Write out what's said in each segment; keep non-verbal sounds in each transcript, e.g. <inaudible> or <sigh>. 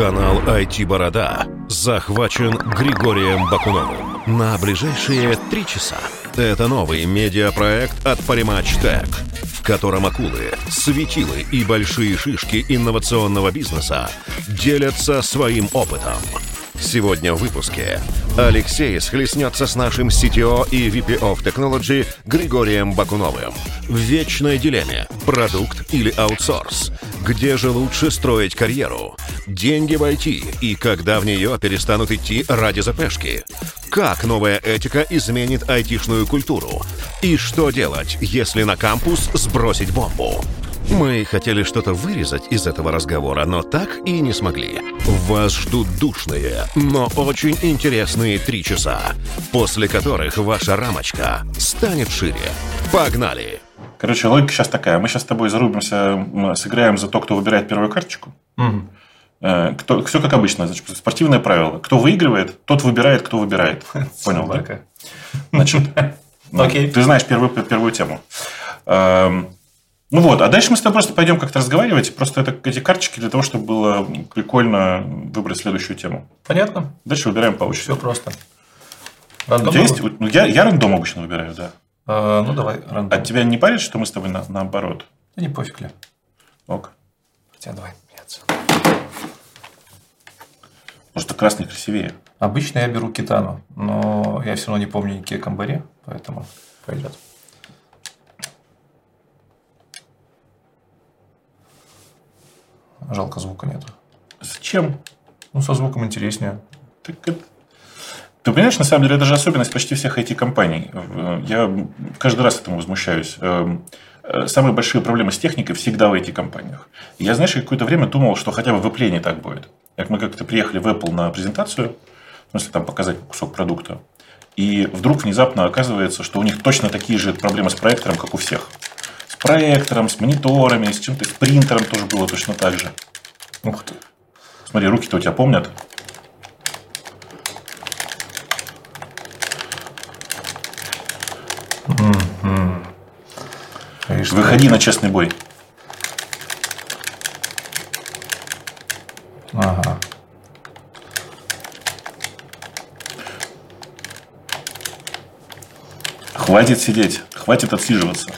Канал IT-борода захвачен Григорием Бакуновым на ближайшие три часа. Это новый медиапроект от Parimatch Tech, в котором акулы, светилы и большие шишки инновационного бизнеса делятся своим опытом. Сегодня в выпуске Алексей схлестнется с нашим CTO и VP of Technology Григорием Бакуновым. В вечной дилемме – продукт или аутсорс? Где же лучше строить карьеру? Деньги в IT и когда в нее перестанут идти ради запешки? Как новая этика изменит айтишную культуру? И что делать, если на кампус сбросить бомбу? Мы хотели что-то вырезать из этого разговора, но так и не смогли. Вас ждут душные, но очень интересные три часа, после которых ваша рамочка станет шире. Погнали! Короче, логика сейчас такая. Мы сейчас с тобой зарубимся, сыграем за то, кто выбирает первую карточку. Угу. Кто, все как обычно. Значит, спортивное правило. Кто выигрывает, тот выбирает, кто выбирает. <laughs> Понял, да? Значит, <laughs> ты знаешь первую, первую тему. Ну вот, а дальше мы с тобой просто пойдем как-то разговаривать. Просто это эти карточки для того, чтобы было прикольно выбрать следующую тему. Понятно. Дальше выбираем по очереди. Все просто. Рандом У тебя есть? Ну, я, я рандом обычно выбираю, да. А, ну, давай рандом. А тебя не парит, что мы с тобой на, наоборот? Да не пофиг ли. Ок. Хотя давай меняться. Может, красный красивее? Обычно я беру китану, но я все равно не помню никакие камбаре, поэтому пойдет. Жалко, звука нет. Зачем? Ну, со звуком интереснее. Так это... Ты понимаешь, на самом деле, это же особенность почти всех IT-компаний. Я каждый раз этому возмущаюсь. Эм, э, самые большие проблемы с техникой всегда в IT-компаниях. Я, знаешь, какое-то время думал, что хотя бы в Apple не так будет. Как мы как-то приехали в Apple на презентацию, в смысле, там показать кусок продукта, и вдруг внезапно оказывается, что у них точно такие же проблемы с проектором, как у всех проектором, с мониторами, с чем-то, с принтером тоже было точно так же. Ух ты. Смотри, руки-то у тебя помнят. Mm-hmm. Выходи на честный бой. Ага. Хватит сидеть, хватит отсиживаться.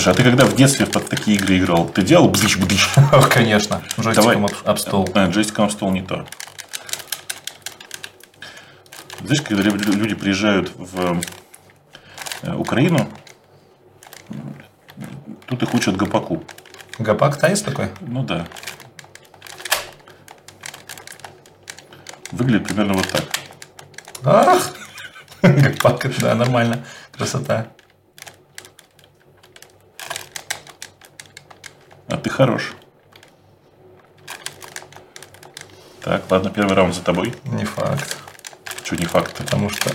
Слушай, а ты когда в детстве в такие игры играл, ты делал бдыч-бдыч? <laughs> Конечно, джойстиком об, стол. Джойстиком об стол не то. Знаешь, когда люди приезжают в э, Украину, тут их учат гопаку. Гопак танец такой? Ну да. Выглядит примерно вот так. Ах! <laughs> Гопак, да, нормально. Красота. А ты хорош. Так, ладно, первый раунд за тобой. Не факт. Что не факт? Потому что...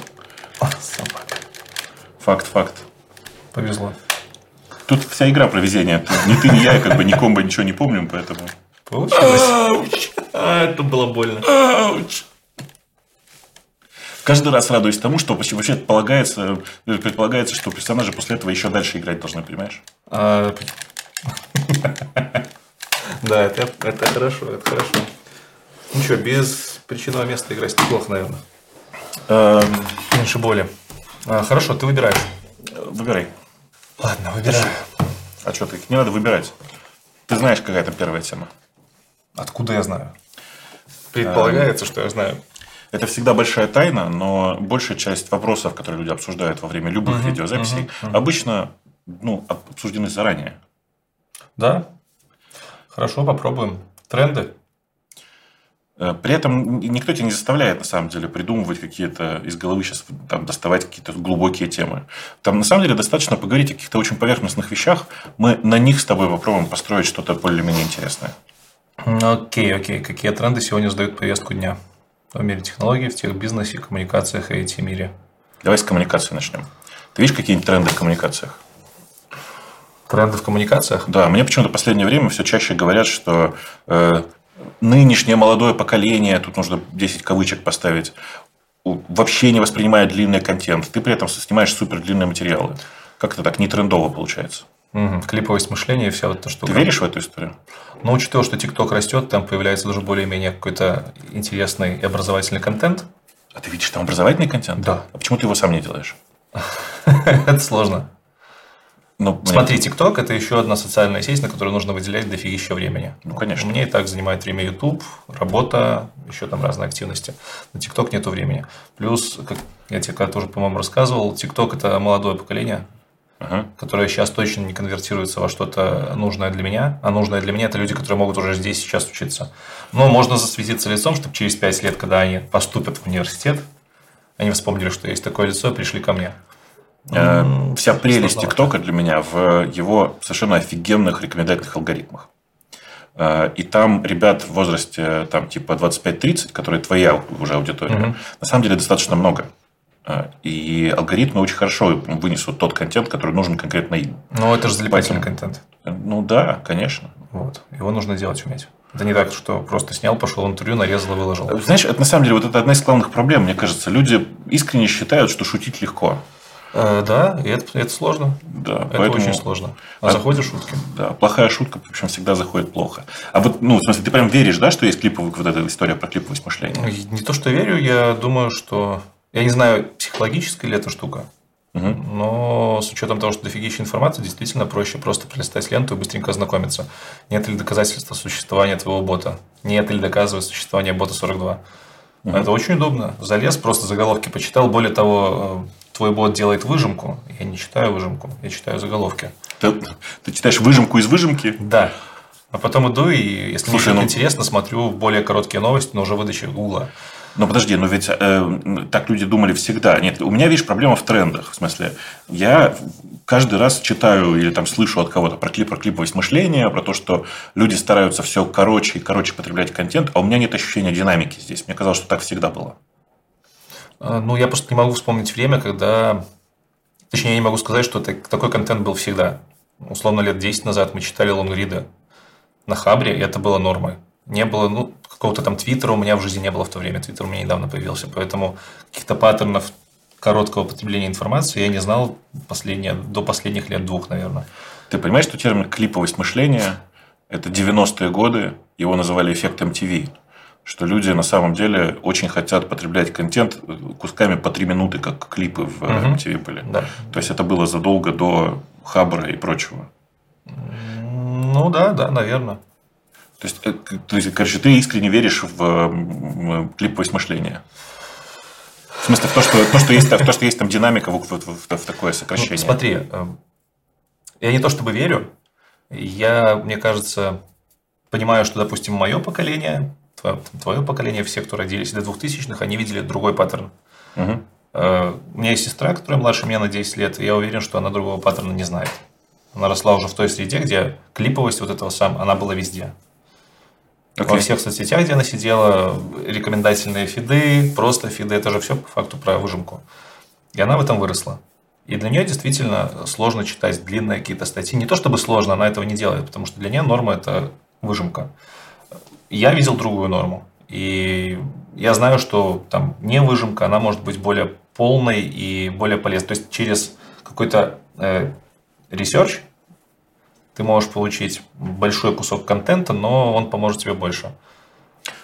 О, собака. Факт, факт. Повезло. Тут вся игра про везение. Ни ты, ни я, как бы ни комбо ничего не помним, поэтому... Получилось. А, это было больно. Ауч. Каждый раз радуюсь тому, что вообще предполагается, предполагается, что персонажи после этого еще дальше играть должны, понимаешь? А, да, это, это хорошо, это хорошо. Ну что, без причинного места играть неплохо, наверное. Эм, меньше боли. А, хорошо, ты выбираешь. Выбирай. Ладно, выбираю. А что ты? Не надо выбирать. Ты знаешь, какая там первая тема. Откуда я знаю? Предполагается, что я знаю. Это всегда большая тайна, но большая часть вопросов, которые люди обсуждают во время любых видеозаписей, обычно ну, обсуждены заранее. Да? Хорошо, попробуем. Тренды? Э, при этом никто тебя не заставляет, на самом деле, придумывать какие-то из головы сейчас, там, доставать какие-то глубокие темы. Там, на самом деле, достаточно поговорить о каких-то очень поверхностных вещах. Мы на них с тобой попробуем построить что-то более-менее интересное. Окей, окей. Какие тренды сегодня задают повестку дня? В мире технологий, в тех бизнесе, коммуникациях и IT-мире. Давай с коммуникации начнем. Ты видишь какие-нибудь тренды в коммуникациях? Тренды в коммуникациях? Да, мне почему-то в последнее время все чаще говорят, что э, нынешнее молодое поколение, тут нужно 10 кавычек поставить, вообще не воспринимает длинный контент. Ты при этом снимаешь супер длинные материалы. Как это так не трендово получается? Угу. Клиповость мышления и вся вот эта штука. Ты веришь в эту историю? Ну, учитывая, что ТикТок растет, там появляется уже более-менее какой-то интересный и образовательный контент. А ты видишь там образовательный контент? Да. А почему ты его сам не делаешь? <laughs> Это сложно. Ну, Смотри, ТикТок – это еще одна социальная сеть, на которую нужно выделять дофигища времени. Ну, конечно. Мне и так занимает время YouTube, работа, еще там разные активности. На ТикТок нету времени. Плюс, как я тебе когда тоже, по-моему, рассказывал, ТикТок – это молодое поколение, Ага. которое сейчас точно не конвертируется во что-то нужное для меня. А нужное для меня – это люди, которые могут уже здесь сейчас учиться. Но можно засветиться лицом, чтобы через 5 лет, когда они поступят в университет, они вспомнили, что есть такое лицо, и пришли ко мне. Э, Вся прелесть. ТикТока для меня в его совершенно офигенных рекомендательных алгоритмах. Э, И там ребят в возрасте там, типа 25-30, которые твоя уже аудитория, Мгм. на самом деле достаточно много. Э, И алгоритмы очень хорошо вынесут тот контент, который нужен конкретно им. Но это же залипательный Поэтому- контент. Ну да, конечно. Вот. Его нужно делать уметь. Это не так, что просто снял, пошел в интервью, нарезал и выложил. Знаешь, это на самом деле вот это одна из главных проблем, мне кажется. Люди искренне считают, что шутить легко. Э, да, и это, это сложно. Да, Это очень сложно. А А- заходят шутки. Да, плохая шутка, в общем, всегда заходит плохо. А вот, ну, в смысле, ты прям веришь, да, что есть клиповая вот эта история про клиповость мышления? Ну, Не то, что верю, я думаю, что... Я не знаю, психологическая ли эта штука, Мгм. но с учетом того, что дофигища информации, действительно проще просто пролистать ленту и быстренько ознакомиться. Нет ли доказательства существования твоего бота? Нет ли доказывает существование бота 42? Это очень удобно. Залез, просто заголовки почитал. Более того, э, твой бот делает выжимку. Я не читаю выжимку, я читаю заголовки. Ты, ты читаешь выжимку из выжимки? Да. А потом иду и, если Слушай, мне ну- интересно, смотрю более короткие новости, но уже выдачи Гугла. Но подожди, но ведь э, так люди думали всегда. Нет, у меня, видишь, проблема в трендах. В смысле, я каждый раз читаю или там слышу от кого-то про, клип, про клиповость мышления, про то, что люди стараются все короче и короче потреблять контент, а у меня нет ощущения динамики здесь. Мне казалось, что так всегда было. А, Ну, я просто не могу вспомнить время, когда... Точнее, я не могу сказать, что так- такой контент был всегда. Условно, лет 10 назад мы читали лонгриды на Хабре, и это было нормой. Не было, ну, какого-то там твиттера у меня в жизни не было в то время. Твиттер у меня недавно появился, поэтому каких-то паттернов короткого потребления информации я не знал последние, до последних лет двух, наверное. Ты понимаешь, что термин клиповость мышления – это 90-е годы, его называли эффект MTV. Что люди на самом деле очень хотят потреблять контент кусками по три минуты, как клипы в э. MTV были. Да. То есть это было задолго до Хабра и прочего. Ну да, да, наверное. То есть, э, то есть, короче, ты искренне веришь в м, клиповость мышления. В смысле, в то, что, то, что, есть, в то, что есть там динамика в, в- в- в такое сокращение. Ну, смотри, я не то чтобы верю, я, мне кажется, понимаю, что, допустим, мое поколение, твое, твое поколение, все, кто родились до 2000-х, они видели другой паттерн. Э, У меня есть сестра, которая младше меня на 10 лет, и я уверен, что она другого паттерна не знает. Она росла уже в той среде, где клиповость вот этого сам, она была везде. Во Окей. всех соцсетях, где она сидела, рекомендательные фиды, просто фиды, это же все по факту про выжимку. И она в этом выросла. И для нее действительно сложно читать длинные какие-то статьи. Не то чтобы сложно, она этого не делает, потому что для нее норма – это выжимка. Я видел другую норму. И я знаю, что там не выжимка, она может быть более полной и более полезной. То есть через какой-то э, research ты можешь получить большой кусок контента, но он поможет тебе больше.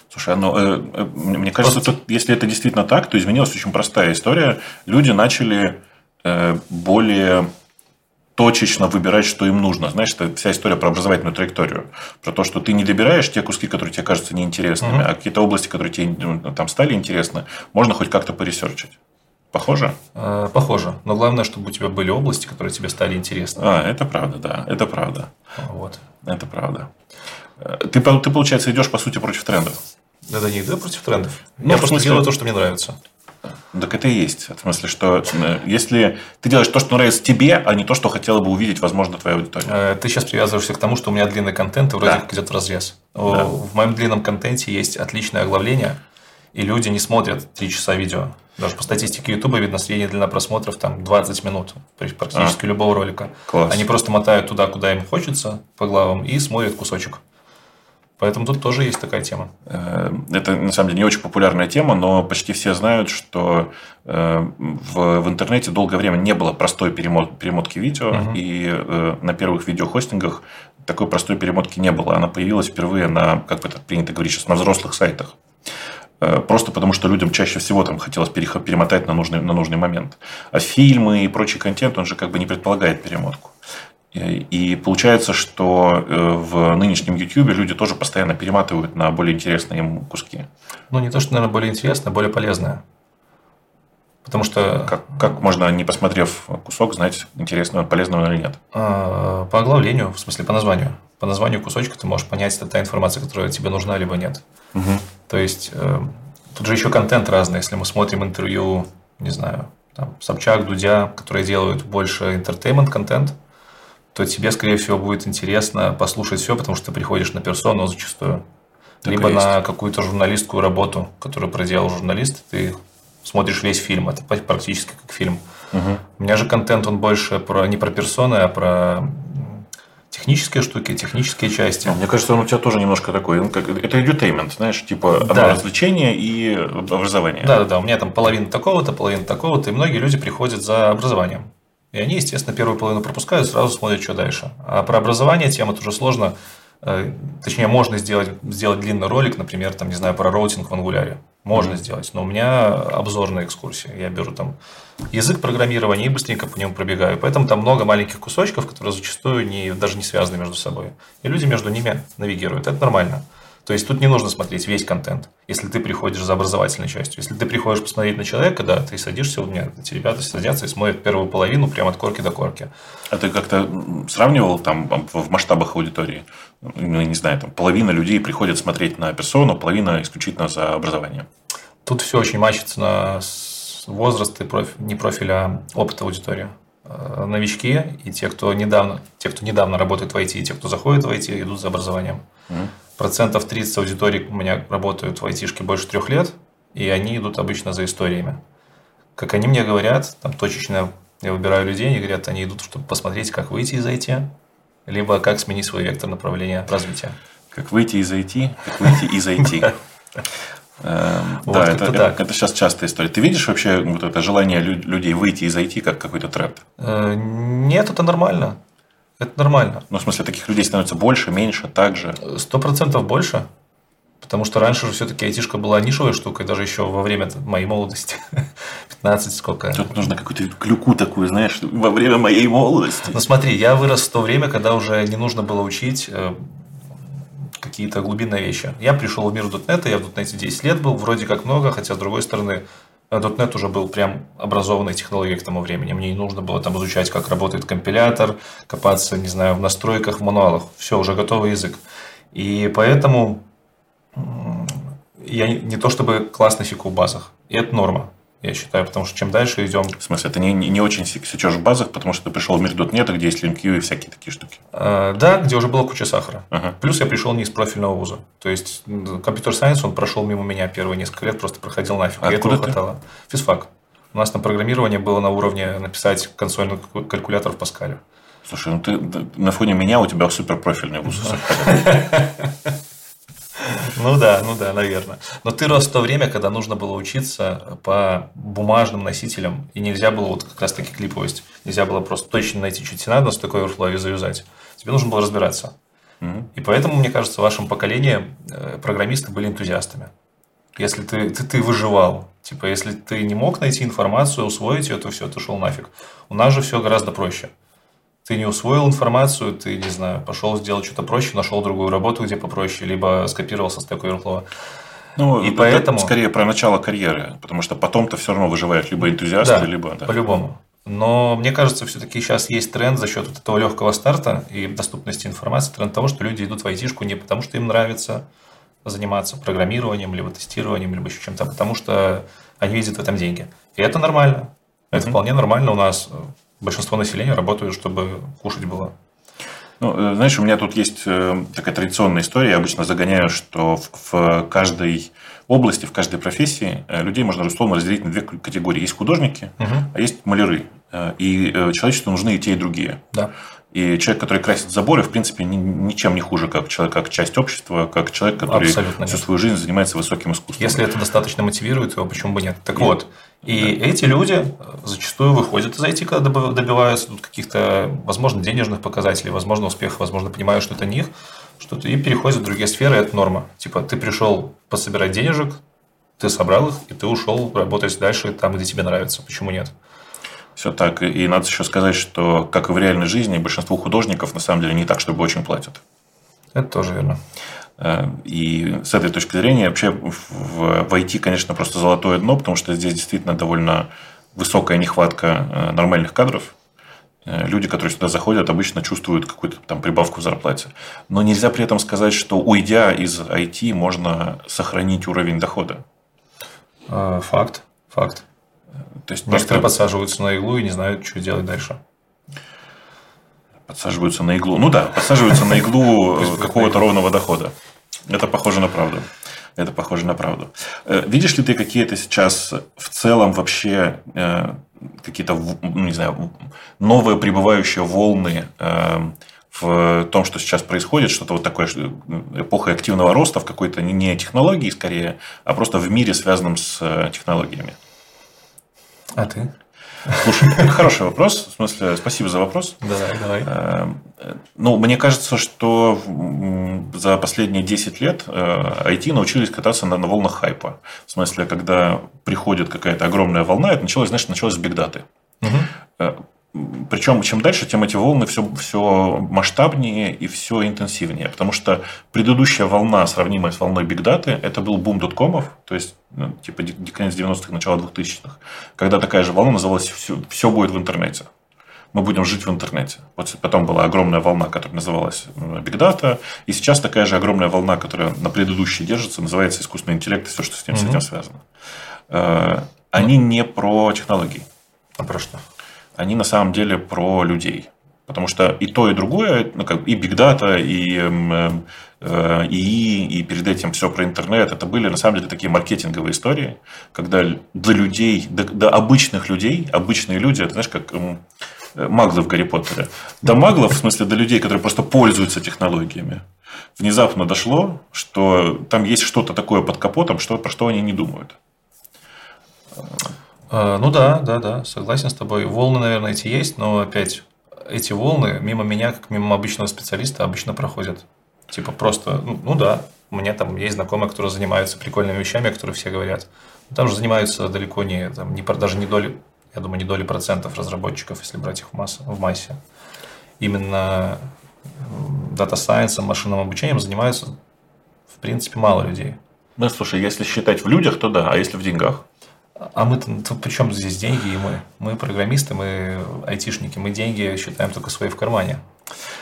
Слушай, ну, э, э, мне кажется, Просто- тут, если это действительно так, то изменилась очень простая история. Люди начали э, более точечно выбирать, что им нужно. Знаешь, это вся история про образовательную траекторию. Про то, что ты не добираешь те куски, которые тебе кажутся неинтересными, Мгм. а какие-то области, которые тебе ну, там стали интересны, можно хоть как-то поресерчить. Похоже? Э, Похоже. Но главное, чтобы у тебя были области, которые тебе стали интересны. А, это правда, да, это правда. Вот. Это правда. Э, Ты, ты, получается, идешь, по сути, против трендов. Это не иду против трендов. Ну, я просто смысле- делаю то, что мне нравится. Так это и есть. В смысле, что э, если ты делаешь то, что нравится тебе, а не то, что хотела бы увидеть, возможно, твоя аудитория. Э, Ты сейчас привязываешься к тому, что у меня длинный контент, и вроде Да. как идет в разрез. О, В моем длинном контенте есть отличное оглавление, и люди не смотрят 3 часа видео. Даже по статистике YouTube видно средняя длина просмотров там 20 минут практически любого ролика. Класс. Они просто мотают туда, куда им хочется по главам и смотрят кусочек. Поэтому тут тоже есть такая тема. Э, это, на самом деле, не очень популярная тема, но почти все знают, что э, в, в интернете долгое время не было простой перемот, перемотки видео, угу. и э, на первых видеохостингах такой простой перемотки не было. Она появилась впервые на, как это принято говорить сейчас, на взрослых сайтах. Просто потому, что людям чаще всего там хотелось перемотать на нужный, на нужный момент. А фильмы и прочий контент, он же как бы не предполагает перемотку. И получается, что э, в нынешнем YouTube люди тоже постоянно перематывают на более интересные им куски. Ну, не то, что, наверное, более интересное, а более полезное. Потому что... Как, как можно, не посмотрев кусок, знать, интересный он, полезный он или нет? А, по оглавлению, в смысле, по названию. По названию кусочка ты можешь понять, это та информация, которая тебе нужна, либо нет. Угу. То есть, э, тут же еще контент разный. Если мы смотрим интервью, не знаю, там, Собчак, Дудя, которые делают больше entertainment-контент, то тебе, скорее всего, будет интересно послушать все, потому что ты приходишь на персону зачастую. Так Либо на какую-то журналистскую работу, которую проделал журналист, ты смотришь весь фильм, это практически как фильм. Угу. У меня же контент, он больше про, не про персоны, а про технические штуки, технические части. Мне кажется, он у тебя тоже немножко такой, он как, это edutainment, знаешь, типа да. развлечение и образование. Да, да, да, у меня там половина такого-то, половина такого-то, и многие люди приходят за образованием. И они, естественно, первую половину пропускают, сразу смотрят, что дальше. А про образование тема тоже сложно. Э, точнее, можно сделать, сделать длинный ролик, например, там, не знаю, про роутинг в ангуляре. Можно mm-hmm. сделать. Но у меня обзорная экскурсия. Я беру там язык программирования и быстренько по нему пробегаю. Поэтому там много маленьких кусочков, которые зачастую не, даже не связаны между собой. И люди между ними навигируют. Это нормально. То есть тут не нужно смотреть весь контент, если ты приходишь за образовательной частью. Если ты приходишь посмотреть на человека, да, ты садишься у меня, эти ребята садятся и смотрят первую половину прямо от корки до корки. А ты как-то сравнивал там в масштабах аудитории? Ну, не знаю, там половина людей приходят смотреть на персону, половина исключительно за образование. Тут все очень мачится на возраст и профиль, не профиль, а опыт аудитории э, новички и те, кто недавно, те, кто недавно работает в IT, и те, кто заходит в IT, идут за образованием. Mm процентов 30 аудиторий у меня работают в айтишке больше трех лет, и они идут обычно за историями. Как они мне говорят, там точечно я выбираю людей, они говорят, они идут, чтобы посмотреть, как выйти из IT, либо как сменить свой вектор направления развития. Как выйти из IT, как выйти из IT. <laughs> Эм, да, это, это сейчас частая история. Ты видишь вообще вот это желание людей выйти из IT как какой-то тренд? Э, нет, это нормально. Это нормально. Ну, в смысле, таких людей становится больше, меньше, так же? Сто процентов больше. Потому что раньше же все-таки айтишка была нишевой штукой, даже еще во время моей молодости. <laughs> 15 сколько. Тут нужно какую-то клюку такую, знаешь, во время моей молодости. Ну смотри, я вырос в то время, когда уже не нужно было учить э, какие-то глубинные вещи. Я пришел в мир .NET, я в .NET 10 лет был, вроде как много, хотя с другой стороны .NET уже был прям образованной технологией к тому времени. Мне не нужно было там изучать, как работает компилятор, копаться, не знаю, в настройках, в мануалах. Все, уже готовый язык. И поэтому я не то чтобы классно фику в базах. И это норма я считаю, потому что чем дальше идем... В смысле, ты не, не очень сечешь в базах, потому что ты пришел в мир .NET, где есть LinkU и всякие такие штуки. А, да, где уже была куча сахара. Ага. Плюс я пришел не из профильного вуза. То есть, компьютер сайенс, он прошел мимо меня первые несколько лет, просто проходил нафиг. А и этого ты? хватало. Физфак. У нас на программирование было на уровне написать консольный калькулятор в Паскале. Слушай, ну ты на фоне меня у тебя супер профильный вуз. <laughs> Ну да, ну да, наверное. Но ты рос в то время, когда нужно было учиться по бумажным носителям, и нельзя было вот как раз таки клиповость. Нельзя было просто точно найти, что тебе надо, с такой Overflow завязать. Тебе нужно было разбираться. И поэтому, мне кажется, в вашем поколении э, программисты были энтузиастами. Если ты, ты, ты выживал, типа, если ты не мог найти информацию, усвоить ее, то все, ты шел нафиг. У нас же все гораздо проще ты не усвоил информацию, ты, не знаю, пошел сделать что-то проще, нашел другую работу, где попроще, либо скопировался с такой Overflow. Ну, и поэтому... скорее про начало карьеры, потому что потом-то все равно выживают либо энтузиасты, да, либо... Да. по-любому. Но мне кажется, все-таки сейчас есть тренд за счет вот этого легкого старта и доступности информации, тренд того, что люди идут в айтишку не потому, что им нравится заниматься программированием, либо тестированием, либо еще чем-то, а потому что они видят в этом деньги. И это нормально. Это mm-hmm. вполне нормально у нас большинство населения работают, чтобы кушать было. Ну, э, знаешь, у меня тут есть э, такая традиционная история. Я обычно загоняю, что в, каждой области, в каждой профессии э, людей можно условно разделить на две категории. Есть художники, угу. а есть маляры. И человечеству нужны и те, и другие. Да. И человек, который красит заборы, в принципе, ничем не хуже, как человек, как часть общества, как человек, который Абсолютно всю нет. свою жизнь занимается высоким искусством. Если это достаточно мотивирует его, почему бы нет? Так нет. вот, и да. эти люди зачастую выходят из IT, когда добиваются каких-то, возможно, денежных показателей, возможно, успеха, возможно, понимают, что это них, что-то, и переходят в другие сферы, это норма. Типа, ты пришел пособирать денежек, ты собрал их, и ты ушел работать дальше там, где тебе нравится. Почему нет? Все так. И надо еще сказать, что, как и в реальной жизни, большинству художников на самом деле не так, чтобы очень платят. Это тоже верно. Э, и с этой точки зрения вообще в, в IT, конечно, просто золотое дно, потому что здесь действительно довольно высокая нехватка э, нормальных кадров. Э, люди, которые сюда заходят, обычно чувствуют какую-то там прибавку в зарплате. Но нельзя при этом сказать, что уйдя из IT, можно сохранить уровень дохода. Факт. Факт. То есть Некоторые просто... подсаживаются на иглу и не знают, что делать дальше. Подсаживаются на иглу. Ну да, подсаживаются на иглу <laughs> какого-то ровного дохода. Это похоже на правду. Это похоже на правду. Э, видишь ли ты какие-то сейчас в целом вообще э, какие-то, ну, не знаю, новые прибывающие волны э, в том, что сейчас происходит, что-то вот такое, эпоха активного роста в какой-то не технологии скорее, а просто в мире, связанном с технологиями? А ты? Слушай, это хороший вопрос. В смысле, спасибо за вопрос. Давай, давай. Э, ну, мне кажется, что за последние 10 лет IT э, научились кататься на, на волнах хайпа. В смысле, когда приходит какая-то огромная волна, это началось, знаешь, началось с бигдаты. Угу. Причем, чем дальше, тем эти волны все, все масштабнее и все интенсивнее. Потому что предыдущая волна, сравнимая с волной бигдаты, это был бум доткомов, то есть ну, типа конец 90-х, начало 2000-х, когда такая же волна называлась «Все, все будет в интернете». Мы будем жить в интернете. Вот потом была огромная волна, которая называлась бигдата, и сейчас такая же огромная волна, которая на предыдущей держится, называется искусственный интеллект и все, что с этим, угу. с этим связано. Э, они не про технологии. А про что? Они на самом деле про людей. Потому что и то, и другое, ну, как, и Big Data, и эм, э, ИИ, и перед этим все про интернет, это были на самом деле такие маркетинговые истории, когда для людей, до, до обычных людей, обычные люди, это знаешь, как эм, маглы в Гарри Поттере, до маглов, в смысле до людей, которые просто пользуются технологиями, внезапно дошло, что там есть что-то такое под капотом, что, про что они не думают. А, ну да, да, да, согласен с тобой. Волны, наверное, эти есть, но опять эти волны мимо меня, как мимо обычного специалиста, обычно проходят. Типа просто, ну, ну да, у меня там есть знакомые, которые занимаются прикольными вещами, о которых все говорят. Там же занимаются далеко не, там, не даже не доли, я думаю, не доли процентов разработчиков, если брать их в, массе, в массе. Именно дата сайенсом, машинным обучением занимаются, в принципе, мало людей. Ну, слушай, если считать в людях, то да, а если в деньгах? А мы-то при чем здесь деньги и мы? Мы программисты, мы айтишники, мы деньги считаем только свои в кармане.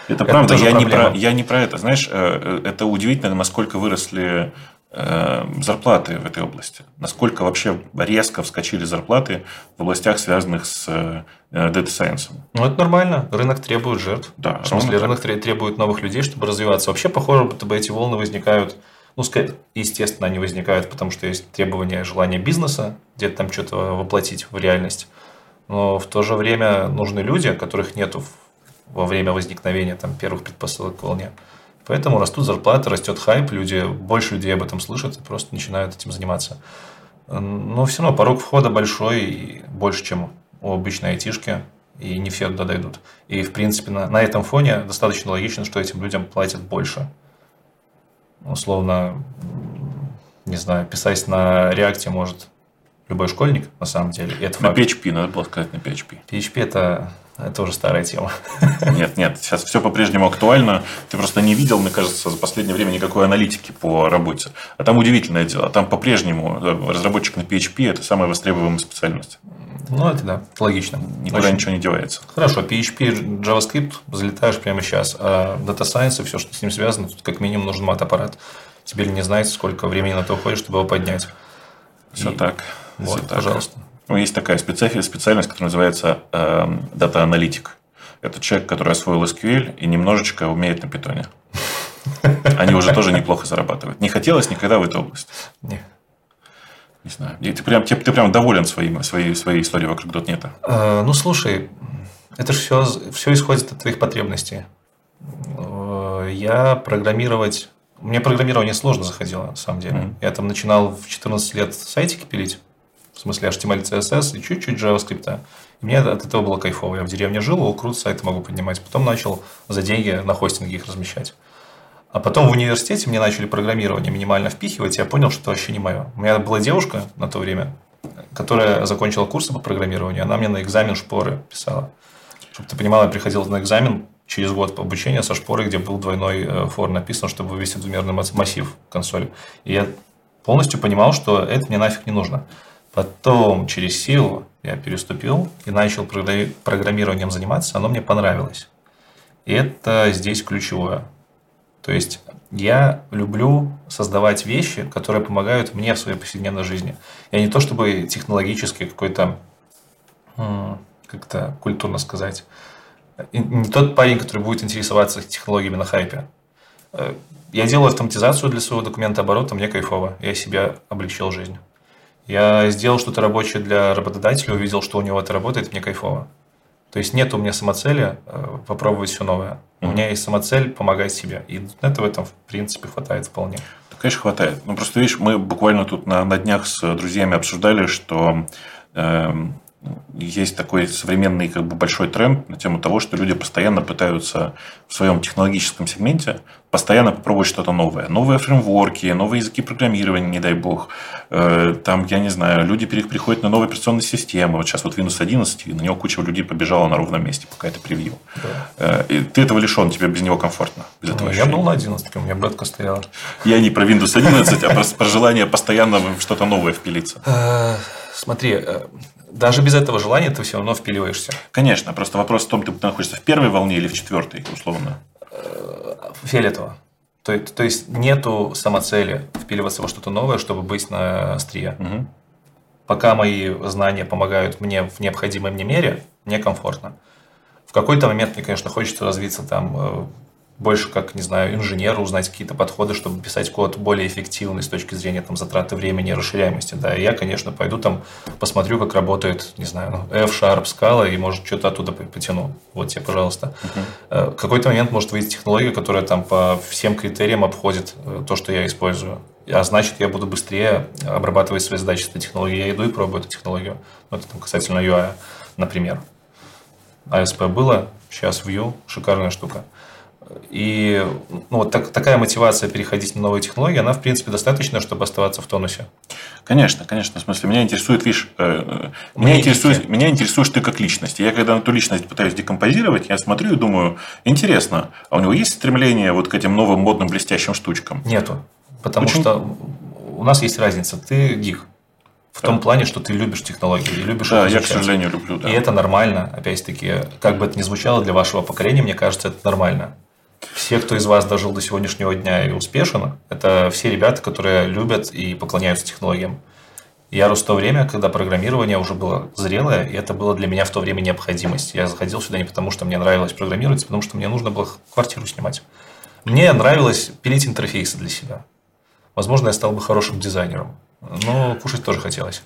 Это, это правда, я не, про, я не про это. Знаешь, э, это удивительно, насколько выросли э, зарплаты в этой области. Насколько вообще резко вскочили зарплаты в областях, связанных с э, Data Science. Ну, это нормально. Рынок требует жертв. Да, в смысле, рынок так. требует новых людей, чтобы развиваться. Вообще, похоже, будто бы эти волны возникают ну, естественно, они возникают, потому что есть требования, желания бизнеса, где-то там что-то воплотить в реальность. Но в то же время нужны люди, которых нету во время возникновения там, первых предпосылок волне. Поэтому растут зарплаты, растет хайп, люди, больше людей об этом слышат и просто начинают этим заниматься. Но все равно порог входа большой и больше, чем у обычной айтишки, и не все туда дойдут. И, в принципе, на, на этом фоне достаточно логично, что этим людям платят больше условно, не знаю, писать на реакте может любой школьник, на самом деле. И это на факт. PHP, надо было сказать на PHP. PHP это, это уже старая тема. <laughs> Нет, нет, сейчас все по-прежнему актуально. Ты просто не видел, мне кажется, за последнее время никакой аналитики по работе. А там удивительное дело. Там по-прежнему разработчик на PHP – это самая востребованная специальность. Ну, это да, логично. Никуда Очень... ничего не девается. Хорошо, PHP, JavaScript залетаешь прямо сейчас, а Data Science и все, что с ним связано, тут как минимум нужен мат-аппарат. Теперь не знаете, сколько времени на то уходит, чтобы его поднять. Все и... так. Вот, все пожалуйста. Так. Ну, есть такая специальность, которая называется э, дата-аналитик. Это человек, который освоил SQL и немножечко умеет на питоне. <laughs> Они уже тоже неплохо зарабатывают. Не хотелось никогда в эту область? Нет. Не знаю. И ты прям, ты, ты прям доволен своим, своей, своей историей вокруг дотнета? Э, ну, слушай, Это же все, все исходит от твоих потребностей. Э, я программировать... Мне программирование сложно заходило, на самом деле. Mm-hmm. Я там начинал в 14 лет сайтики пилить. В смысле HTML, CSS и чуть-чуть JavaScript. И мне от этого было кайфово. Я в деревне жил, о, круто, сайты могу поднимать. Потом начал за деньги на хостинге их размещать. А потом в университете мне начали программирование минимально впихивать, и я понял, что это вообще не мое. У меня была девушка на то время, которая закончила курсы по программированию. Она мне на экзамен шпоры писала. Чтобы ты понимала, я приходил на экзамен через год по обучению со шпорой, где был двойной э, фор написан, чтобы вывести двумерный массив консоли. И я полностью понимал, что это мне нафиг не нужно. Потом через силу я переступил и начал программированием заниматься, оно мне понравилось. И это здесь ключевое. То есть я люблю создавать вещи, которые помогают мне в своей повседневной жизни. Я не то чтобы технологически какой-то, как-то культурно сказать, не тот парень, который будет интересоваться технологиями на хайпе. Э, я делаю автоматизацию для своего документа оборота, мне кайфово. Я себе облегчил жизнь. Я сделал что-то рабочее для работодателя, увидел, что у него это работает, мне кайфово. То есть нет у меня самоцели э, попробовать все новое. Mm-hmm. У меня есть самоцель помогать себе. И это в этом, в принципе, хватает вполне. Да, конечно, хватает. Ну, просто, видишь, мы буквально тут на, на днях с друзьями обсуждали, что э, есть такой современный как бы большой тренд на тему того, что люди постоянно пытаются в своем технологическом сегменте постоянно попробовать что-то новое. Новые фреймворки, новые языки программирования, не дай бог. Э, там, я не знаю, люди переходят на новые операционные системы. Вот сейчас вот Windows 11, и на него куча людей побежала на ровном месте, пока это превью. Да. Э, и ты этого лишен, тебе без него комфортно. Без этого я был на 11, у меня бетка стояла. Я не про Windows 11, а про желание постоянно что-то новое впилиться. Э, смотри, даже без этого желания ты все равно впиливаешься. Конечно, просто вопрос в том, ты находишься в первой волне или в четвертой, условно. Фиолетово. То, то есть нету самоцели впиливаться во что-то новое, чтобы быть на острие. Угу. Пока мои знания помогают мне в необходимой мне мере, мне комфортно. В какой-то момент мне, конечно, хочется развиться там э, больше как, не знаю, инженеру узнать какие-то подходы, чтобы писать код более эффективный с точки зрения там, затраты времени и расширяемости. Да, и я, конечно, пойду там посмотрю, как работает, не знаю, ну, F-Sharp, Scala, и, может, что-то оттуда потяну. Вот тебе, пожалуйста. Uh-huh. Какой-то момент может выйти технология, которая там по всем критериям обходит э, то, что я использую. А значит, я буду быстрее обрабатывать свои задачи с этой технологией. Я иду и пробую эту технологию. Ну, это там, касательно UI, например. ASP было, сейчас Vue, шикарная штука. И ну, вот так, такая мотивация переходить на новые технологии, она, в принципе, достаточна, чтобы оставаться в тонусе. Конечно, конечно. В смысле, меня интересует, видишь, э, меня, интересует, меня интересуешь ты как личность. Я когда на ту личность пытаюсь декомпозировать, я смотрю и думаю, интересно, а у него есть стремление вот к этим новым модным блестящим штучкам? Нету. Потому Почему? что у нас есть разница. Ты гик. В том плане, что ты любишь технологии и любишь Да, я, к сожалению, люблю. Да. И это нормально. Опять-таки, как бы это ни звучало для вашего поколения, мне кажется, это нормально все, кто из вас дожил до сегодняшнего дня и успешен, это все ребята, которые любят и поклоняются технологиям. Я рос в то время, когда программирование уже было зрелое, и это было для меня в то время необходимость. Я заходил сюда не потому, что мне нравилось программировать, а потому что мне нужно было квартиру снимать. Мне нравилось пилить интерфейсы для себя. Возможно, я стал бы хорошим дизайнером. Но кушать тоже хотелось.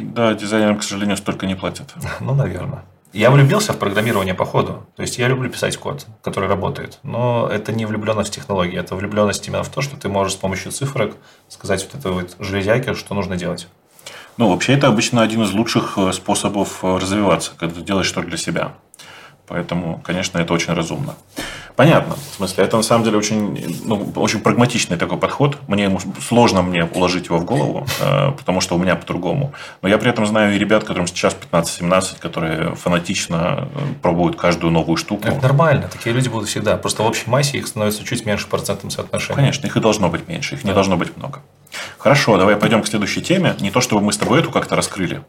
Да, дизайнерам, к сожалению, столько не платят. <laughs> Ну, наверное. Я влюбился в программирование по ходу. То есть я люблю писать код, который работает. Но это не влюбленность в технологии, это влюбленность именно в то, что ты можешь с помощью цифрок сказать вот этой вот железяке, что нужно делать. Ну, вообще, это обычно один из лучших э, способов э, развиваться, когда ты делаешь что-то для себя. Поэтому, конечно, это очень разумно. Понятно. В смысле, это на самом деле очень, ну, очень прагматичный такой подход. Мне сложно мне уложить его в голову, э, потому что у меня по-другому. Но я при этом знаю и ребят, которым сейчас 15-17, которые фанатично э, пробуют каждую новую штуку. Это нормально. Такие люди будут всегда. Просто в общей массе их становится чуть меньше процентным соотношением. Конечно, их и должно быть меньше, их да. не должно быть много. Хорошо, давай пойдем к следующей теме. Не то, чтобы мы с тобой эту как-то раскрыли.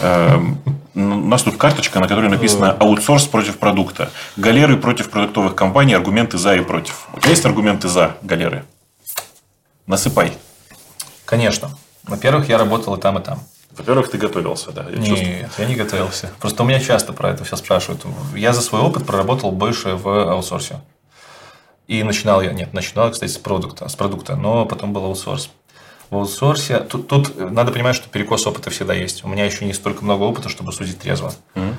Эм, у нас тут карточка, на которой написано аутсорс против продукта. Галеры против продуктовых компаний, аргументы за и против. У тебя есть аргументы за галеры? Насыпай. Конечно. Во-первых, я работал и там, и там. Во-первых, ты готовился, да? Я Нет, чувствую. я не готовился. Просто у меня часто про это все спрашивают. Я за свой опыт проработал больше в аутсорсе. И начинал я, нет, начинал, кстати, с продукта, с продукта, но потом был аутсорс в аутсорсе. Тут, тут надо понимать, что перекос опыта всегда есть. У меня еще не столько много опыта, чтобы судить трезво. Mm-hmm.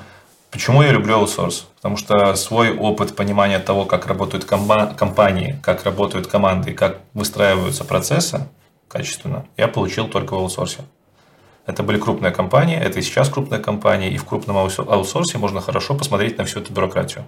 Почему я люблю аутсорс? Потому что свой опыт понимания того, как работают компании, как работают команды, как выстраиваются процессы качественно, я получил только в аутсорсе. Это были крупные компании, это и сейчас крупные компании, и в крупном аутсорсе можно хорошо посмотреть на всю эту бюрократию.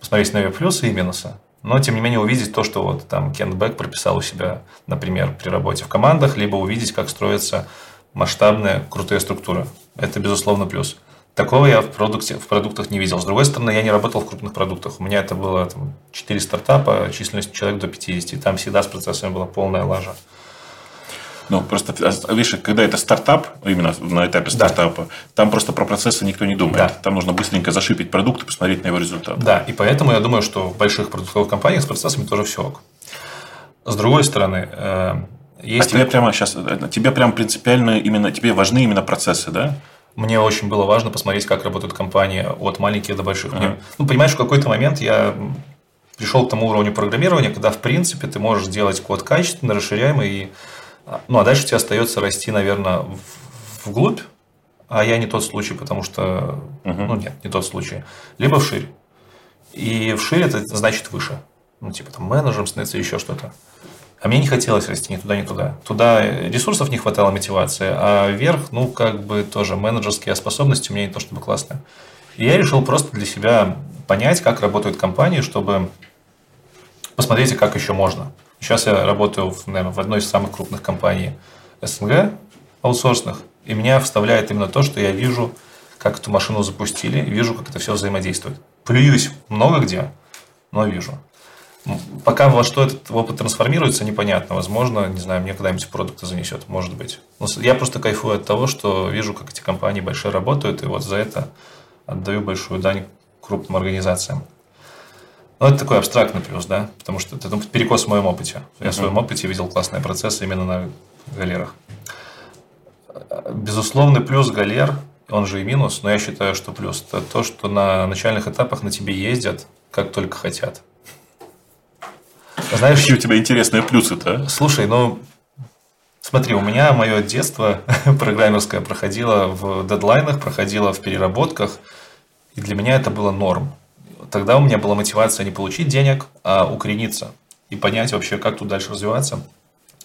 Посмотреть на ее плюсы и минусы. Но, тем не менее, увидеть то, что вот там Кент Бэк прописал у себя, например, при работе в командах, либо увидеть, как строятся масштабные, крутые структуры. Это, безусловно, плюс. Такого я в, продукте, в продуктах не видел. С другой стороны, я не работал в крупных продуктах. У меня это было там, 4 стартапа, численность человек до 50. И там всегда с процессами была полная лажа. Ну, просто, а, видишь, когда это стартап, именно на этапе стартапа, да. там просто про процессы никто не думает. Да. Там нужно быстренько зашипить продукт и посмотреть на его результат. Да, и поэтому я думаю, что в больших продуктовых компаниях с процессами тоже все ок. С другой стороны, э, есть... А тебе прямо сейчас, э, тебе прям принципиально именно, тебе важны именно процессы, да? Мне очень было важно посмотреть, как работают компании от маленьких до больших. Мне, ну, понимаешь, в какой-то момент я пришел к тому уровню программирования, когда, в принципе, ты можешь делать код качественно, расширяемый и ну, а дальше тебе остается расти, наверное, вглубь, а я не тот случай, потому что... Угу. Ну, нет, не тот случай. Либо вширь. И вширь это значит выше. Ну, типа там менеджером становится еще что-то. А мне не хотелось расти ни туда, ни туда. Туда ресурсов не хватало, мотивации, а вверх, ну, как бы тоже менеджерские способности у меня не то чтобы классные. И я решил просто для себя понять, как работают компании, чтобы посмотреть, как еще можно. Сейчас я работаю, в, наверное, в одной из самых крупных компаний СНГ, аутсорсных, и меня вставляет именно то, что я вижу, как эту машину запустили, вижу, как это все взаимодействует. Плююсь много где, но вижу. Пока во что этот опыт трансформируется, непонятно. Возможно, не знаю, мне когда-нибудь продукты занесет, может быть. Но я просто кайфую от того, что вижу, как эти компании большие работают, и вот за это отдаю большую дань крупным организациям. Ну, это такой абстрактный плюс, да, потому что это ну, перекос в моем опыте. Я в своем опыте видел классные процессы именно на галерах. Безусловный плюс галер, он же и минус, но я считаю, что плюс это то, что на начальных этапах на тебе ездят как только хотят. Знаешь, Какие у тебя интересные плюсы-то? Слушай, ну, смотри, у меня мое детство <laughs> программерское проходило в дедлайнах, проходило в переработках, и для меня это было норм тогда у меня была мотивация не получить денег, а укорениться и понять вообще, как тут дальше развиваться,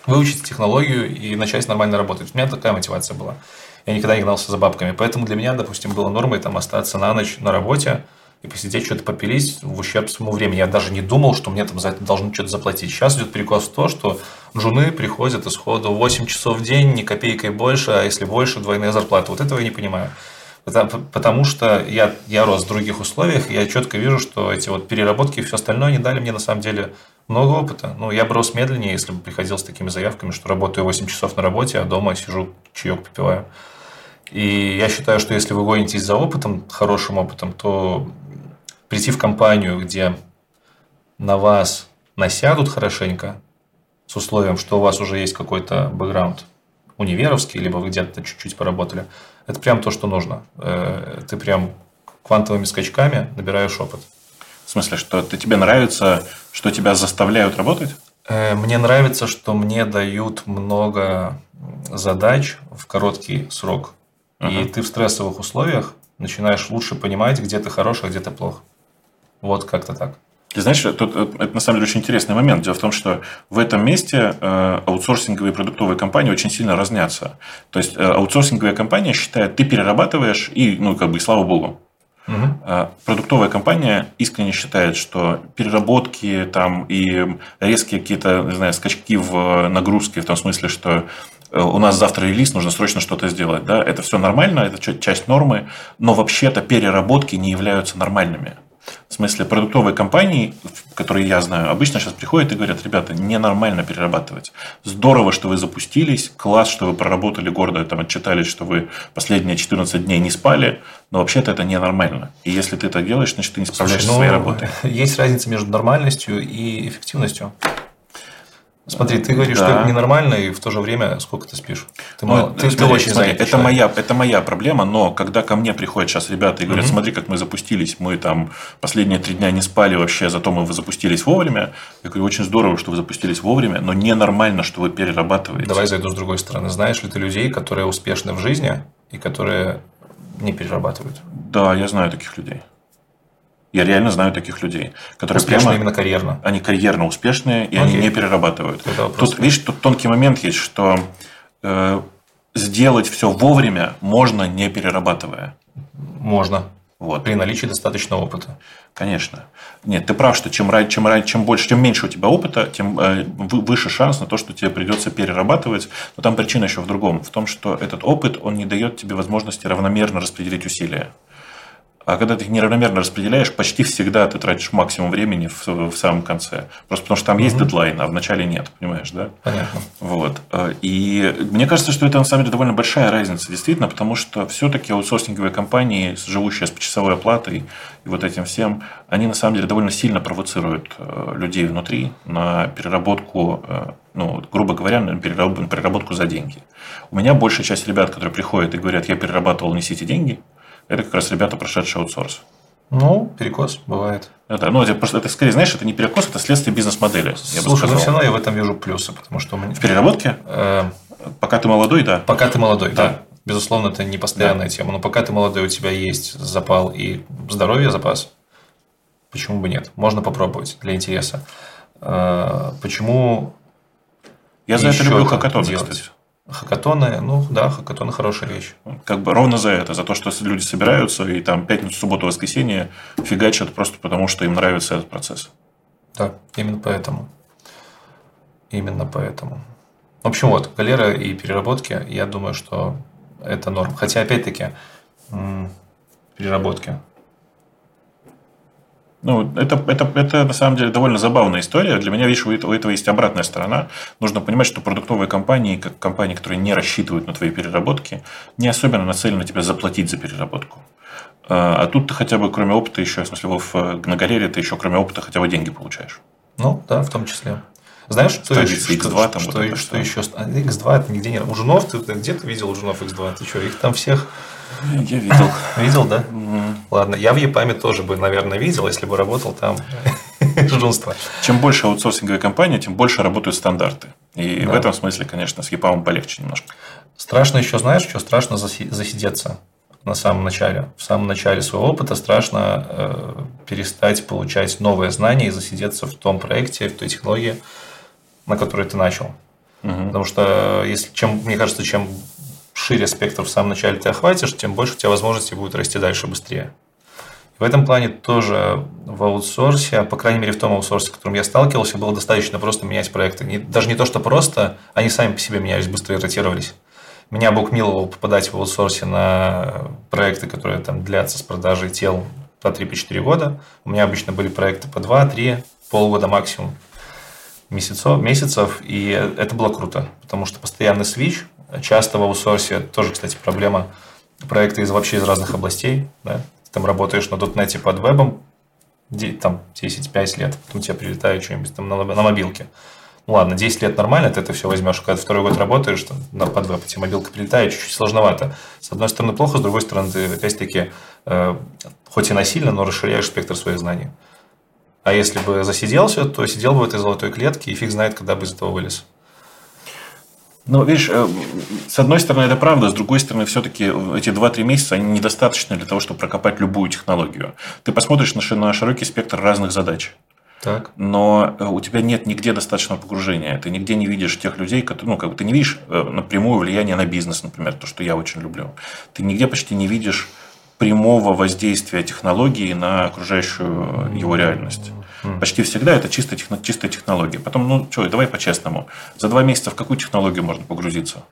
выучить технологию и начать нормально работать. У меня такая мотивация была. Я никогда не гнался за бабками. Поэтому для меня, допустим, было нормой там остаться на ночь на работе и посидеть, что-то попилить в ущерб своему времени. Я даже не думал, что мне там за это должны что-то заплатить. Сейчас идет перекос в то, что жены приходят исходу 8 часов в день, ни копейкой больше, а если больше, двойная зарплата. Вот этого я не понимаю. Потому что я, я рос в других условиях, я четко вижу, что эти вот переработки и все остальное не дали мне на самом деле много опыта. Ну, я бы рос медленнее, если бы приходил с такими заявками, что работаю 8 часов на работе, а дома сижу, чаек попиваю. И я считаю, что если вы гонитесь за опытом, хорошим опытом, то прийти в компанию, где на вас насядут хорошенько, с условием, что у вас уже есть какой-то бэкграунд универовский, либо вы где-то чуть-чуть поработали – это прям то, что нужно. Э, ты прям квантовыми скачками набираешь опыт. В смысле, что ты, тебе нравится, что тебя заставляют работать? Э, мне нравится, что мне дают много задач в короткий срок. Uh-huh. И ты в стрессовых условиях начинаешь лучше понимать, где ты хорош, а где ты плох. Вот как-то так. Ты знаешь, тут э, это на самом деле очень интересный момент. Дело в том, что в этом месте э, аутсорсинговые продуктовые компании очень сильно разнятся. То есть э, аутсорсинговая компания считает, ты перерабатываешь и, ну, как бы, и слава богу. Угу. Продуктовая компания искренне считает, что переработки там и резкие какие-то, не знаю, скачки в нагрузке, в том смысле, что у нас завтра релиз, нужно срочно что-то сделать. Да? Это все нормально, это часть нормы, но вообще-то переработки не являются нормальными. В смысле, продуктовые компании, которые я знаю, обычно сейчас приходят и говорят, ребята, ненормально перерабатывать. Здорово, что вы запустились, класс, что вы проработали гордо, там отчитались, что вы последние 14 дней не спали, но вообще-то это ненормально. И если ты это делаешь, значит, ты не справляешься Слушай, ну, своей работой. <laughs> Есть разница между нормальностью и эффективностью. Смотри, ты говоришь, да. что это ненормально, и в то же время сколько ты спишь? Ты, ну, мало, ты, ты очень смотри, это моя, это моя проблема, но когда ко мне приходят сейчас ребята и говорят, угу. смотри, как мы запустились, мы там последние три дня не спали вообще, зато мы запустились вовремя. Я говорю, очень здорово, что вы запустились вовремя, но ненормально, что вы перерабатываете. Давай зайду с другой стороны. Знаешь ли ты людей, которые успешны в жизни и которые не перерабатывают? Да, я знаю таких людей. Я реально знаю таких людей, которые Успешно прямо, именно карьерно. они карьерно успешные, и Окей. они не перерабатывают. Это. Тут, видишь, тут тонкий момент есть, что э, сделать все вовремя можно, не перерабатывая. Можно. Вот. При наличии достаточного опыта. Конечно. Нет, ты прав, что чем, чем, чем больше, чем меньше у тебя опыта, тем э, вы- выше шанс на то, что тебе придется перерабатывать. Но там причина еще в другом. В том, что этот опыт, он не дает тебе возможности равномерно распределить усилия. А когда ты их неравномерно распределяешь, почти всегда ты тратишь максимум времени в, в самом конце. Просто потому что там есть дедлайн, а в начале нет, понимаешь, да? Понятно. Вот. Э, И мне кажется, что это на самом деле довольно большая разница, действительно, потому что все-таки аутсорсинговые компании, живущие с почасовой оплатой и вот этим всем, они на самом деле довольно сильно провоцируют э, людей внутри на переработку, э, ну, грубо говоря, на переработку за деньги. У меня большая часть ребят, которые приходят и говорят, я перерабатывал, несите деньги, это как раз ребята, прошедшие аутсорс. Ну, перекос бывает. Это, ну, это, просто, это скорее, знаешь, это не перекос, это следствие бизнес-модели. Слушай, ну сказал. все равно я в этом вижу плюсы, потому что В переработке, э, пока ты молодой, да. пока ты молодой, да. Да. Безусловно, это не постоянная тема, но пока ты молодой, у тебя есть запал и здоровье, запас, почему бы нет? Можно попробовать для интереса. Э, Почему Я за это люблю хакатоны, делать? кстати. Хакатоны, ну да, хакатоны хорошая вещь. Как бы ровно за это, за то, что люди собираются и там пятницу, субботу, воскресенье фигачат просто потому, что им нравится этот процесс. Да, именно поэтому. Именно поэтому. В общем, вот, галера и переработки, я думаю, что это норм. Хотя, опять-таки, переработки. Ну, это, это, это на самом деле довольно забавная история. Для меня, видишь, у этого, есть обратная сторона. Нужно понимать, что продуктовые компании, как компании, которые не рассчитывают на твои переработки, не особенно нацелены на тебя заплатить за переработку. А а тут ты хотя бы, кроме опыта, еще, в смысле, в, на галерее ты еще, кроме опыта, хотя бы деньги получаешь. Ну, да, в том числе. Знаешь, что, Страница еще, X2 что, там что, вот это что что. еще? А, X2 это нигде не... У Жунов, ты, где ты видел у Жунов X2? Ты что, их там всех <laughs> Я видел. видел, да? Ладно, я в Епаме тоже бы, наверное, видел, если бы работал там <laughs> жунство. Чем больше аутсорсинговая компания, тем больше работают стандарты. И Да. в этом смысле, конечно, с EPAM полегче немножко. Страшно еще, знаешь, что страшно заси- засидеться на самом начале. В самом начале своего опыта страшно э, перестать получать новые знания и засидеться в том проекте, в той технологии, на которой ты начал. Мгм. Потому что, если, чем, мне кажется, чем шире спектр в самом начале ты охватишь, тем больше у тебя возможностей будет расти дальше быстрее. В этом плане тоже в аутсорсе, по крайней мере в том аутсорсе, с которым я сталкивался, было достаточно просто менять проекты. Не- даже не то, что просто, они сами по себе менялись, быстро и ротировались. Меня Бог миловал попадать в аутсорсе на проекты, которые там длятся с продажей тел по 3-4 года. У меня обычно были проекты по 2-3, полгода максимум месяцев, месяцев, и это было круто, потому что постоянный свич, часто в аутсорсе, тоже, кстати, проблема, проекты из вообще из разных областей, да, ты там работаешь на .NET под вебом, там 10-5 лет, потом тебе прилетает что-нибудь там на, на мобилке. Ну ладно, 10 лет нормально, ты это все возьмешь, когда ты второй год работаешь, там, на под веб, тебе мобилка прилетает, чуть-чуть сложновато. С одной стороны плохо, с другой стороны ты опять-таки, э, хоть и насильно, но расширяешь спектр своих знаний. А если бы засиделся, то сидел бы в этой золотой клетке, и фиг знает, когда бы из этого вылез. Ну, видишь, э, с одной стороны, это правда, с другой стороны, все-таки эти 2-3 месяца, они недостаточны для того, чтобы прокопать любую технологию. Ты посмотришь на, ши- на широкий спектр разных задач, Так. но э, у тебя нет нигде достаточного погружения. Ты нигде не видишь тех людей, которые, ну, как бы ты не видишь э, напрямую влияние на бизнес, например, то, что я очень люблю. Ты нигде почти не видишь прямого воздействия технологии на окружающую его реальность. Почти всегда это чисто техно- чистая технология. Потом, ну что, давай по-честному. За два месяца в какую технологию можно погрузиться?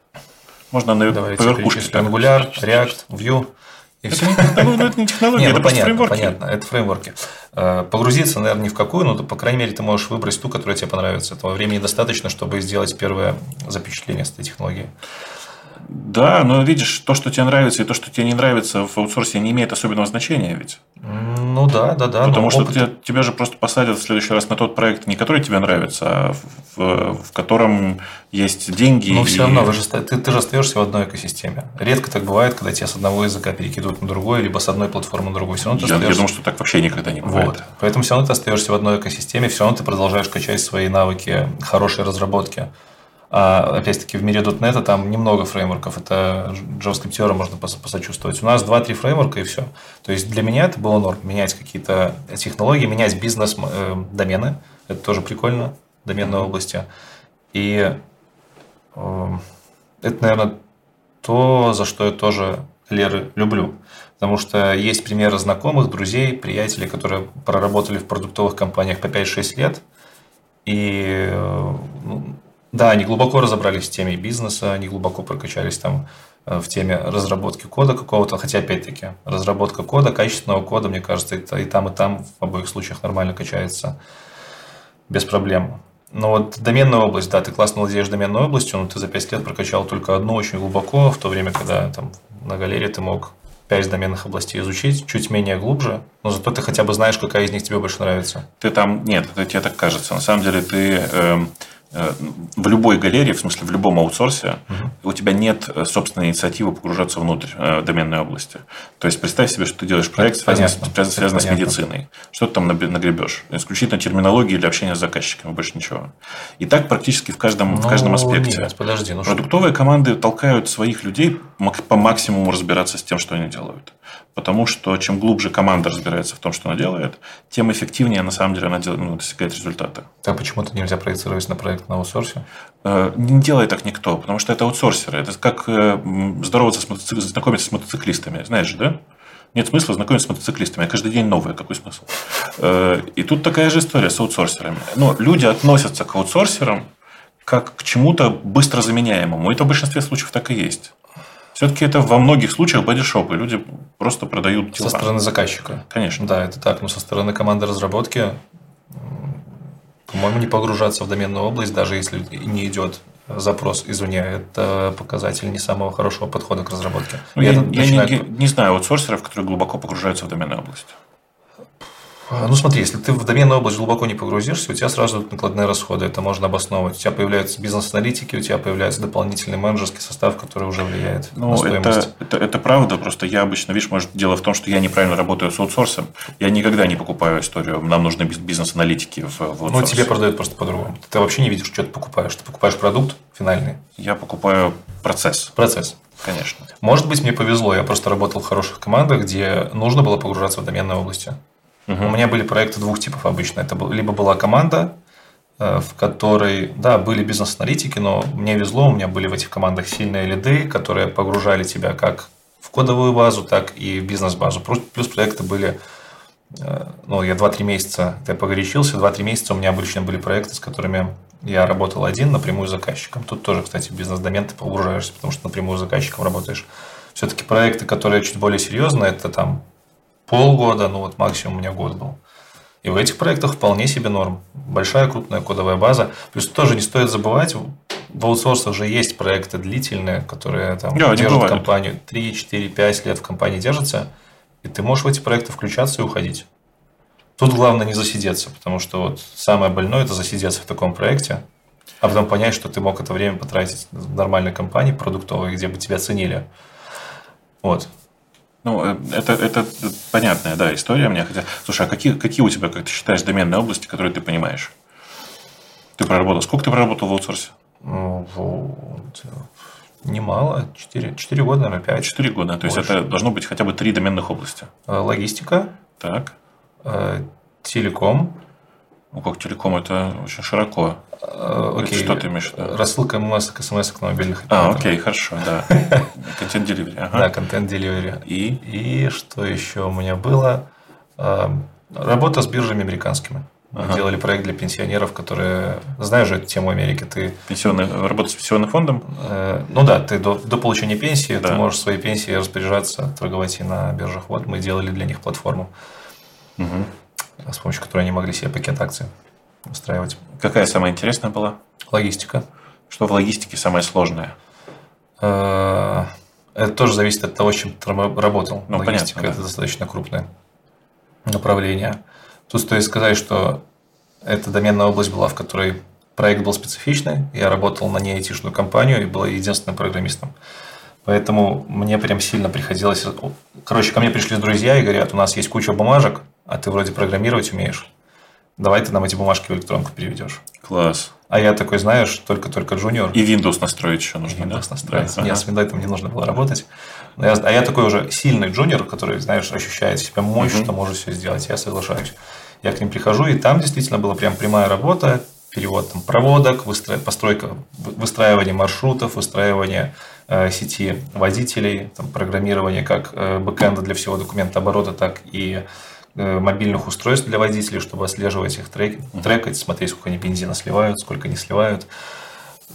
Можно на Давайте по верхушке. Angular, React, Vue. И Это все. не, ну, ну, это не технология, Не, это ну просто понятно, фреймворки. понятно, это фреймворки. Э, Погрузиться, наверное, ни в какую, но, по крайней мере, ты можешь выбрать ту, которая тебе понравится. Этого времени достаточно, чтобы сделать первое запечатление с этой технологией. Да, но видишь, то, что тебе нравится, и то, что тебе не нравится в аутсорсе, не имеет особенного значения ведь. Ну да, да, да. Потому что опыт- те- тебя же просто посадят в следующий раз на тот проект, не который тебе нравится, а в, в- котором есть деньги. Но и- все равно вы же, ты, ты же остаешься в одной экосистеме. Редко так бывает, когда тебя с одного языка перекидывают на другой, либо с одной платформы на другую. Все равно ты Я, я остаешься- думаю, что так вообще никогда не бывает. Вот. Поэтому все равно ты остаешься в одной экосистеме, все равно ты продолжаешь качать свои навыки хорошей разработки. А, опять-таки, в мире .NET там немного фреймворков. Это JavaScript можно посочувствовать. У нас 2-3 фреймворка и все. То есть для меня это было норм. Менять какие-то технологии, менять бизнес-домены. Э, это тоже прикольно. Доменной области. И э, это, наверное, то, за что я тоже Леры люблю. Потому что есть примеры знакомых, друзей, приятелей, которые проработали в продуктовых компаниях по 5-6 лет. И э, ну, да, они глубоко разобрались в теме бизнеса, они глубоко прокачались там э, в теме разработки кода какого-то, хотя опять-таки разработка кода, качественного кода, мне кажется, и там, и там в обоих случаях нормально качается без проблем. Но вот доменная область, да, ты классно владеешь доменной областью, но ты за 5 лет прокачал только одну очень глубоко, в то время, когда там на галерее ты мог 5 доменных областей изучить, чуть менее глубже, но зато ты хотя бы знаешь, какая из них тебе больше нравится. Ты там, нет, это тебе так кажется. На самом деле ты э, в любой галерее, в смысле в любом аутсорсе, угу. у тебя нет э, собственной инициативы погружаться внутрь э, доменной области. То есть представь себе, что ты делаешь проект, связанный, с, связанный с медициной. Что ты там нагребешь? Исключительно терминологии для общения с заказчиками, больше ничего. И так практически в каждом, ну, в каждом ну, аспекте. Нет, подожди, ну Продуктовые что? команды толкают своих людей по максимуму разбираться с тем, что они делают. Потому что чем глубже команда разбирается в том, что она делает, тем эффективнее на самом деле она делает, ну, достигает результата. Так почему-то нельзя проецировать на проект на аутсорсе? Э, не делает так никто, потому что это аутсорсеры. Это как э, здороваться с мотоцик... знакомиться с мотоциклистами. Знаешь же, да? Нет смысла знакомиться с мотоциклистами. Каждый день новые. Какой смысл? Э, и тут такая же история с аутсорсерами. Но люди относятся к аутсорсерам как к чему-то быстро заменяемому. Это в большинстве случаев так и есть. Все-таки это во многих случаях бодишопы. Люди просто продают тела. Со стороны заказчика. Конечно. Да, это так. Но со стороны команды разработки, по-моему, не погружаться в доменную область, даже если не идет запрос извне, это показатель не самого хорошего подхода к разработке. Ну, я, я, начинает... не, не знаю аутсорсеров, которые глубоко погружаются в доменную область. А, ну смотри, если ты в доменную область глубоко не погрузишься, у тебя сразу идут накладные расходы, это можно обосновывать. У тебя появляются бизнес-аналитики, у тебя появляется дополнительный менеджерский состав, который уже влияет ну, на стоимость. Это, это, это правда, просто я обычно, видишь, может, дело в том, что я неправильно работаю с аутсорсом. Я никогда не покупаю историю, нам нужны бизнес-аналитики в, в аутсорсе. Ну, тебе продают просто по-другому. Ты вообще не видишь, что ты покупаешь. Ты покупаешь продукт финальный. Я покупаю процесс. Процесс. Конечно. Может быть, мне повезло, я просто работал в хороших командах, где нужно было погружаться в доменные области. У меня были проекты двух типов обычно. Это либо была команда, э, в которой, да, были бизнес-аналитики, но мне везло, у меня были в этих командах сильные лиды, которые погружали тебя как в кодовую базу, так и в бизнес-базу. Плюс проекты были, э, ну, я 2-3 месяца, я погорячился, 2-3 месяца у меня обычно были проекты, с которыми я работал один напрямую с заказчиком. Тут тоже, кстати, бизнес-домен ты погружаешься, потому что напрямую с заказчиком работаешь. Все-таки проекты, которые чуть более серьезные, это там полгода, ну вот максимум у меня год был. И в этих проектах вполне себе норм. Большая крупная кодовая база. Плюс тоже не стоит забывать, в аутсорсах же есть проекты длительные, которые там да, держат компанию 3, 4, 5 лет в компании держатся, и ты можешь в эти проекты включаться и уходить. Тут главное не засидеться, потому что вот самое больное – это засидеться в таком проекте, а потом понять, что ты мог это время потратить в нормальной компании продуктовой, где бы тебя ценили. Вот. Ну, э, это, это понятная, да, история мне. Хотя, слушай, а какие, какие у тебя, как ты считаешь, доменные области, которые ты понимаешь? Ты проработал. Сколько ты проработал в аутсорсе? Ну, вот, немало. Четыре, четыре года, наверное, пять. Четыре года. То есть, это должно быть хотя бы три доменных области. Э, логистика. Так. Э, телеком. Ну, как телеком, это очень широко. Uh, окей. Что ты имеешь в виду? Рассылка смс смс на мобильных А, окей, хорошо, да. <laughs> Контент деливери. Да, контент деливери. И? И что еще у меня было? А, работа с биржами американскими. Мы ага. делали проект для пенсионеров, которые... Знаешь же эту тему Америки? Ты... Пенсионный... Работа с пенсионным фондом? Э, ну да, ты до, до получения пенсии, да. ты можешь своей пенсией распоряжаться, торговать и на биржах. Вот мы делали для них платформу. Угу с помощью которой они могли себе пакет акций устраивать. Какая самая интересная была? Логистика. Что в логистике самое сложное? Э, это тоже зависит от того, с чем ты работал. Ну, Логистика понятно, да. это достаточно крупное направление. Тут стоит сказать, что эта доменная область была, в которой проект был специфичный. Я работал на неайтишную компанию и был единственным программистом. Поэтому мне прям сильно приходилось... Короче, ко мне пришли друзья и говорят, у нас есть куча бумажек, а ты вроде программировать умеешь. Давай ты нам эти бумажки в электронку переведешь. Класс. А я такой, знаешь, только-только джуниор. И Windows настроить еще нужно. Windows да? настроить. Да. Нет, с Windows там не нужно было работать. Я, а я такой уже сильный джуниор, который, знаешь, ощущает себя мощь, угу. что может все сделать. Я соглашаюсь. Я к ним прихожу, и там действительно была прям прямая работа, перевод там, проводок, выстро... постройка, выстраивание маршрутов, выстраивание э, сети водителей, там, программирование как э, бэкэнда для всего документа оборота, так и мобильных устройств для водителей, чтобы отслеживать их, трек, трекать, смотреть, сколько они бензина сливают, сколько не сливают.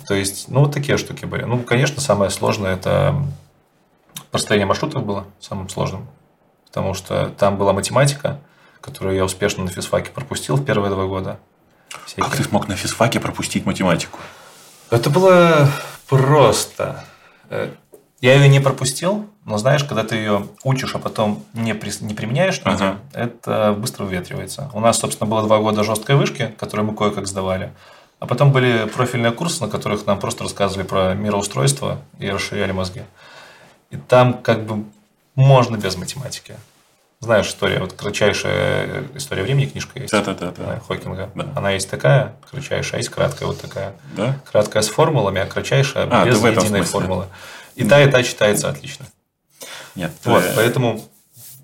То есть, ну, вот такие штуки были. Ну, конечно, самое сложное – это построение маршрутов было самым сложным, потому что там была математика, которую я успешно на физфаке пропустил в первые два года. Всякие. Как ты смог на физфаке пропустить математику? Это было просто. Э, я ее не пропустил, но знаешь, когда ты ее учишь, а потом не, при, не применяешь ага. это быстро уветривается. У нас, собственно, было два года жесткой вышки, которые мы кое-как сдавали. А потом были профильные курсы, на которых нам просто рассказывали про мироустройство и расширяли мозги. И там как бы можно без математики. Знаешь, история, вот кратчайшая история времени, книжка есть. Да, да, да. да. Хокинга. Да. Она есть такая, кратчайшая, а есть краткая вот такая. Да? Краткая с формулами, а кратчайшая а, без единой смысле. формулы. И та, и та читается отлично. Нет. Вот, э... поэтому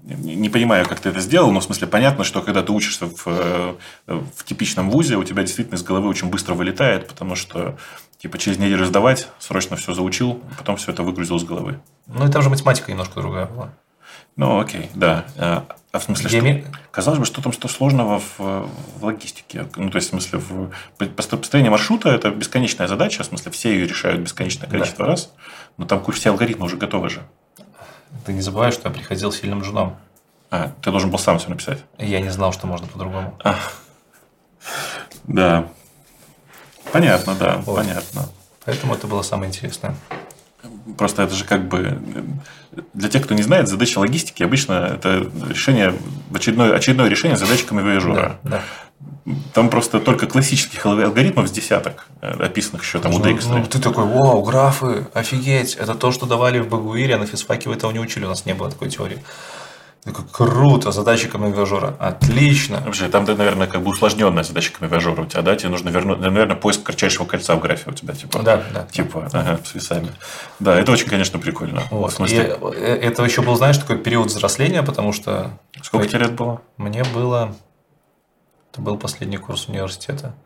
не понимаю, как ты это сделал, но в смысле понятно, что когда ты учишься в, э, в типичном вузе, у тебя действительно из головы очень быстро вылетает, потому что типа через неделю сдавать, срочно все заучил, потом все это выгрузил из головы. Ну и там же математика немножко другая была. Ну, окей, да. А, а в смысле, что, казалось бы, что там что сложного в, в логистике? Ну, то есть, в смысле, в построение маршрута – это бесконечная задача, в смысле, все ее решают бесконечное количество да. раз, но там все алгоритмы уже готовы же. Ты не забывай, что я приходил сильным женом. А, ты должен был сам все написать. Я не знал, что можно по-другому. А. Да. Понятно, да, вот. понятно. Поэтому это было самое интересное. Просто это же как бы для тех, кто не знает, задача логистики обычно это решение очередное, очередное решение задачи камевояжера. Да, да. Там просто только классических алгоритмов с десяток э, описанных еще там ну, у Дейкстра. Ну, ты такой, вау, графы, офигеть, это то, что давали в Багуире, а на физфаке вы этого не учили, у нас не было такой теории. Такой, круто, задача камевиажера. Отлично. Вообще, там, наверное, как бы усложненная задача камевиажера у тебя, да? Тебе нужно вернуть, наверное, поиск кратчайшего кольца в графе у тебя, типа. Да, да. Типа, ага, с весами. Да, это очень, конечно, прикольно. Вот. В смысле... И э, это еще был, знаешь, такой период взросления, потому что... Сколько тебе лет было? Мне было... Это был последний курс университета.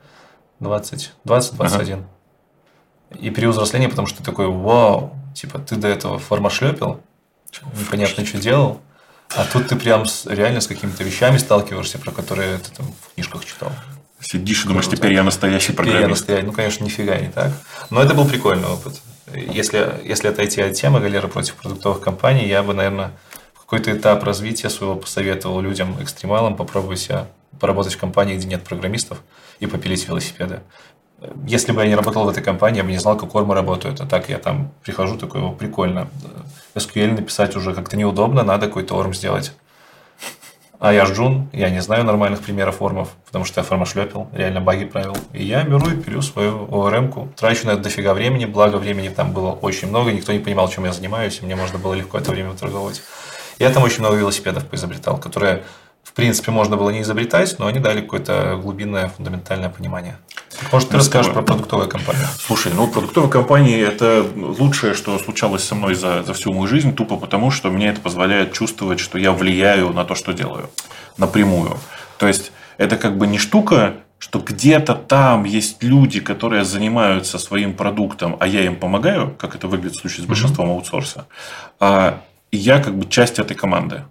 20, 20-21. Ага. И период взросления, потому что ты такой, вау, типа, ты до этого формошлепил, непонятно, что делал. А тут ты прям с, реально с какими-то вещами сталкиваешься, про которые ты там в книжках читал. Сидишь и думаешь, теперь я настоящий теперь программист. Я настоящий. Ну, конечно, нифига не так. Но это был прикольный опыт. Если, если отойти от темы галеры против продуктовых компаний, я бы, наверное, в какой-то этап развития своего посоветовал людям, экстремалам, попробуйте поработать в компании, где нет программистов, и попилить велосипеды. Если бы я не работал в этой компании, я бы не знал, как ормы работают. А так я там прихожу, такой, о, прикольно. SQL написать уже как-то неудобно, надо какой-то орм сделать. А я жджун, я не знаю нормальных примеров формов, потому что я формошлепил, реально баги правил. И я беру и пилю свою ORM-ку, трачу на это дофига времени, благо времени там было очень много, никто не понимал, чем я занимаюсь, и мне можно было легко это время выторговать. Я там очень много велосипедов поизобретал, которые в принципе, можно было не изобретать, но они дали какое-то глубинное, фундаментальное понимание. Может, ты расскажешь про продуктовую компанию? Слушай, ну, продуктовая компания – это лучшее, что случалось со мной за, за всю мою жизнь, тупо потому, что мне это позволяет чувствовать, что я влияю на то, что делаю, напрямую. То есть, это как бы не штука, что где-то там есть люди, которые занимаются своим продуктом, а я им помогаю, как это выглядит в случае с большинством mm-hmm. аутсорса, а я как бы часть этой команды.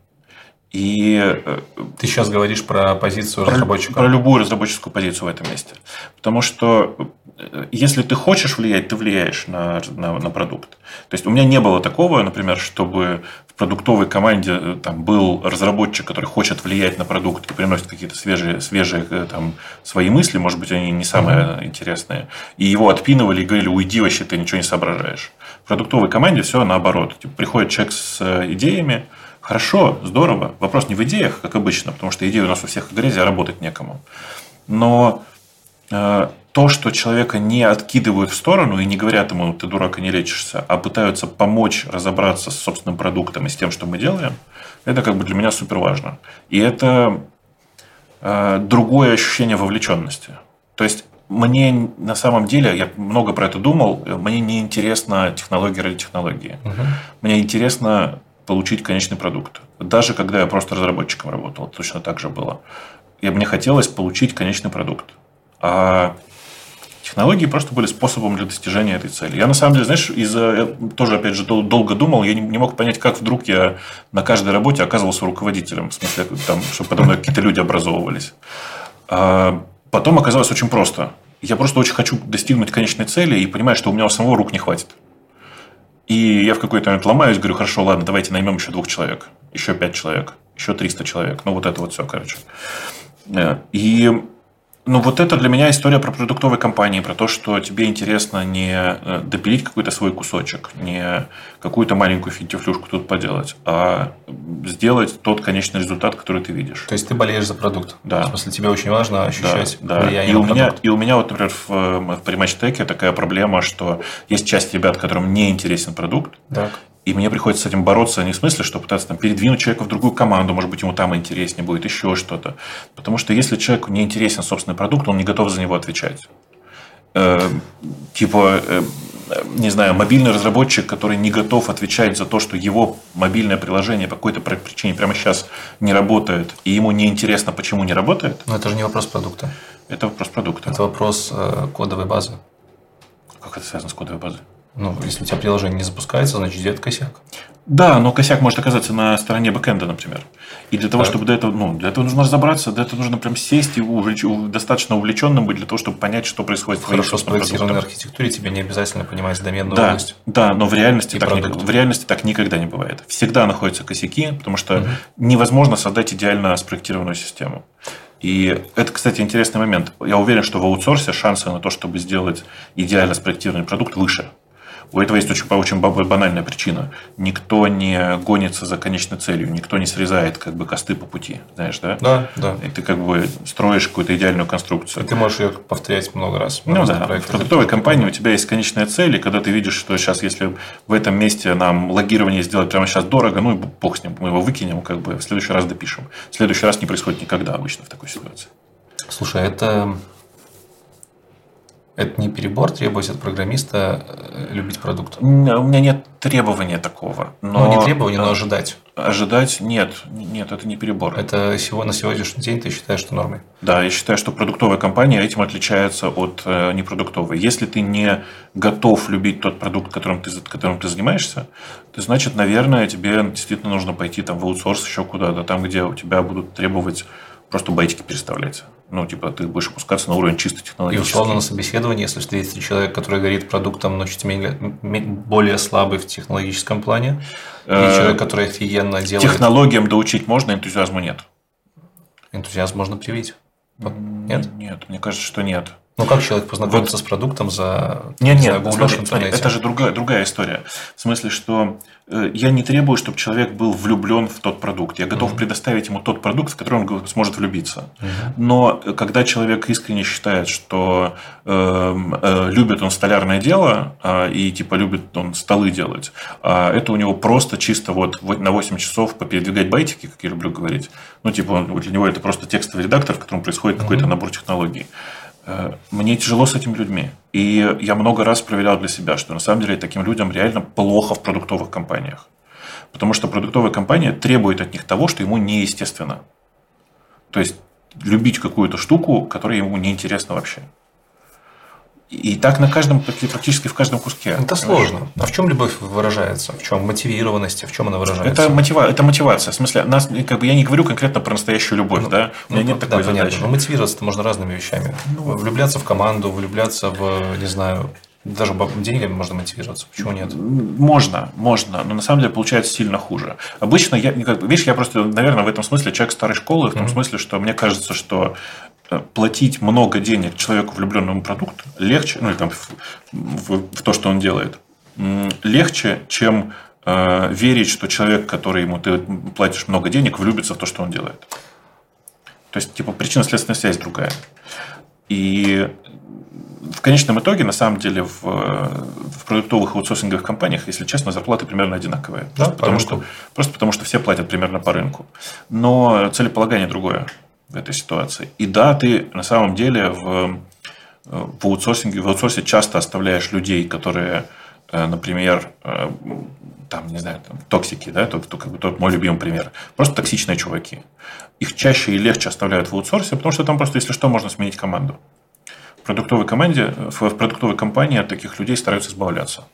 И э, ты сейчас говоришь про позицию про, разработчика. Про любую разработческую позицию в этом месте. Потому что э, если ты хочешь влиять, ты влияешь на, на, на продукт. То есть у меня не было такого, например, чтобы в продуктовой команде э, там, был разработчик, который хочет влиять на продукт и приносит какие-то свежие, свежие там, свои мысли, может быть, они не самые mm-hmm. интересные, и его отпинывали и говорили, уйди вообще, ты ничего не соображаешь. В продуктовой команде все наоборот. Типа, приходит человек с идеями, Хорошо, здорово. Вопрос не в идеях, как обычно, потому что идеи у нас у всех в грязи, а работать некому. Но э, то, что человека не откидывают в сторону и не говорят ему, ты дурак и не лечишься, а пытаются помочь разобраться с собственным продуктом и с тем, что мы делаем, это как бы для меня супер важно. И это э, другое ощущение вовлеченности. То есть мне на самом деле, я много про это думал, мне не интересна технология ради технологии. Угу. Мне интересно получить конечный продукт. Даже когда я просто разработчиком работал, точно так же было. И мне хотелось получить конечный продукт. А технологии просто были способом для достижения этой цели. Я на самом деле, знаешь, из-за тоже, опять же, долго думал, я не, не мог понять, как вдруг я на каждой работе оказывался руководителем, в смысле, там, чтобы потом какие-то люди образовывались. А потом оказалось очень просто. Я просто очень хочу достигнуть конечной цели и понимаю, что у меня у самого рук не хватит. И я в какой-то момент ломаюсь, говорю, хорошо, ладно, давайте наймем еще двух человек, еще пять человек, еще 300 человек. Ну, вот это вот все, короче. Э, и ну, вот это для меня история про продуктовые компании, про то, что тебе интересно не э, допилить какой-то свой кусочек, не какую-то маленькую финтифлюшку тут поделать, а сделать тот конечный результат, который ты видишь. То есть ты болеешь за продукт. Да. В смысле, тебе очень важно ощущать да, влияние и у продукт. Меня, и у меня, вот, например, в, в Primatch Tech такая проблема, что есть часть ребят, которым не интересен продукт, так. И мне приходится с этим бороться не в смысле, что пытаться там, передвинуть человека в другую команду, может быть, ему там интереснее будет, еще что-то. Потому что если человеку не интересен собственный продукт, он не готов за него отвечать. Э, типа, э, не знаю, мобильный разработчик, который не готов отвечать за то, что его мобильное приложение по какой-то причине прямо сейчас не работает, и ему не интересно, почему не работает. Но это же не вопрос продукта. Это вопрос продукта. Это вопрос э, кодовой базы. Как это связано с кодовой базой? Ну, если у тебя приложение не запускается, значит, где-то косяк. Да, но косяк может оказаться на стороне бэкэнда, например. И для того, так. чтобы до этого, ну, для этого нужно разобраться, для этого нужно прям сесть и увлеч... достаточно увлеченным быть для того, чтобы понять, что происходит в хорошо спроектированной архитектуре тебе не обязательно понимать доменную да, область. Да, но в реальности, так не, в реальности так никогда не бывает. Всегда находятся косяки, потому что угу. невозможно создать идеально спроектированную систему. И это, кстати, интересный момент. Я уверен, что в аутсорсе шансы на то, чтобы сделать идеально спроектированный продукт, выше. У этого есть очень, очень банальная причина. Никто не гонится за конечной целью, никто не срезает как бы косты по пути, знаешь, да? Да, да. И ты как бы строишь какую-то идеальную конструкцию. И ты можешь ее повторять много раз. Ну да, в продуктовой компании у тебя есть конечная цель, и когда ты видишь, что сейчас, если в этом месте нам логирование сделать прямо сейчас дорого, ну и бог с ним, мы его выкинем, как бы в следующий раз допишем. В следующий раз не происходит никогда обычно в такой ситуации. Слушай, это это не перебор требовать от программиста э, любить продукт? У меня нет требования такого. Но ну, не требования, но ожидать. Ожидать нет, нет, это не перебор. Это всего на сегодняшний день ты считаешь, что нормой? Да, я считаю, что продуктовая компания этим отличается от э, непродуктовой. Если ты не готов любить тот продукт, которым ты, которым ты занимаешься, то значит, наверное, тебе действительно нужно пойти там в аутсорс еще куда-то, там, где у тебя будут требовать просто байтики переставлять. Ну, типа, ты будешь опускаться на уровень чисто технологический. И условно на собеседовании, если встретится человек, который говорит продуктом, но чуть менее, более слабый в технологическом плане, и э, человек, который офигенно делает... Технологиям доучить можно, энтузиазму нет. Энтузиазм можно привить. Нет? Нет, мне кажется, что нет. Ну, как человек познакомится вот. с продуктом за нет, не нет, знаю, смотри, смотри, это же другая, другая история. В смысле, что э, я не требую, чтобы человек был влюблен в тот продукт. Я готов mm-hmm. предоставить ему тот продукт, в который он сможет влюбиться. Mm-hmm. Но э, когда человек искренне считает, что э, э, любит он столярное дело э, и типа любит он столы делать, э, это у него просто чисто вот на 8 часов попередвигать байтики, как я люблю говорить. Ну, типа, он, для него это просто текстовый редактор, в котором происходит mm-hmm. какой-то набор технологий. Э, мне тяжело с этими людьми. И я много раз проверял для себя, что на самом деле таким людям реально плохо в продуктовых компаниях. Потому что продуктовая компания требует от них того, что ему неестественно. То есть любить какую-то штуку, которая ему неинтересна вообще. И так на каждом, практически в каждом куске. Это сложно. А в чем любовь выражается? В чем мотивированность? В чем она выражается? Это, мотива... это мотивация. В смысле, нас, как бы, я не говорю конкретно про настоящую любовь, ну, да? У меня ну, нет такой да, задачи. Но мотивироваться можно разными вещами. Ну, влюбляться в команду, влюбляться в, не знаю, даже деньгами можно мотивироваться. Почему нет? Можно, можно, но на самом деле получается сильно хуже. Обычно я, видишь, я просто, наверное, в этом смысле человек старой школы, в том mm-hmm. смысле, что мне кажется, что платить много денег человеку, влюбленному в продукт, легче, ну или там в, в, в то, что он делает, легче, чем э, верить, что человек, который ему ты платишь много денег, влюбится в то, что он делает. То есть, типа, причинно-следственная связь другая. И в конечном итоге, на самом деле, в, в продуктовых аутсорсинговых компаниях, если честно, зарплаты примерно одинаковые. Да, просто, потому что, просто потому что все платят примерно по рынку. Но целеполагание другое. В этой ситуации. И да, ты на самом деле в, в аутсорсинге, в аутсорсе часто оставляешь людей, которые, э, например, э, там, не знаю, там, токсики, да, тот, как бы, тот мой любимый пример. Просто токсичные чуваки. Их чаще и легче оставляют в аутсорсе, потому что там просто, если что, можно сменить команду. В продуктовой команде, в продуктовой компании от таких людей стараются избавляться.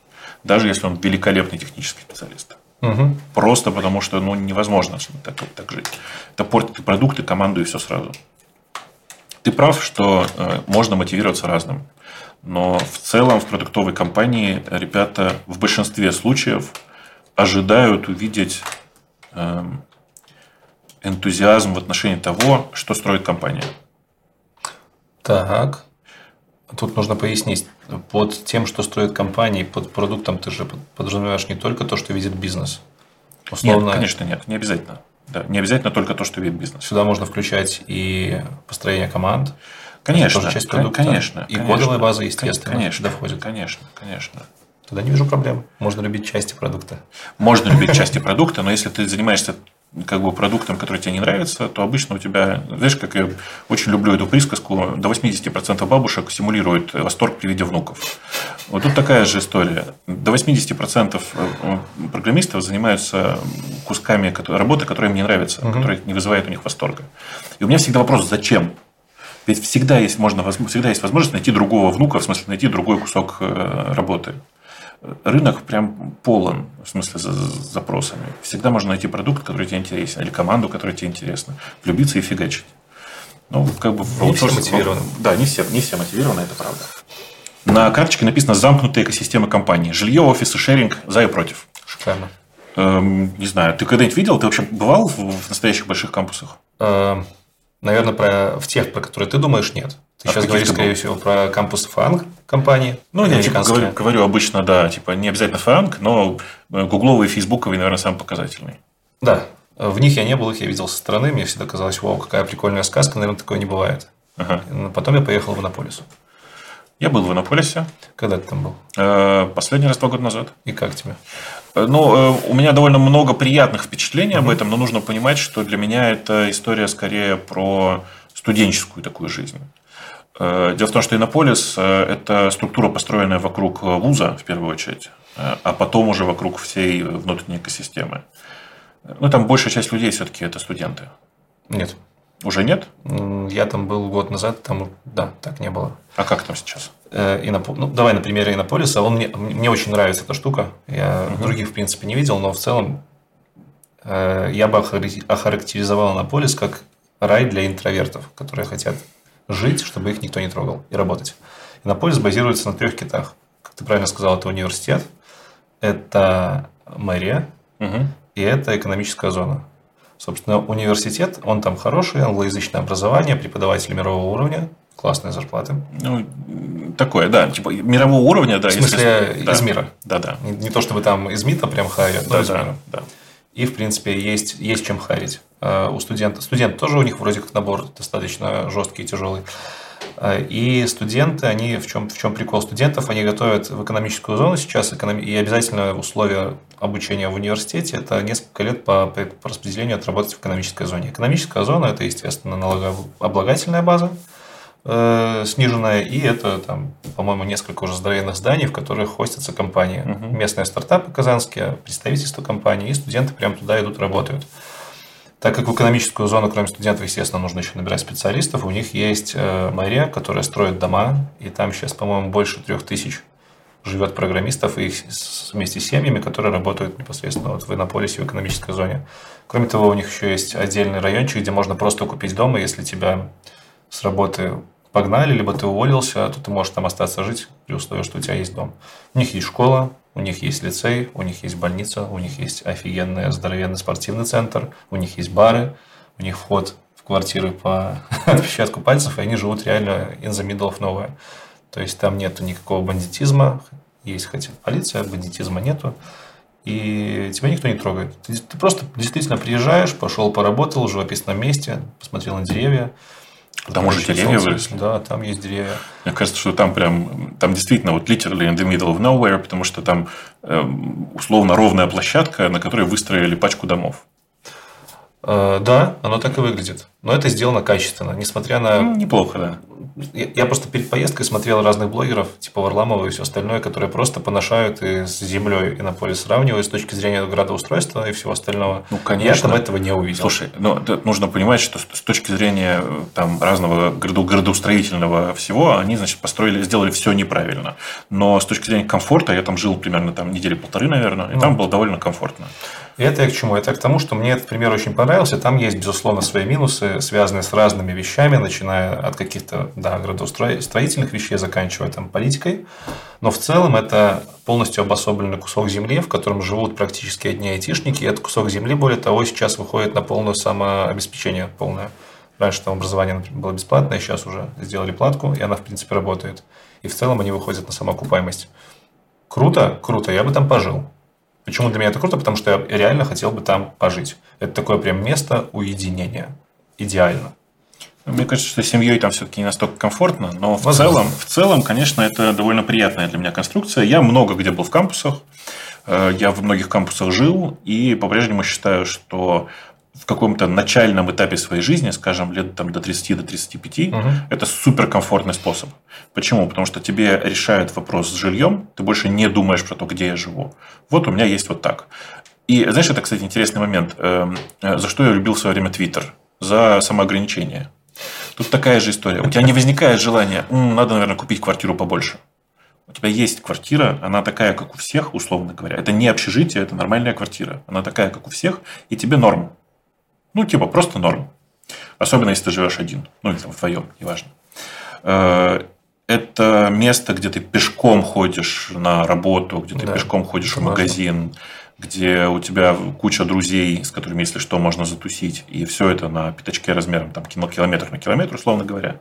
Даже если он великолепный технический специалист. Угу. Просто потому что ну, невозможно так, так жить. Это портит и продукты, команду, и все сразу. Ты прав, что э, можно мотивироваться разным. Но в целом в продуктовой компании ребята в большинстве случаев ожидают увидеть э, энтузиазм в отношении того, что строит компания. Так. Тут нужно пояснить. Под тем, что строит компании, под продуктом ты же подразумеваешь не только то, что видит бизнес. Условно... Нет, конечно, нет, не обязательно. Да, не обязательно только то, что видит бизнес. Сюда можно включать и построение команд. Конечно, тоже часть продукта, конечно. И конечно, кодовая база, естественно, конечно, входит. Конечно, конечно. Тогда не вижу проблем. Можно любить части продукта. Можно любить части продукта, но если ты занимаешься как бы продуктом, который тебе не нравится, то обычно у тебя, знаешь, как я очень люблю эту присказку, до 80% бабушек симулирует восторг при виде внуков. Вот тут такая же история. До 80% э, программистов занимаются кусками работы, которые им не нравятся, угу. которые не вызывают у них восторга. И у меня всегда вопрос, зачем? Ведь всегда есть, можно, всегда есть возможность найти другого внука, в смысле найти другой кусок э, работы рынок прям полон, в смысле, запросами. Всегда можно найти продукт, который тебе интересен, или команду, которая тебе интересна. Влюбиться и фигачить. Ну, как бы в не все мотивированы. Да, не все, не все мотивированы, это правда. На карточке написано «Замкнутая экосистема компании». Жилье, офисы, шеринг, за и против. Шикарно. Эм, не знаю, ты когда-нибудь видел? Ты вообще бывал в, в настоящих больших кампусах? Эм, наверное, про, в тех, про которые ты думаешь, нет. Ты а сейчас говоришь, скорее был? всего, про кампус Фанг компании. Ну, я типа, говорю, говорю обычно, да, типа не обязательно Фанг, но гугловый и фейсбуковый, наверное, самый показательный. Да. В них я не был, их я видел со стороны. Мне всегда казалось, вау, какая прикольная сказка, наверное, такое не бывает. Ага. Потом я поехал в Иннополис. Я был в Иннополисе. Когда ты там был? Э, последний раз два года назад. И как тебе? Э, ну, э, у меня довольно много приятных впечатлений об этом, но нужно понимать, что для меня это история скорее про студенческую такую жизнь. Э, дело в том, что Иннополис – это структура, построенная вокруг вуза, в первую очередь, а потом уже вокруг всей внутренней экосистемы. Ну, там большая часть людей все-таки это студенты. Нет. Уже нет? Я там был год назад, там, да, так не было. А как там сейчас? Инноп... Ну, давай на примере Иннополиса. Он мне, мне очень нравится эта штука. Я угу. других, в принципе, не видел, но в целом я бы охарактеризовал Иннополис как рай для интровертов, которые хотят жить, чтобы их никто не трогал, и работать. Иннополис базируется на трех китах. Как ты правильно сказал, это университет, это мэрия угу. и это экономическая зона. Собственно, университет, он там хороший, англоязычное образование, преподаватели мирового уровня, классные зарплаты. Ну, такое, да, типа мирового уровня, да. В смысле, если... из мира. Да, да. Не, не то, чтобы там из МИТа прям харят, да, да, да. И, в принципе, есть, есть чем харить. Э, у студента. Студент тоже у них вроде как набор достаточно жесткий и тяжелый. Э, и студенты, они в чем, в чем прикол студентов, они готовят в экономическую зону сейчас, и обязательное условие обучения в университете – это несколько лет по, по распределению отработать в экономической зоне. Экономическая зона – это, естественно, налогооблагательная база, э, сниженная, и это, там, по-моему, несколько уже здоровенных зданий, в которых хостятся компании. Угу. Местные стартапы казанские, представительства компании, и студенты прямо туда идут, работают. Так как в экономическую зону, кроме студентов, естественно, нужно еще набирать специалистов, у них есть э, мэрия, которая строит дома, и там сейчас, по-моему, больше трех тысяч живет программистов и их вместе с семьями, которые работают непосредственно вот в Иннополисе, в экономической зоне. Кроме того, у них еще есть отдельный райончик, где можно просто купить дом, и если тебя с работы погнали, либо ты уволился, то ты можешь там остаться жить при условии, что у тебя есть дом. У них есть школа, у них есть лицей, у них есть больница, у них есть офигенный здоровенный спортивный центр, у них есть бары, у них вход в квартиры по <laughs> отпечатку пальцев, и они живут реально in the middle of nowhere. То есть там нету никакого бандитизма, есть хотя полиция, бандитизма нету, и тебя никто не трогает. Ты, ты просто действительно приезжаешь, пошел поработал в живописном месте, посмотрел на деревья, там уже деревья выросли. Да, там есть деревья. Мне кажется, что там прям, там действительно вот literally in the middle of nowhere, потому что там э, условно ровная площадка, на которой выстроили пачку домов. Э, да, оно так и выглядит. Но это сделано качественно, несмотря на... Ну, неплохо, да. Я просто перед поездкой смотрел разных блогеров, типа Варламова и все остальное, которые просто поношают и с землей и на поле сравнивают с точки зрения градоустройства и всего остального. Ну, конечно. Я там этого не увидел. Слушай, ну, нужно понимать, что с точки зрения там, разного градоустроительного всего, они, значит, построили, сделали все неправильно. Но с точки зрения комфорта, я там жил примерно там недели полторы, наверное, и ну. там было довольно комфортно. И это я к чему? Это к тому, что мне этот пример очень понравился. Там есть, безусловно, свои минусы, связанные с разными вещами, начиная от каких-то да, градостроительных вещей, заканчивая там политикой. Но в целом это полностью обособленный кусок земли, в котором живут практически одни айтишники. И этот кусок земли, более того, сейчас выходит на полное самообеспечение, полное. Раньше там образование было бесплатное, сейчас уже сделали платку, и она, в принципе, работает. И в целом они выходят на самоокупаемость. Круто, круто, я бы там пожил. Почему для меня это круто? Потому что я реально хотел бы там пожить. Это такое прям место уединения. Идеально. Мне кажется, что с семьей там все-таки не настолько комфортно, но в целом, в целом, конечно, это довольно приятная для меня конструкция. Я много где был в кампусах, э, я в многих кампусах жил, и по-прежнему считаю, что в каком-то начальном этапе своей жизни, скажем, лет там, до 30 до 35, угу. это суперкомфортный способ. Почему? Потому что тебе решают вопрос с жильем, ты больше не думаешь про то, где я живу. Вот у меня есть вот так. И знаешь, это, кстати, интересный момент. Эм, э, за что я любил в свое время Твиттер? За самоограничение. Тут такая же история. У тебя не возникает желания, надо, наверное, купить квартиру побольше. У тебя есть квартира, она такая, как у всех, условно говоря. Это не общежитие, это нормальная квартира. Она такая, как у всех, и тебе норм. Ну, типа, просто норм. Особенно, если ты живешь один. Ну, или там вдвоем, неважно. Э, это место, где ты пешком ходишь на работу, где ты да, пешком ходишь в магазин, важно. где у тебя куча друзей, с которыми, если что, можно затусить. И все это на пятачке размером там, километр на километр, условно говоря.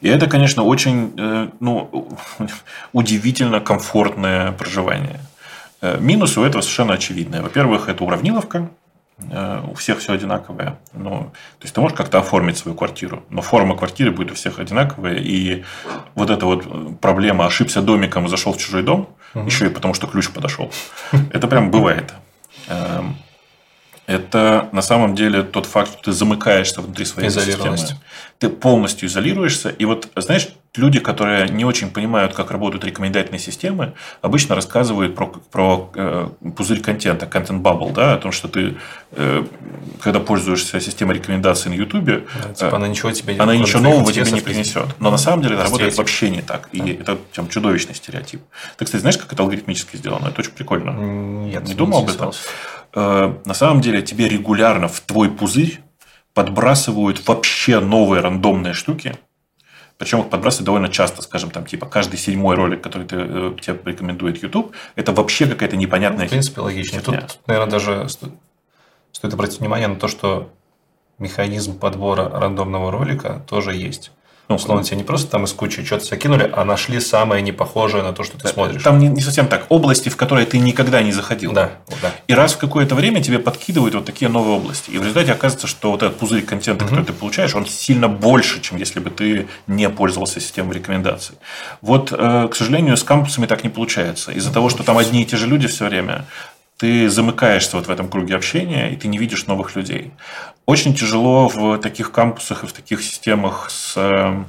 И это, конечно, очень э, ну, <laughs> удивительно комфортное проживание. Э, минусы у этого совершенно очевидные. Во-первых, это уравниловка. Э, у всех все одинаковое. Ну, то есть ты можешь как-то оформить свою квартиру, но форма квартиры будет у всех одинаковая. И вот эта вот проблема ошибся домиком и зашел в чужой дом, угу. еще и потому, что ключ подошел. Это прям бывает. Это на самом деле тот факт, что ты замыкаешься внутри своей системы. Ты полностью изолируешься. И вот, знаешь, люди, которые не очень понимают, как работают рекомендательные системы, обычно рассказывают про, про э, пузырь контента, content bubble, да, о том, что ты, э, когда пользуешься системой рекомендаций на YouTube, да, типа она ничего, тебе она ничего нового тебе не принесет. Но на самом деле это работает вообще не так. И это прям чудовищный стереотип. Ты, кстати, знаешь, как это алгоритмически сделано? Это очень прикольно. Нет, не думал об этом? Э, на самом деле тебе регулярно в твой пузырь подбрасывают вообще новые рандомные штуки. Причем их подбрасывают довольно часто, скажем, там, типа, каждый седьмой ролик, который ты, э, тебе рекомендует YouTube, это вообще какая-то непонятная ну, В принципе, логично. Тут, наверное, даже стоит обратить внимание на то, что механизм подбора рандомного ролика тоже есть. Ну, условно, тебе не просто там из кучи что-то закинули, а нашли самое непохожее на то, что ты смотришь. Там не, не совсем так. Области, в которые ты никогда не заходил. Да, да. И раз в какое-то время тебе подкидывают вот такие новые области. И в результате оказывается, что вот этот пузырь контента, угу. который ты получаешь, он сильно больше, чем если бы ты не пользовался системой рекомендаций. Вот, э, к сожалению, с кампусами так не получается. Из-за того, что там одни и те же люди все время, ты замыкаешься вот в этом круге общения, и ты не видишь новых людей. Очень тяжело в таких кампусах и в таких системах с, э,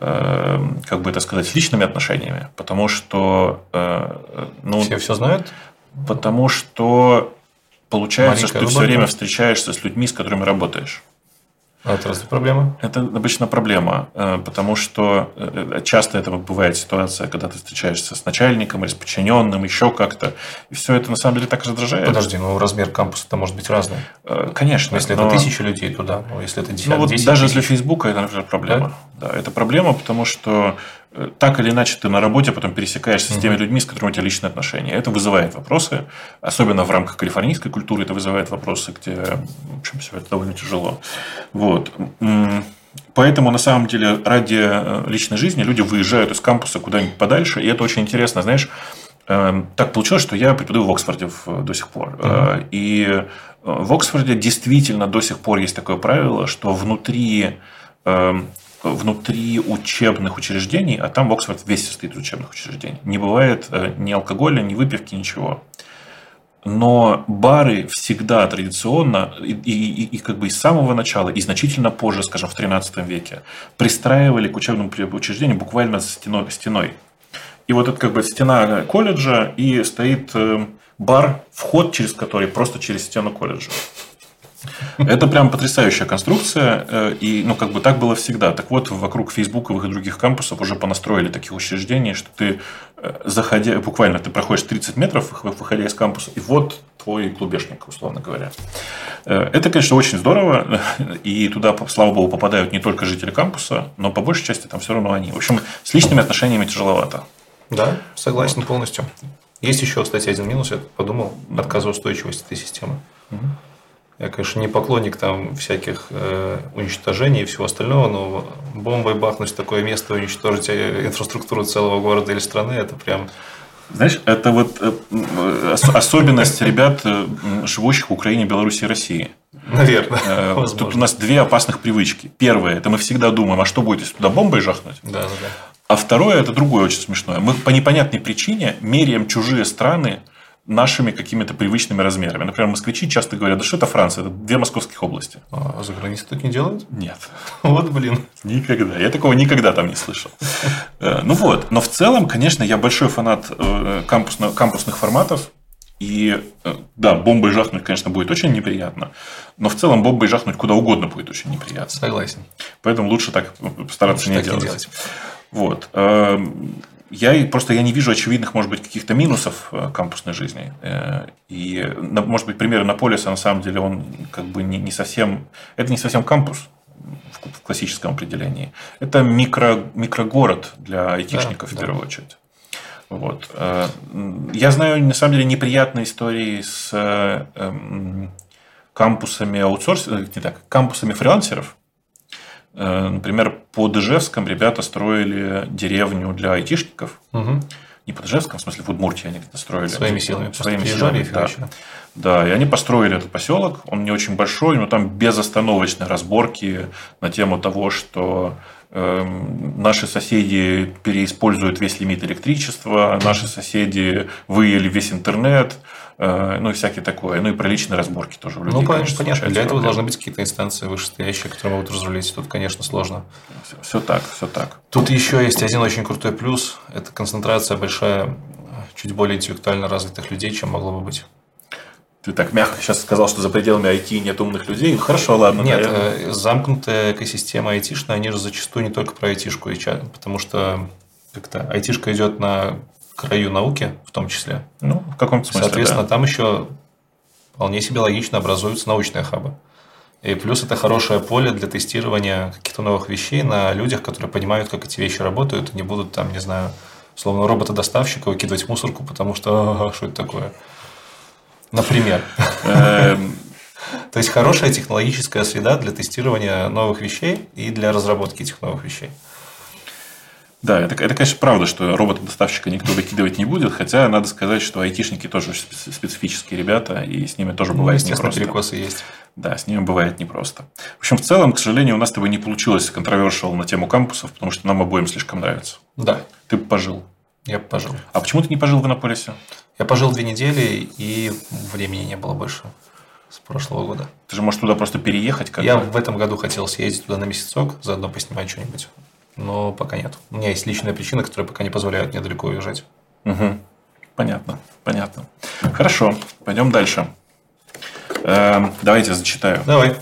э, как бы это сказать, личными отношениями, потому что... Э, ну, все все знают? Потому что получается, Маленькая что ты все время встречаешься с людьми, с которыми работаешь. А это разве проблема? Это обычно проблема, э, потому что э, часто это бывает ситуация, когда ты встречаешься с начальником или с подчиненным, еще как-то, и все это на самом деле так раздражает. Подожди, ну размер кампуса-то может быть разный. Э, конечно. Если но... это тысяча людей туда, ну если это 10 Ну вот даже тысяч. для Фейсбука это, например, проблема. Да? да, это проблема, потому что так или иначе ты на работе потом пересекаешься с теми людьми, с которыми у тебя личные отношения. Это вызывает вопросы, особенно в рамках калифорнийской культуры это вызывает вопросы, где, в общем, все это довольно тяжело. Вот. Поэтому, на самом деле, ради э, личной жизни люди выезжают из кампуса куда-нибудь подальше, и это очень интересно. Знаешь, эм, так получилось, что я преподаю в Оксфорде до сих пор. Mm-hmm. И э, в Оксфорде действительно до сих пор есть такое правило, что внутри эм, внутри учебных учреждений, а там в Оксфорд весь состоит из учебных учреждений. Не бывает э, ни алкоголя, ни выпивки, ничего. но бары всегда традиционно и, и, и как бы с самого начала, и значительно позже, скажем, в 13 веке, пристраивали к учебному учреждению буквально стеной. стеной. И вот это как бы стена колледжа, и стоит э, бар, вход через который просто через стену колледжа. Это прям потрясающая конструкция, э, и ну как бы так было всегда. Так вот, вокруг фейсбуковых и других кампусов уже понастроили таких учреждений, что ты, э, заходя, буквально ты проходишь 30 метров, выходя из кампуса, и вот твой клубешник, условно говоря. Э, это, конечно, очень здорово, <laughs> и туда, слава богу, попадают не только жители кампуса, но по большей части там все равно они. В общем, с личными отношениями тяжеловато. Да, согласен вот. полностью. Есть еще, кстати, один минус, я подумал, отказоустойчивость этой системы. Угу. Я, конечно, не поклонник там всяких э, уничтожений и всего остального, но бомбой бахнуть в такое место, уничтожить э, инфраструктуру целого города или страны, это прям... Знаешь, это вот э, особенность ребят, э, живущих в Украине, Беларуси и России. Наверное. Тут у нас две опасных привычки. Первое, это мы всегда думаем, а что будет, если туда бомбой жахнуть? Да, да, да. А второе, это другое очень смешное. Мы по непонятной причине меряем чужие страны нашими какими-то привычными размерами. Например, москвичи часто говорят, да что это Франция, это две московских области. А за границей так не делают? Нет. <laughs> Вот, блин. Никогда. Я такого никогда там не слышал. Э, ну вот. Но в целом, конечно, я большой фанат э, кампусных форматов. И э, да, бомбой жахнуть, конечно, будет очень неприятно. Но в целом бомбой жахнуть куда угодно будет очень неприятно. Согласен. Поэтому лучше так постараться лучше не, делать. не делать. Вот. Я просто я не вижу очевидных, может быть, каких-то минусов э, кампусной жизни. Э, и, может быть, пример Наполиса, на самом деле, он как бы не, не совсем... Это не совсем кампус в классическом определении. Это микро, микрогород для айтишников, да, в первую да. очередь. Вот. Э, я знаю, на самом деле, неприятные истории с кампусами аутсорсинга, не так, кампусами фрилансеров, например, по Ижевском ребята строили деревню для айтишников. Угу. Не по Ижевском, в смысле в Удмуртии они где-то строили. Своими силами. Своими силами, да. Да, и они построили этот поселок. Он не очень большой, но там безостановочные разборки на тему того, что наши соседи переиспользуют весь лимит электричества, наши соседи выели весь интернет, Э, ну и всякие такое, ну и про личные разборки тоже людей. Ну, конечно, понятно. Для этого должны быть какие-то инстанции вышестоящие, которые могут разрулить. Тут, конечно, сложно. Все, все так, все так. Тут еще есть один очень крутой плюс. Это концентрация большая чуть более интеллектуально развитых людей, чем могло бы быть. Ты так мягко сейчас сказал, что за пределами IT нет умных людей. Хорошо, ладно. Нет, наверное. Э, замкнутая экосистема айтишная, они же зачастую не только про айтишку, потому что как-то айтишка идет на краю науки в том числе. Ну, в каком-то смысле, Соответственно, да. там еще вполне себе логично образуются научные хабы. И плюс это хорошее поле для тестирования каких-то новых вещей на людях, которые понимают, как эти вещи работают, и не будут там, не знаю, словно робота-доставщика выкидывать мусорку, потому что что это такое? Например. Эм. <laughs> То есть хорошая технологическая среда для тестирования новых вещей и для разработки этих новых вещей. Да, это, это, конечно, правда, что робота-доставщика никто выкидывать не будет, хотя надо сказать, что айтишники тоже специфические ребята, и с ними тоже ну, бывает ну, непросто. перекосы есть. Да, с ними бывает непросто. В общем, в целом, к сожалению, у нас с тобой не получилось контровершил на тему кампусов, потому что нам обоим слишком нравится. Да. Ты бы пожил. Я бы пожил. А почему ты не пожил в Иннополисе? Я пожил две недели, и времени не было больше с прошлого года. Ты же можешь туда просто переехать? Как Я в этом году хотел съездить туда на месяцок, заодно поснимать что-нибудь но пока нет. У меня есть личная причина, которая пока не позволяет мне далеко уезжать. Угу. Понятно, понятно. Хорошо, пойдем дальше. Эм, давайте зачитаю. Давай.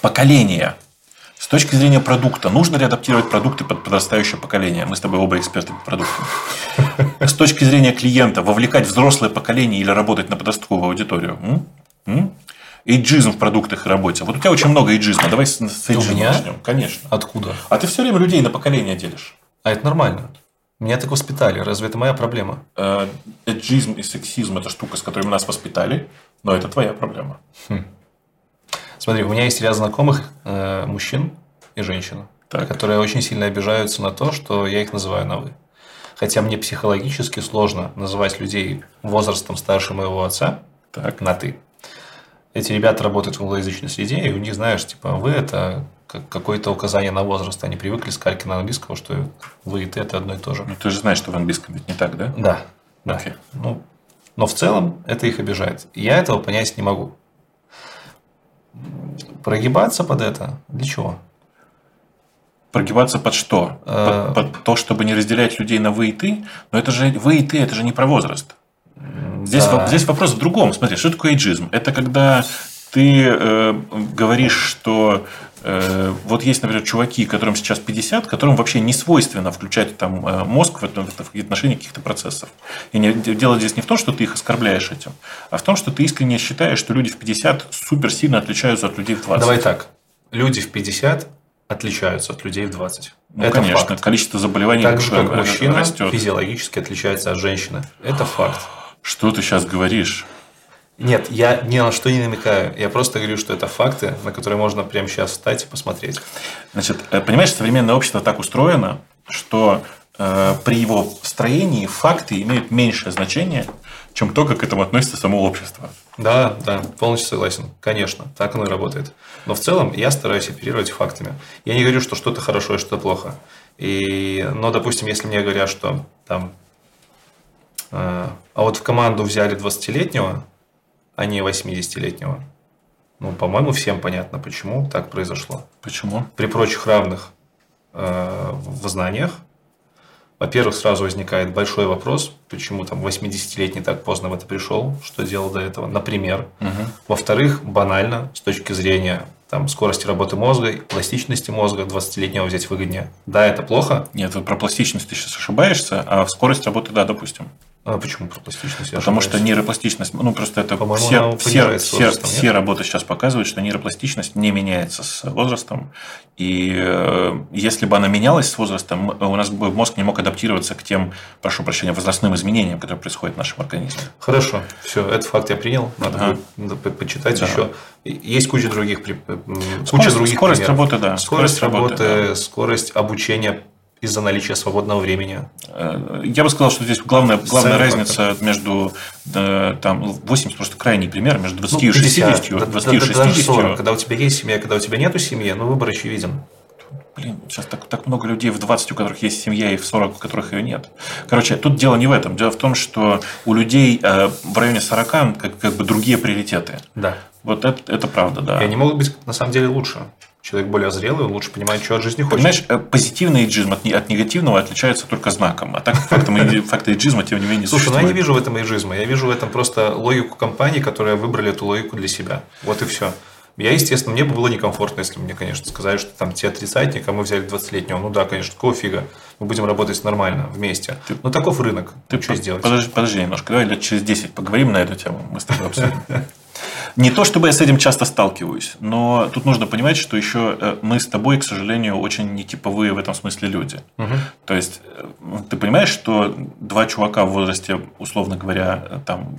Поколение. С точки зрения продукта, нужно ли адаптировать продукты под подрастающее поколение? Мы с тобой оба эксперты по продуктам. С точки зрения клиента, вовлекать взрослое поколение или работать на подростковую аудиторию? Эйджизм в продуктах и работе. Вот у тебя очень много эйджизма. Давай с, с эйджизма начнем. Конечно. Откуда? А ты все время людей на поколение делишь. А это нормально. Меня так воспитали. Разве это моя проблема? Э, эйджизм и сексизм – это штука, с которой нас воспитали, но это твоя проблема. Хм. Смотри, у меня есть ряд знакомых э, мужчин и женщин, так. которые очень сильно обижаются на то, что я их называю на «вы». Хотя мне психологически сложно называть людей возрастом старше моего отца так. на «ты» эти ребята работают в англоязычной среде, и у них, знаешь, типа, вы это какое-то указание на возраст. Они привыкли с кальки на английского, что вы и ты это одно и то же. Ну, ты же знаешь, что в английском ведь не так, да? Да. да. Okay. Ну, Но в целом это их обижает. Я этого понять не могу. Прогибаться под это для чего? Прогибаться под что? Под, под то, чтобы не разделять людей на вы и ты? Но это же вы и ты, это же не про возраст. Здесь, Да. здесь вопрос в другом. Смотри, что такое эйджизм? Это когда ты э, говоришь, что э, вот есть, например, чуваки, которым сейчас 50, которым вообще не свойственно включать там э, мозг в, этом, в отношении каких-то процессов. И не- дело здесь не в том, что ты их оскорбляешь этим, а в том, что ты искренне считаешь, что люди в 50 супер сильно отличаются от людей в 20. Давай так. Люди в 50 отличаются от людей в 20. Ну, это конечно, факт. количество заболеваний Так же, как мужчина растет. физиологически отличается от женщины. Это факт. Что ты сейчас говоришь? Нет, я ни на что не намекаю. Я просто говорю, что это факты, на которые можно прямо сейчас встать и посмотреть. Значит, э, понимаешь, современное общество так устроено, что э, при его строении факты имеют меньшее значение, чем то, как к этому относится само общество. Да, да, полностью согласен. Конечно, так оно и работает. Но в целом я стараюсь оперировать фактами. Я не говорю, что что-то хорошо и что-то плохо. И, но, допустим, если мне говорят, что там, э, а вот в команду взяли 20-летнего, а не 80-летнего, ну, по-моему, всем понятно, почему так произошло. Почему? При прочих равных э, в знаниях, во-первых, сразу возникает большой вопрос, почему там 80-летний так поздно в это пришел, что делал до этого, например. Во-вторых, банально, с точки зрения там, скорости работы мозга пластичности мозга 20-летнего взять выгоднее. Да, это плохо. Нет, вот про пластичность ты сейчас ошибаешься, а скорость работы, да, допустим. А почему про пластичность? я Потому что нейропластичность, ну просто это все, все, все, все работы сейчас показывают, что нейропластичность не меняется с возрастом. И э, если бы она менялась с возрастом, у нас бы мозг не мог адаптироваться к тем, прошу прощения, возрастным изменениям, которые происходят в нашем организме. Хорошо, все, этот факт я принял. Надо Ага. будет по- почитать Да. еще. Есть куча других, при- м, куча Скорость- других скорость примеров. работы, да. Скорость, Скорость работы, работы, скорость обучения из-за наличия свободного времени. Я бы сказал, что здесь главная, главная разница между э, там, 80 просто крайний пример, между 20 Ну, и 60, 50, да- 20 да- и да- даже 60. 40. Когда у тебя есть семья, когда у тебя нету семьи, ну выбор очевиден. Блин, сейчас так, так много людей в 20, у которых есть семья, и в 40, у которых ее нет. Короче, тут дело не в этом. Дело в том, что у людей э, в районе 40 как, как бы другие приоритеты. Да. Вот это, это правда, да. И они могут быть на самом деле лучше. Человек более зрелый, он лучше понимает, что от жизни хочет. Понимаешь, э, позитивный эйджизм от, от негативного отличается только знаком. А так факта эйджизма, тем не менее, Слушай, ну я не вижу в этом эйджизма. Я вижу в этом просто логику компаний, которые выбрали эту логику для себя. Вот и все. Я, естественно, мне бы было некомфортно, если мне, конечно, сказали, что там те отрицательник, а мы взяли 20-летнего. Ну да, конечно, какого фига? Мы будем работать нормально, вместе. Ну, таков рынок. Ты Ты что по- сделать? Подожди, подожди немножко. Давай лет через 10 поговорим на эту тему. Мы с тобой обсудим. <laughs> Не то, чтобы я с этим часто сталкиваюсь, но тут нужно понимать, что еще э, мы с тобой, к сожалению, очень нетиповые в этом смысле люди. То есть, э, ты понимаешь, что два чувака в возрасте, условно говоря, э, там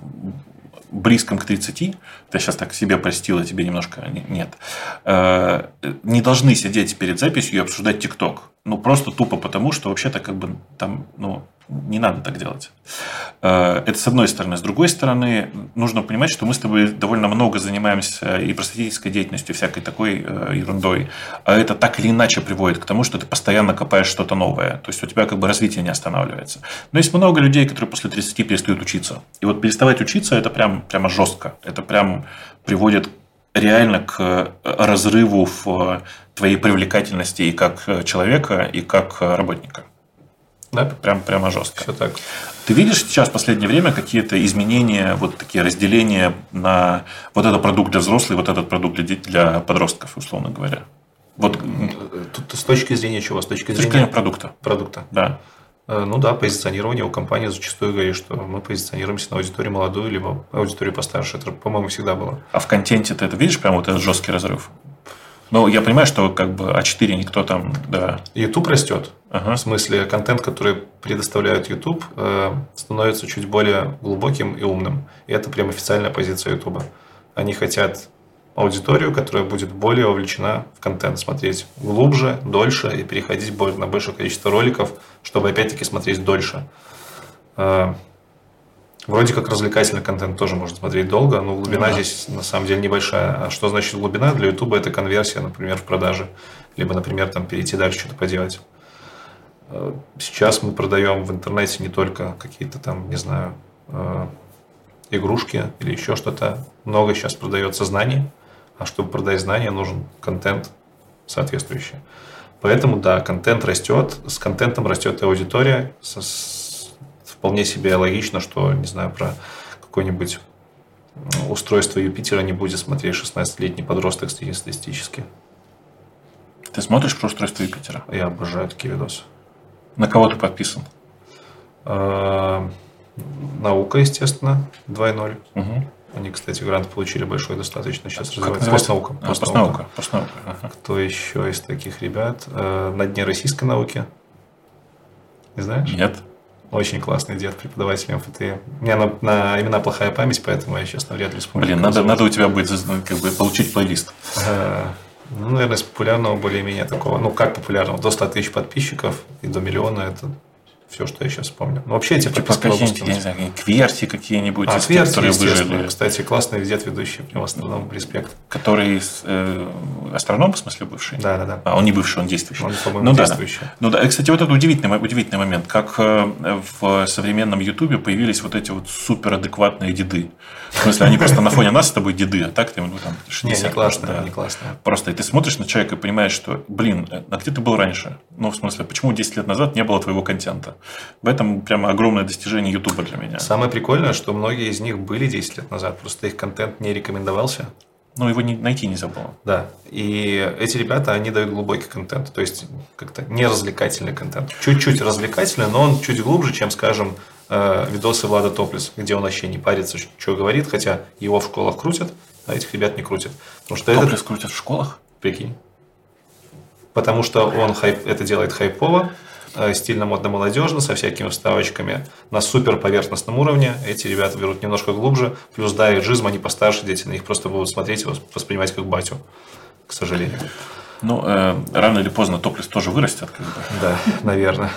близком к 30, ты сейчас так себе простил, а тебе немножко не- нет, не должны сидеть перед записью и обсуждать ТикТок. Ну, просто тупо потому, что вообще-то как бы там, ну, не надо так делать. Э, Это с одной стороны. С другой стороны, нужно понимать, что мы с тобой довольно много занимаемся и просветительской деятельностью, всякой такой э, ерундой. А это так или иначе приводит к тому, что ты постоянно копаешь что-то новое. То есть у тебя как бы развитие не останавливается. Но есть много людей, которые после 30 перестают учиться. И вот переставать учиться это прям, прямо жестко. Это прям приводит реально к э, разрыву в твоей привлекательности и как человека, и как работника. Да, Прям, прямо жестко. все так. Ты видишь сейчас в последнее время какие-то изменения, вот такие разделения на вот этот продукт для взрослых, вот этот продукт для, подростков, условно говоря? Вот м, Тут с точки зрения чего? С точки с точки зрения зрения продукта. продукта. Да. Э, Ну да, позиционирование у компании зачастую говорит, что мы позиционируемся на аудиторию молодую, либо аудиторию постарше. Это, по-моему, всегда было. А в контенте ты это видишь, прям вот этот жесткий разрыв? Ну, я понимаю, что как бы А4 никто там, да. YouTube растет. Ага. В смысле, контент, который предоставляет YouTube, э, становится чуть более глубоким и умным. И это прям официальная позиция YouTube. Они хотят аудиторию, которая будет более вовлечена в контент, смотреть глубже, дольше и переходить на большее количество роликов, чтобы опять-таки смотреть дольше. Э, Вроде как развлекательный контент тоже можно смотреть долго, но глубина Да. здесь на самом деле небольшая. А что значит глубина? Для YouTube это конверсия, например, в продаже. Либо, например, там перейти дальше что-то поделать. Э, Сейчас мы продаем в интернете не только какие-то там, не знаю, э, игрушки или еще что-то. Много сейчас продается знаний, а чтобы продать знания, нужен контент соответствующий. Поэтому, да, контент растет, с контентом растет и аудитория. С, вполне себе логично, что, не знаю, про какое-нибудь устройство Юпитера не будет смотреть 16-летний подросток статистически. Ты смотришь про устройство Юпитера? Я обожаю такие видосы. На кого ты подписан? А, наука, естественно, 2.0. Угу. Они, кстати, грант получили большой достаточно. Сейчас Как развивается. Постнаука. А, постнаука. Постнаука. Ага. Кто еще из таких ребят? Э, На дне российской науки. Не знаешь? Нет. Очень классный дед, преподаватель МФТИ. У меня на, на имена плохая память, поэтому я, честно, вряд ли вспомню. Блин, надо, надо у тебя будет ну, как бы получить плейлист. Э, Ну, наверное, из популярного более-менее такого. Ну, как популярного? До 100 тысяч подписчиков и до миллиона – это все, что я сейчас помню. Ну, вообще эти Типа могу какие-нибудь, я не знаю, кверти какие-нибудь, А, из Кверти, которые выжили. Кстати, классный дед ведущий, в основном респект. Который э, астроном, в смысле, бывший? Да, да, да. А, он не бывший, он действующий. Он, по-моему, ну, да, да. действующий. Ну да, И, кстати, вот это удивительный, удивительный момент, как э, в современном Ютубе появились вот эти вот суперадекватные деды. В смысле, они просто на фоне нас с тобой деды, а так ты ну, там Не, 60. не классно, да. не классно. Просто и ты смотришь на человека и понимаешь, что, блин, а где ты был раньше? Ну, в смысле, почему 10 лет назад не было твоего контента? В этом прямо огромное достижение Ютуба для меня. Самое прикольное, что многие из них были 10 лет назад, просто их контент не рекомендовался. Ну, его не, найти нельзя было. Да. И эти ребята, они дают глубокий контент, то есть как-то не развлекательный контент. Чуть-чуть развлекательный, но он чуть глубже, чем, скажем, э, видосы Влада Топлис, где он вообще не парится, что говорит, хотя его в школах крутят, а этих ребят не крутят. Потому что Топлес этот, крутят в школах? прикинь, потому что он хайп, это делает хайпово, стильно, модно, молодежно, со всякими вставочками на супер поверхностном уровне. Эти ребята берут немножко глубже, плюс да, и джизм, они постарше дети, на них просто будут смотреть и воспринимать как батю, к сожалению. Ну, э, рано или поздно топлес тоже вырастет. Как бы. Да, наверное.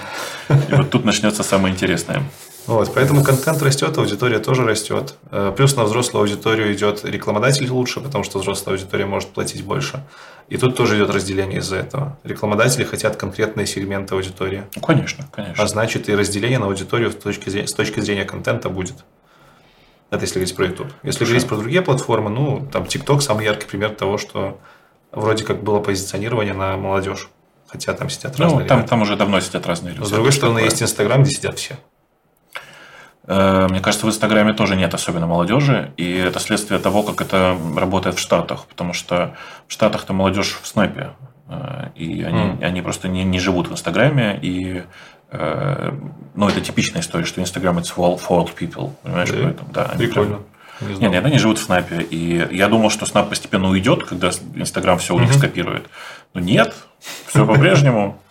И вот тут начнется самое интересное. Вот, поэтому контент растет, аудитория тоже растет. Э, Плюс на взрослую аудиторию идет рекламодатель лучше, потому что взрослая аудитория может платить больше. И тут тоже идет разделение из-за этого. Рекламодатели хотят конкретные сегменты аудитории. Ну, конечно, конечно. А значит, и разделение на аудиторию с точки зрения, с точки зрения контента будет. Это если говорить про YouTube. Если говорить про другие платформы, ну, там TikTok самый яркий пример того, что вроде как было позиционирование на молодежь. Хотя там сидят Ну, разные там, ребята. там уже давно сидят разные люди. Но с другой стороны, есть Инстаграм, где сидят все. Э, Мне кажется, в Инстаграме тоже нет особенно молодежи, и это следствие того, как это работает в Штатах, потому что в Штатах-то молодежь в снайпе, э, и они, Мгм. они просто не, не живут в Инстаграме, и э, ну, это типичная история, что Инстаграм it's for, for old people, понимаешь, Да. поэтому, да, они Прикольно. прям- Не знал. Нет, нет, они живут в снапе. И я думал, что снап постепенно уйдет, когда Инстаграм все у них скопирует. Но нет, все <laughs> по-прежнему.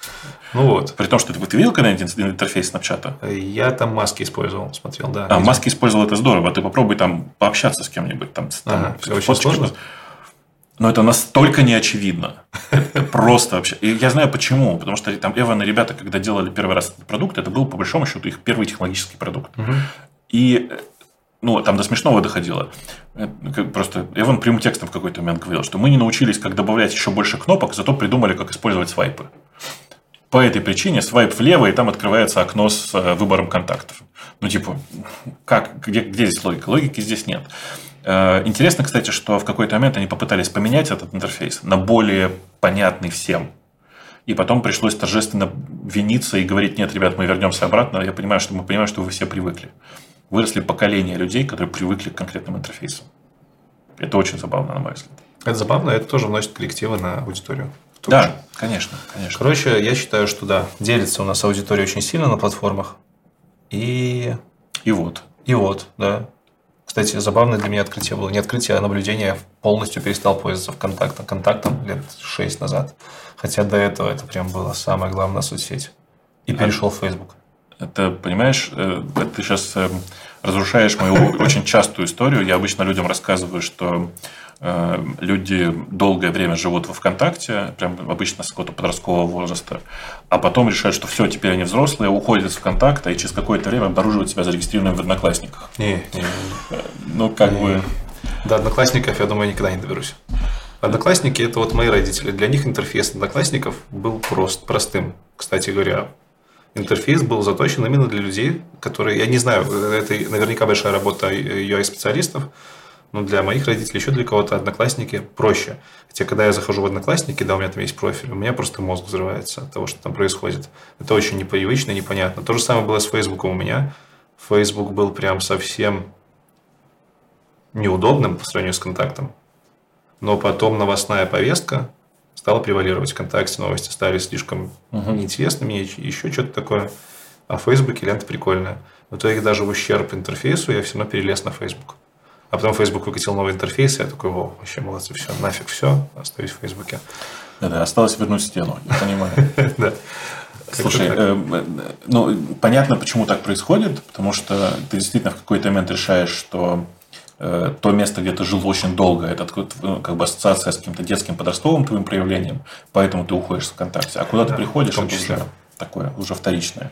Ну вот. При том, что ты, ты видел когда-нибудь интерфейс снапчата? Я там маски использовал, смотрел, да. А, видел. маски использовал это здорово. Ты попробуй там пообщаться с кем-нибудь. Там, там Ага, всё очень сложно? Но это настолько неочевидно. Это просто вообще. И я знаю почему. Потому что там Эван и ребята, когда делали первый раз этот продукт, это был по большому счету их первый технологический продукт. И э, ну, там до смешного доходило. Э, как Просто Эван прямым текстом в какой-то момент говорил, что мы не научились, как добавлять еще больше кнопок, зато придумали, как использовать свайпы. По этой причине свайп влево, и там открывается окно с э, выбором контактов. Ну, типа, как, где, где здесь логика? Логики здесь нет. Э, Интересно, кстати, что в какой-то момент они попытались поменять этот интерфейс на более понятный всем. И потом пришлось торжественно виниться и говорить, нет, ребят, мы вернемся обратно. Я понимаю, что мы понимаем, что вы все привыкли. Выросли поколения людей, которые привыкли к конкретным интерфейсам. Это очень забавно, на мой взгляд. Это забавно, это тоже вносит коррективы на аудиторию. Том Да, конечно, конечно. Короче, я считаю, что да, делится у нас аудитория очень сильно на платформах. И, И вот. и вот, да. Кстати, забавное для меня открытие было. Не открытие, а наблюдение. Я полностью перестал пользоваться ВКонтактом. Контактом лет 6 назад. Хотя до этого это прям было самое главное соцсеть. И перешел в Facebook. Это, понимаешь, э, ты сейчас разрушаешь мою очень частую историю. Я обычно людям рассказываю, что э, люди долгое время живут во ВКонтакте, прям обычно с какого-то подросткового возраста, а потом решают, что все, теперь они взрослые, уходят из ВКонтакта и через какое-то время обнаруживают себя зарегистрированными в Одноклассниках. Не, не, Ну, как бы... До одноклассников, я думаю, никогда не доберусь. Одноклассники – это вот мои родители. Для них интерфейс одноклассников был прост, простым. Кстати говоря, интерфейс был заточен именно для людей, которые, я не знаю, это наверняка большая работа UI-специалистов, но для моих родителей, еще для кого-то одноклассники проще. Хотя, когда я захожу в одноклассники, да, у меня там есть профиль, у меня просто мозг взрывается от того, что там происходит. Это очень непривычно, непонятно. То же самое было с Фейсбуком у меня. Facebook был прям совсем неудобным по сравнению с контактом. Но потом новостная повестка стала превалировать. Вконтакте новости стали слишком угу. неинтересными, еще что-то такое. А в Фейсбуке лента прикольная. В итоге даже в ущерб интерфейсу я все равно перелез на Facebook. А потом Facebook выкатил новый интерфейс, и я такой, о, вообще молодцы, все, нафиг все, остаюсь в Фейсбуке. Да, да, осталось вернуть стену, я понимаю. <laughs> Да. Слушай, э, ну, понятно, почему так происходит, потому что ты действительно в какой-то момент решаешь, что э, то место, где ты жил очень долго, это ну, как бы ассоциация с каким-то детским подростковым твоим проявлением, поэтому ты уходишь с ВКонтакте. А куда да, ты приходишь, это уже такое, уже вторичное.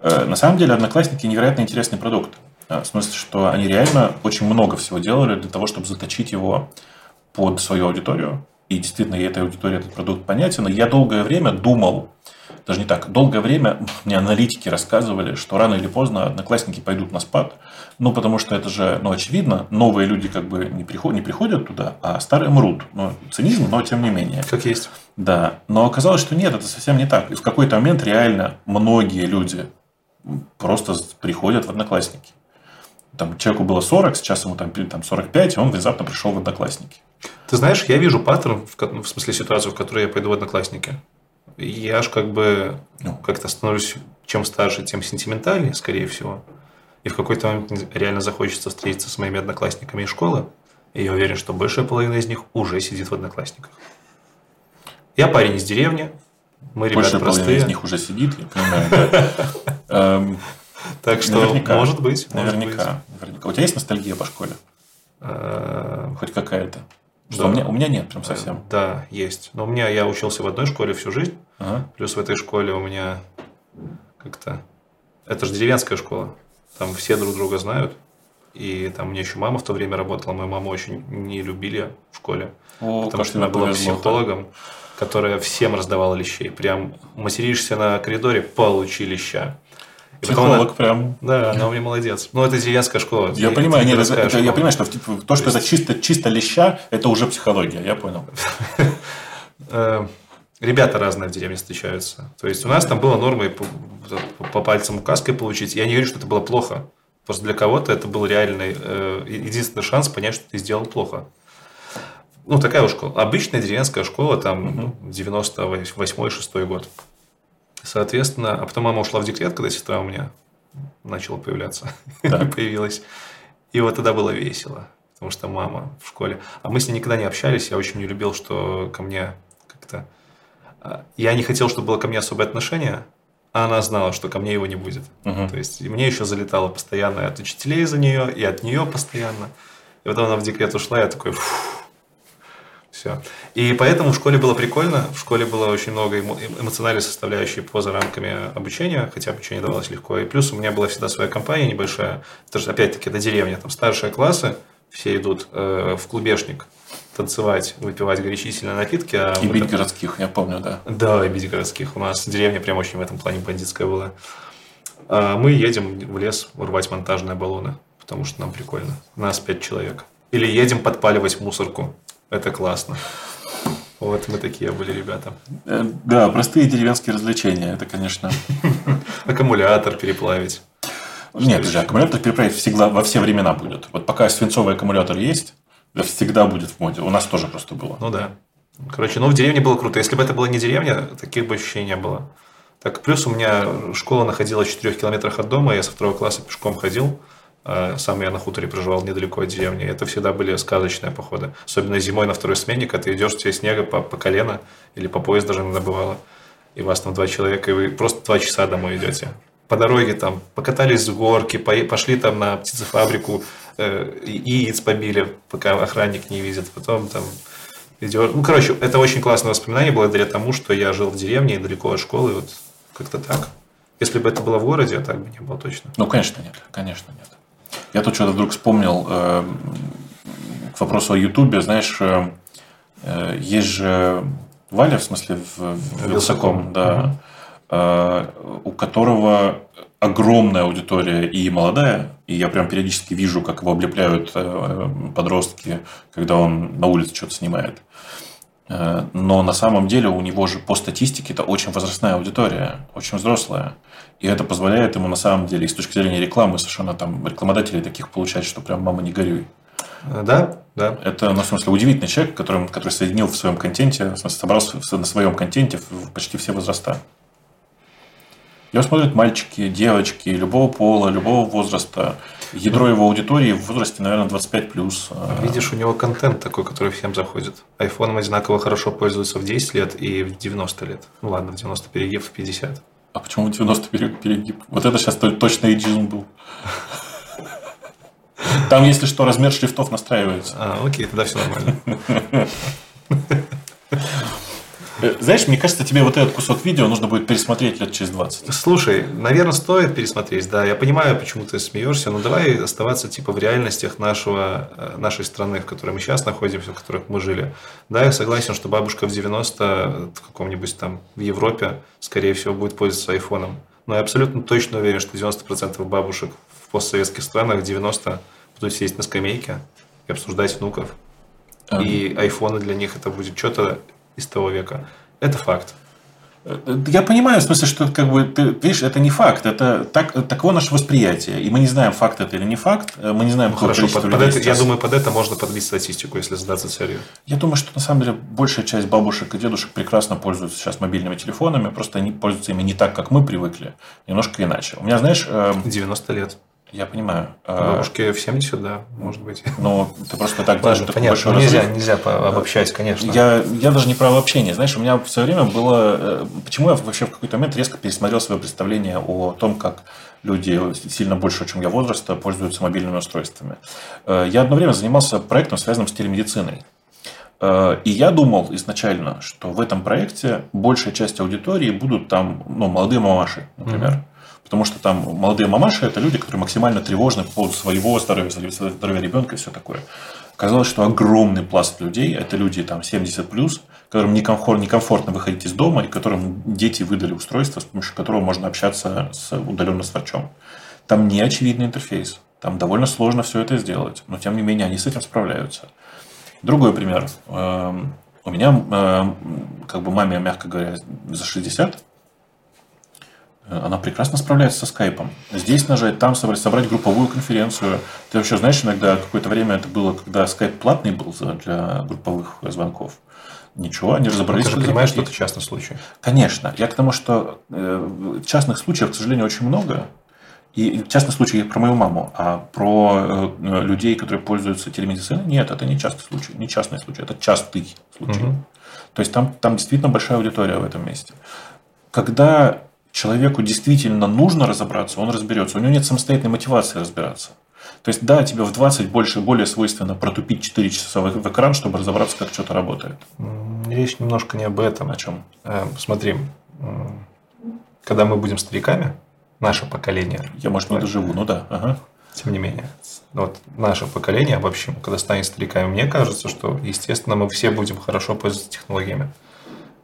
Э, на самом деле, Одноклассники невероятно интересный продукт. В смысле, что они реально очень много всего делали для того, чтобы заточить его под свою аудиторию. И действительно, этой аудитории этот продукт понятен. И я долгое время думал, даже не так, долгое время мне аналитики рассказывали, что рано или поздно одноклассники пойдут на спад. Ну, потому что это же, ну, очевидно, новые люди как бы не, приход, не приходят туда, а старые мрут. Ну, цинизм, но тем не менее. Как есть. Да, но оказалось, что нет, это совсем не так. И в какой-то момент реально многие люди просто приходят в одноклассники там, человеку было 40, сейчас ему там, там 45, и он внезапно пришел в Одноклассники. Ты знаешь, я вижу паттерн, в, в смысле ситуацию, в которой я пойду в Одноклассники. Я аж как бы ну, как-то становлюсь чем старше, тем сентиментальнее, скорее всего. И в какой-то момент реально захочется встретиться с моими одноклассниками из школы. И я уверен, что большая половина из них уже сидит в одноклассниках. Я парень из деревни, мы ребята Большая простые. половина из них уже сидит, я понимаю. <laughs> Эм, так что, может быть. Наверняка, наверняка. У тебя есть ностальгия по школе? Э, Хоть какая-то? Что да. у, меня, у меня нет, прям совсем. Э, да, есть. Но у меня я учился в одной школе всю жизнь. Ага. Плюс в этой школе у меня как-то... Это же деревенская школа. Там все друг друга знают. И там у меня еще мама в то время работала. Мою маму очень не любили в школе. О, потому что она была психологом, которая всем раздавала лещей. Прям материшься на коридоре, получи леща. Психолог она, прям. Да, она у меня молодец. Ну, это деревенская школа. Я понимаю, нет, это, это, я понимаю, что типа, то, что это чисто, чисто леща, это уже психология, я понял. <laughs> Э, ребята разные в деревне встречаются. То есть, у нас там было нормой по, по пальцам указкой получить. Я не говорю, что это было плохо. Просто для кого-то это был реальный, э, единственный шанс понять, что ты сделал плохо. Ну, такая уж школа. Обычная деревенская школа, там, угу. 98-6 год. Соответственно, а потом мама ушла в декрет, когда сестра у меня начала появляться, <laughs> появилась. И вот тогда было весело, потому что мама в школе. А мы с ней никогда не общались, я очень не любил, что ко мне как-то... А, я не хотел, чтобы было ко мне особое отношение, а она знала, что ко мне его не будет. Угу. То есть, мне еще залетало постоянно от учителей за нее, и от нее постоянно. И потом она в декрет ушла, я такой, фу, все. И поэтому в школе было прикольно. В школе было очень много эмоциональной составляющей поза рамками обучения, хотя обучение давалось легко. И плюс у меня была всегда своя компания небольшая. Это же, опять-таки, это деревня. Там старшие классы, все идут э, в клубешник танцевать, выпивать горячительные напитки. А и бить там... городских, я помню, да. Да, и бить городских. У нас деревня прям очень в этом плане бандитская была. А мы едем в лес урвать монтажные баллоны, потому что нам прикольно. Нас пять человек. Или едем подпаливать мусорку. Это классно. Вот мы такие были ребята. Э, да, простые деревенские развлечения. Это, конечно... Аккумулятор переплавить. Нет, же, аккумулятор переправить всегда во все времена будет. Вот пока свинцовый аккумулятор есть, всегда будет в моде. У нас тоже просто было. Ну да. Короче, ну в деревне было круто. Если бы это была не деревня, таких бы ощущений не было. Так, плюс у меня школа находилась в 4 километрах от дома, я со второго класса пешком ходил. А, сам я на хуторе проживал недалеко от деревни. Это всегда были сказочные походы. Особенно зимой на второй смене, когда ты идешь, тебе снега по, по колено или по пояс даже иногда бывало. И вас там два человека, и вы просто два часа домой идете. По дороге там покатались с горки, пошли там на птицефабрику, э, яиц побили, пока охранник не видит. Потом там идешь. Ну, короче, это очень классное воспоминание благодаря тому, что я жил в деревне далеко от школы. Вот как-то так. Если бы это было в городе, так бы не было точно. Ну, конечно, нет. Конечно, нет. Я тут что-то вдруг вспомнил э, к вопросу о Ютубе. Знаешь, э, э есть же Валя, в смысле, в, в Вилсаком, да. у которого огромная аудитория и молодая, и я прям периодически вижу, как его облепляют подростки, когда он на улице что-то снимает. Но на самом деле у него же по статистике это очень возрастная аудитория, очень взрослая. И это позволяет ему на самом деле, и с точки зрения рекламы, совершенно там рекламодателей таких получать, что прям мама не горюй. Да, да. Это, ну, в смысле, удивительный человек, который, который соединил в своем контенте, в смысле, собрал на своем контенте почти все возраста. Его смотрят мальчики, девочки, любого пола, любого возраста. Ядро его аудитории в возрасте, наверное, 25 плюс. Видишь, у него контент такой, который всем заходит. Айфоном одинаково хорошо пользуются в 10 лет и в 90 лет. Ну ладно, в 90 перегиб в 50. А почему 90 перегиб? Вот это сейчас точно эйджизм был. Там, если что, размер шрифтов настраивается. А, окей, тогда все нормально. <laughs> Э, знаешь, мне кажется, тебе вот этот кусок видео нужно будет пересмотреть лет через 20. Слушай, наверное, стоит пересмотреть, да. Я понимаю, почему ты смеешься, но давай оставаться типа в реальностях нашего, э, нашей страны, в которой мы сейчас находимся, в которой мы жили. Да, я согласен, что бабушка в 90 в каком-нибудь там в Европе, скорее всего, будет пользоваться айфоном. Но я абсолютно точно уверен, что 90% бабушек в постсоветских странах в 90 будут сидеть на скамейке и обсуждать внуков. А. И айфоны для них это будет что-то из того века. Это факт. Я понимаю, в смысле, что как бы ты видишь, это не факт, это так, таково наше восприятие. И мы не знаем, факт это или не факт. Мы не знаем, ну, хорошо, под, под это, Я думаю, под это можно подбить статистику, если задаться целью. Я думаю, что на самом деле большая часть бабушек и дедушек прекрасно пользуются сейчас мобильными телефонами, просто они пользуются ими не так, как мы привыкли, немножко иначе. У меня, знаешь... 90 эм, лет. Я понимаю. А, Бабушке в 70, да, может быть. Ну, ты просто так <laughs> Ладно, делаешь. Понятно, нельзя, нельзя обобщать, конечно. Я, я даже не про обобщение. Знаешь, у меня в свое время было... Э, почему я вообще в какой-то момент резко пересмотрел свое представление о том, как люди сильно больше, чем я возраста, пользуются мобильными устройствами. Э, я одно время занимался проектом, связанным с телемедициной. Э, и я думал изначально, что в этом проекте большая часть аудитории будут там ну, молодые мамаши, например. Mm-hmm. Потому что там молодые мамаши – это люди, которые максимально тревожны по поводу своего здоровья, здоровья ребенка и все такое. Оказалось, что огромный пласт людей – это люди там 70+, плюс, которым некомфортно, некомфортно выходить из дома, и которым дети выдали устройство, с помощью которого можно общаться с, удаленно с врачом. Там не очевидный интерфейс. Там довольно сложно все это сделать. Но, тем не менее, они с этим справляются. Другой пример. Эм, у меня, эм, как бы маме, мягко говоря, за 60, она прекрасно справляется со скайпом. Здесь нажать, там собрать, собрать групповую конференцию. Ты вообще знаешь, иногда какое-то время это было, когда скайп платный был для групповых звонков. Ничего, они разобрались. Ну, ты же понимаешь, что это частный случай. Конечно. Я к тому, что э, частных случаев, к сожалению, очень много. И частный случай про мою маму, а про э, людей, которые пользуются телемедициной, нет, это не частный случай, не частный случай, это частый случай. Угу. То есть там, там действительно большая аудитория в этом месте. Когда человеку действительно нужно разобраться, он разберется. У него нет самостоятельной мотивации разбираться. То есть, да, тебе в 20 больше, более свойственно протупить 4 часа в экран, чтобы разобраться, как что-то работает. Речь немножко не об этом. О чем? Э, смотри, когда мы будем стариками, наше поколение... Я, может, не доживу, ну да. Ага. Тем не менее, вот наше поколение, в общем, когда станет стариками, мне кажется, что, естественно, мы все будем хорошо пользоваться технологиями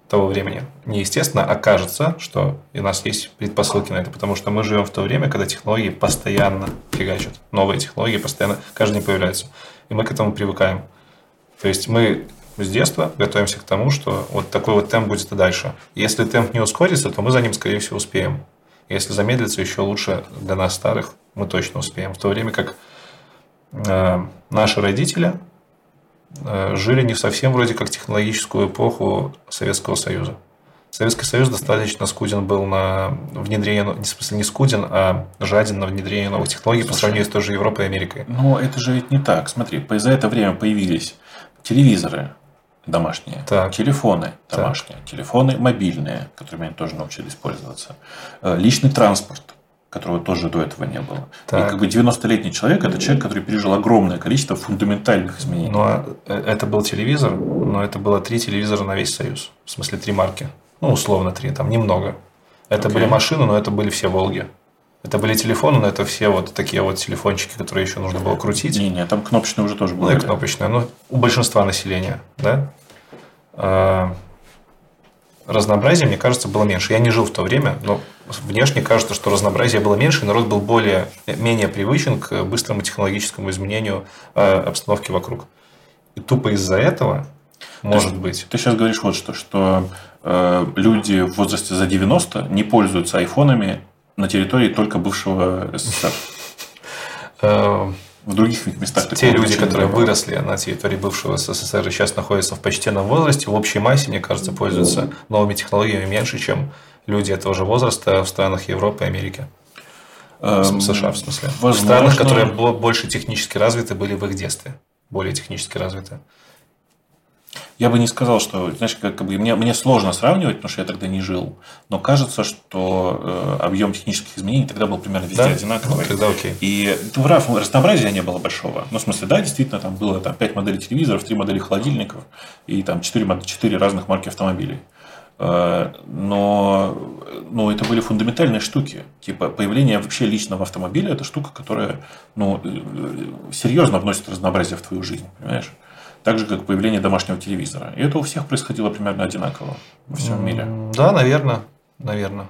того времени. Не естественно, а кажется, что у нас есть предпосылки на это, потому что мы живем в то время, когда технологии постоянно фигачат. Новые технологии постоянно, каждый день появляются. И мы к этому привыкаем. То есть мы с детства готовимся к тому, что вот такой вот темп будет и дальше. Если темп не ускорится, то мы за ним, скорее всего, успеем. Если замедлится, еще лучше для нас старых мы точно успеем. В то время как э, наши родители жили не совсем вроде как технологическую эпоху Советского Союза. Советский Союз достаточно скуден был на внедрение, в смысле не скуден, а жаден на внедрение новых технологий Слушай, по сравнению с той же Европой и Америкой. Но это же ведь не так. Смотри, за это время появились телевизоры домашние, так. телефоны домашние, так. телефоны мобильные, которыми они тоже научились пользоваться, э, личный транспорт, которого тоже до этого не было. Так. И как бы 90-летний человек – это человек, который пережил огромное количество фундаментальных изменений. Ну, а это был телевизор, но это было три телевизора на весь Союз. В смысле, три марки. Ну, условно три, там немного. Это okay. были машины, но это были все «Волги». Это были телефоны, но это все вот такие вот телефончики, которые еще нужно было крутить. Не-не, там кнопочные уже тоже были. Ну, и кнопочные. Ну, у большинства населения, да? Разнообразия, мне кажется, было меньше. Я не жил в то время, но внешне кажется, что разнообразия было меньше, и народ был более, менее привычен к быстрому технологическому изменению э, обстановки вокруг. И тупо из-за этого, может ты, быть... Ты сейчас говоришь вот что, что э, люди в возрасте за 90 не пользуются айфонами на территории только бывшего СССР. В других местах. Те люди, которые выросли на территории бывшего СССР и сейчас находятся в почтенном возрасте, в общей массе, мне кажется, пользуются новыми технологиями меньше, чем люди этого же возраста в странах Европы и Америки. Эм, США, в смысле. Возможно... В странах, которые больше технически развиты, были в их детстве. Более технически развиты. Я бы не сказал, что, знаешь, как, бы мне, мне сложно сравнивать, потому что я тогда не жил. Но кажется, что э, объем технических изменений тогда был примерно везде да? одинаковый. Ну, тогда окей. И прав, разнообразия не было большого. Ну, в смысле, да, действительно, там было там, 5 моделей телевизоров, 3 модели холодильников и там 4, 4 разных марки автомобилей. Э, но ну, это были фундаментальные штуки. Типа появление вообще личного автомобиля – это штука, которая ну, э, серьезно вносит разнообразие в твою жизнь. Понимаешь? Так же, как появление домашнего телевизора. И это у всех происходило примерно одинаково во всем мире. Да, наверное. Наверное.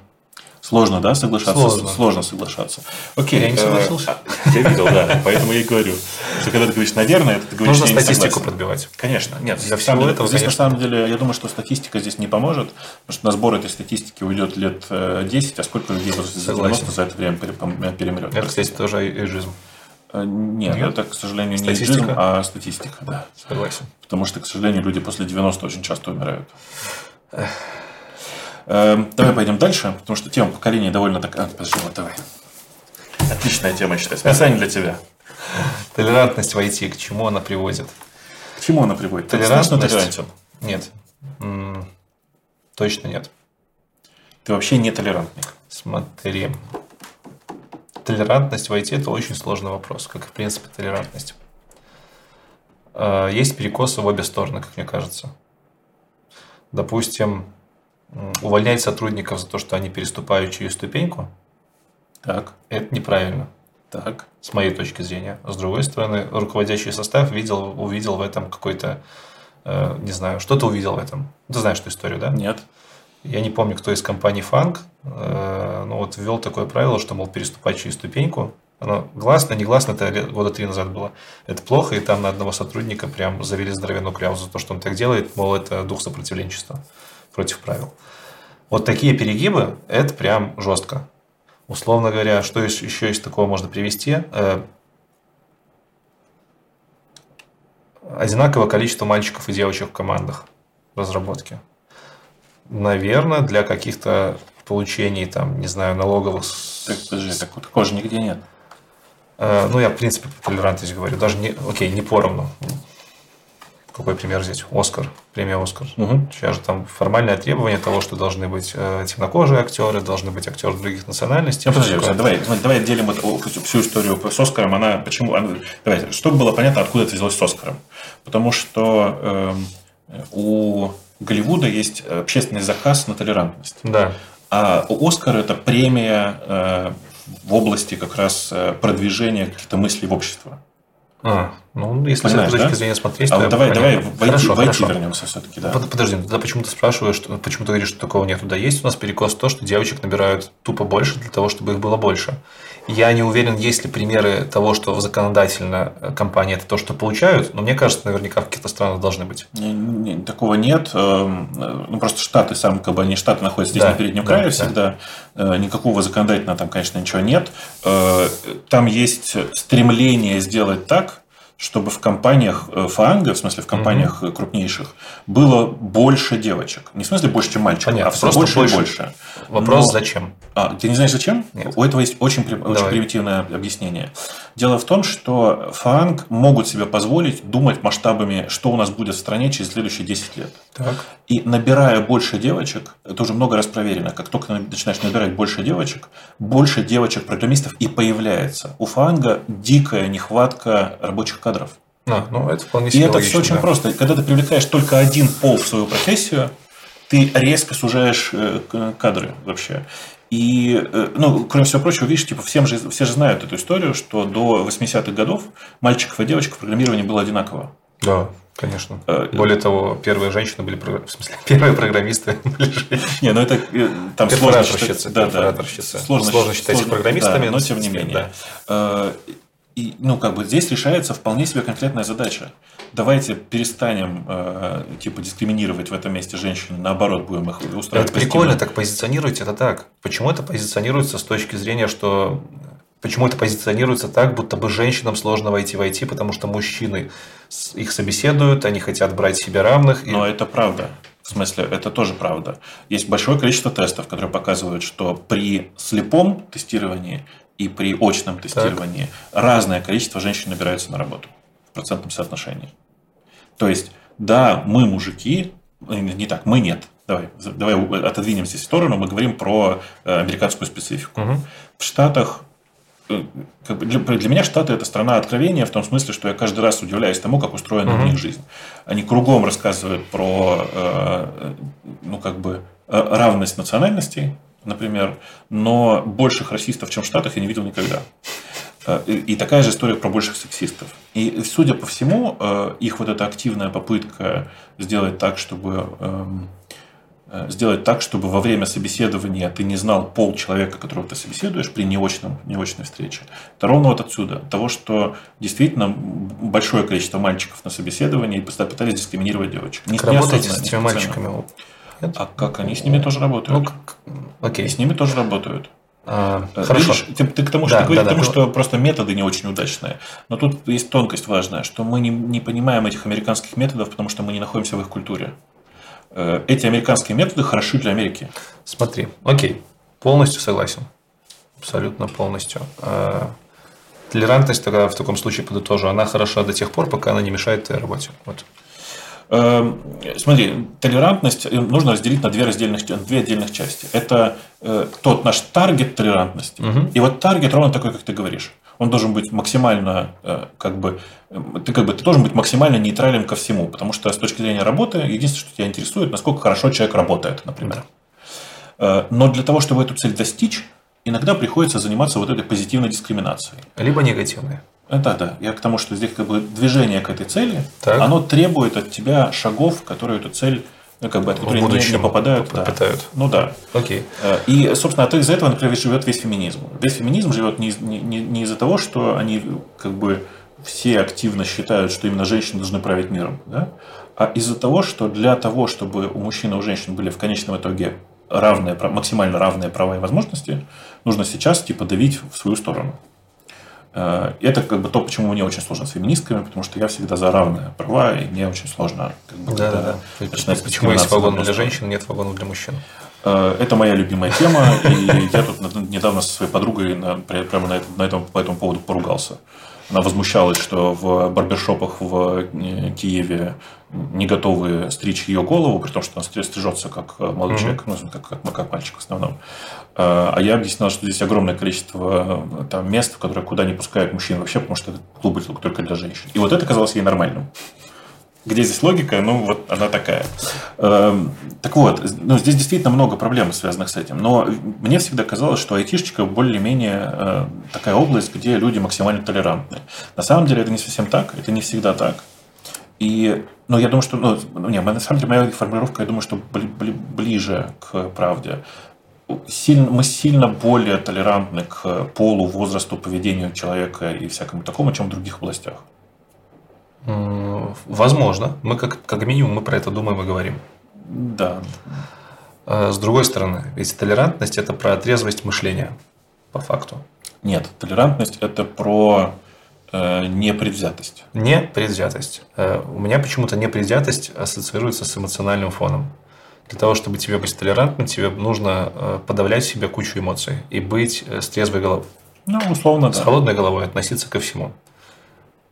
Сложно, да, соглашаться? Сложно. Сложно соглашаться. Окей. Я не согласился. <laughs> Я видел, да. Поэтому я и говорю. Что когда ты говоришь «наверное», это ты говоришь Нужно «я не статистику согласен». подбивать. Конечно. Нет, Для всего этого, здесь на самом деле, я думаю, что статистика здесь не поможет, потому что на сбор этой статистики уйдет лет э, 10, а сколько людей за Согласен. 90 за это время перемрет. Это, кстати, тоже эйджизм. Э, Нет, Нет? это, к сожалению, не Статистика? а статистика, да. Согласен. Потому что, к сожалению, люди после 90 очень часто умирают. Эм, Давай пойдем дальше, потому что тема поколения довольно такая... Подожди, вот давай. Отличная тема, я считаю. Специально для тебя. Толерантность в IT, к чему она приводит? К чему она приводит? Толерантность? Нет. Точно нет. Ты вообще не толерантный. Смотри. Толерантность в IT – это очень сложный вопрос, как и, в принципе, толерантность. Э, Есть перекосы в обе стороны, как мне кажется. Допустим, увольнять сотрудников за то, что они переступают через ступеньку, Так, это неправильно, так. с моей точки зрения. С другой стороны, руководящий состав видел, увидел в этом какой-то, э, не знаю, что-то увидел в этом. Ты знаешь эту историю, да? Нет. Я не помню, кто из компании Фанк, э, ну вот ввел такое правило, что, мол, переступать через ступеньку, оно гласно, негласно, это года три назад было. Это плохо, и там на одного сотрудника прям завели здоровенную кляву за то, что он так делает, мол, это дух сопротивленчества против правил. Вот такие перегибы, это прям жестко. Условно говоря, что ещ- еще из такого можно привести? Э, Одинаковое количество мальчиков и девочек в командах разработки наверное, для каких-то получений, там, не знаю, налоговых... Так, подожди, так, вот такого же нигде нет. Э, ну, я, в принципе, про толерантность говорю. Даже не... Окей, не поровну. Какой пример взять? Оскар. Премия Оскар. Угу. Сейчас же там формальное требование того, что должны быть э, темнокожие актеры, должны быть актеры других национальностей. Ну, подожди, такое. давай, смотри, давай отделим вот о- всю историю с Оскаром. Она почему? она- давай, чтобы было понятно, откуда это взялось с Оскаром. Потому что эм, у Голливуда есть общественный заказ на толерантность. Да. А у Оскара это премия э, в области как раз э, продвижения каких-то мыслей в общество. А, ну, если с Понимаешь, этой точки да? зрения смотреть, А то вот давай, давай в Хорошо, в хорошо. вернемся все-таки, да. Под- Подожди, тогда почему ты спрашиваешь, что, почему ты говоришь, что такого нет? Да есть у нас перекос в то, что девочек набирают тупо больше для того, чтобы их было больше. Я не уверен, есть ли примеры того, что законодательно э, компании это то, что получают, но мне кажется, наверняка в каких-то странах должны быть. Не- не- Такого нет. Эм, э, Ну, просто Штаты, сам как бы они Штаты находятся здесь Да, на переднем да, крае да. всегда. Э, Никакого законодательного там, конечно, ничего нет. Там есть стремление сделать так, чтобы в компаниях э, фаанга, в смысле в компаниях э, крупнейших, было больше девочек. Не в смысле больше, чем мальчиков, Понятно, а все просто больше, больше. и больше. Вопрос, Но- зачем? А, ты не знаешь зачем? Нет. У этого есть очень, очень примитивное объяснение. Дело в том, что фанг могут себе позволить думать масштабами, что у нас будет в стране через следующие 10 лет. Так. И набирая больше девочек, это уже много раз проверено, как только начинаешь набирать больше девочек, больше девочек-программистов и появляется. У фанга дикая нехватка рабочих кадров. А, ну, это вполне И себе это логично, все очень да. просто. Когда ты привлекаешь только один пол в свою профессию, ты резко сужаешь э, кадры вообще. И, э, ну, кроме всего прочего, видишь, типа, всем же, все же знают эту историю, что до 80-х годов мальчиков и девочек в программировании было одинаково. Да, конечно. Э, Более того, первые женщины были, в смысле, <laughs> первые программисты <laughs> были женщины. Не, ну это там сложно считать. Да, да. Сложно, сложно считать их программистами. но тем не менее. Э, и, ну, как бы здесь решается вполне себе конкретная задача. Давайте перестанем э, типа дискриминировать в этом месте женщин, наоборот, будем их устраивать. Это прикольно так позиционируете, это так. Почему это позиционируется с точки зрения, что Почему это позиционируется так, будто бы женщинам сложно войти в IT, потому что мужчины их собеседуют, они хотят брать себе равных. И... Но это правда. В смысле, это тоже правда. Есть большое количество тестов, которые показывают, что при слепом тестировании и при очном тестировании так. разное количество женщин набираются на работу в процентном соотношении. То есть, да, мы мужики, э, не так, мы нет. Давай, давай отодвинем здесь в сторону, мы говорим про э, американскую специфику. Угу. В Штатах э, для, меня Штаты это страна откровения в том смысле, что я каждый раз удивляюсь тому, как устроена uh-huh. у них жизнь. Они кругом рассказывают про ну как бы равность национальностей, например, но больших расистов, чем в Штатах, я не видел никогда. Э, и такая же история про больших сексистов. И, судя по всему, э, их вот эта активная попытка сделать так, чтобы эм, э, сделать так, чтобы во время собеседования ты не знал пол человека, которого ты собеседуешь при неочном, неочной встрече. Это ровно вот отсюда. Того, что действительно большое количество мальчиков на собеседовании пытались дискриминировать девочек. Не, работаете с этими мальчиками? Нет? А как они с ними тоже работают? Ну. Окей. И с ними тоже работают. А, э, хорошо. Видишь, ты, ты к тому, что, да, ты говоришь, да, к тому, да. что просто методы не очень удачные. Но тут есть тонкость важная, что мы не, не понимаем этих американских методов, потому что мы не находимся в их культуре. Э, эти американские методы хороши для Америки. Смотри, окей, полностью согласен. Абсолютно полностью. А, толерантность тогда в таком случае подытожу. Она хороша до тех пор, пока она не мешает твоей работе. Вот. Эм, смотри, толерантность э, нужно разделить на две, раздельных, две отдельных части. Это э, тот наш таргет толерантности. Угу. И вот таргет ровно такой, как ты говоришь. Он должен быть максимально, э, как бы, ты как бы ты должен быть максимально нейтрален ко всему, потому что с точки зрения работы единственное, что тебя интересует, насколько хорошо человек работает, например. Да. Но для того, чтобы эту цель достичь, иногда приходится заниматься вот этой позитивной дискриминацией. Либо негативной. Э, да, да. Я к тому, что здесь как бы движение к этой цели, так. оно требует от тебя шагов, которые эту цель ну, как бы, от которой не, не попадают. Да. Ну да. Окей. Э, и, собственно, из-за этого, например, живет весь феминизм. Весь феминизм живет не, не, не из-за того, что они как бы все активно считают, что именно женщины должны править миром, да? а из-за того, что для того, чтобы у мужчин и у женщин были в конечном итоге равные, максимально равные права и возможности, нужно сейчас типа давить в свою сторону. Э, это как бы то, почему мне очень сложно с феминистками, потому что я всегда за равные права, и мне очень сложно как бы, да, да, да. Почему есть вагон для женщин, нет вагонов для мужчин? Э, это моя любимая тема, и я тут недавно со своей подругой прямо на на этом, по этому поводу поругался. Она возмущалась, что в барбершопах в э, Киеве не готовы стричь ее голову, при том, что она стрижется как молодой mm-hmm. человек, ну, как, как, как мальчик в основном. А, а я объяснял, что здесь огромное количество э, там, мест, в которые куда не пускают мужчин вообще, потому что это клубы только для женщин. И вот это казалось ей нормальным. Где здесь логика? Ну, вот она такая. Эм, так вот, ну, здесь действительно много проблем, связанных с этим. Но мне всегда казалось, что айтишечка более-менее э, такая область, где люди максимально толерантны. На самом деле это не совсем так, это не всегда так. И, ну, я думаю, что, ну, не, на самом деле моя формулировка, я думаю, что ближе к правде сильно, мы сильно более толерантны к полу, возрасту, поведению человека и всякому такому, чем в других областях. Возможно. Мы как, как минимум мы про это думаем и говорим. Да. А с другой стороны, ведь толерантность – это про трезвость мышления, по факту. Нет, толерантность – это про э, непредвзятость. Непредвзятость. Э, у меня почему-то непредвзятость ассоциируется с эмоциональным фоном для того, чтобы тебе быть толерантным, тебе нужно э, подавлять в себе кучу эмоций и быть э, с трезвой головой. Ну, условно, С да. холодной головой относиться ко всему.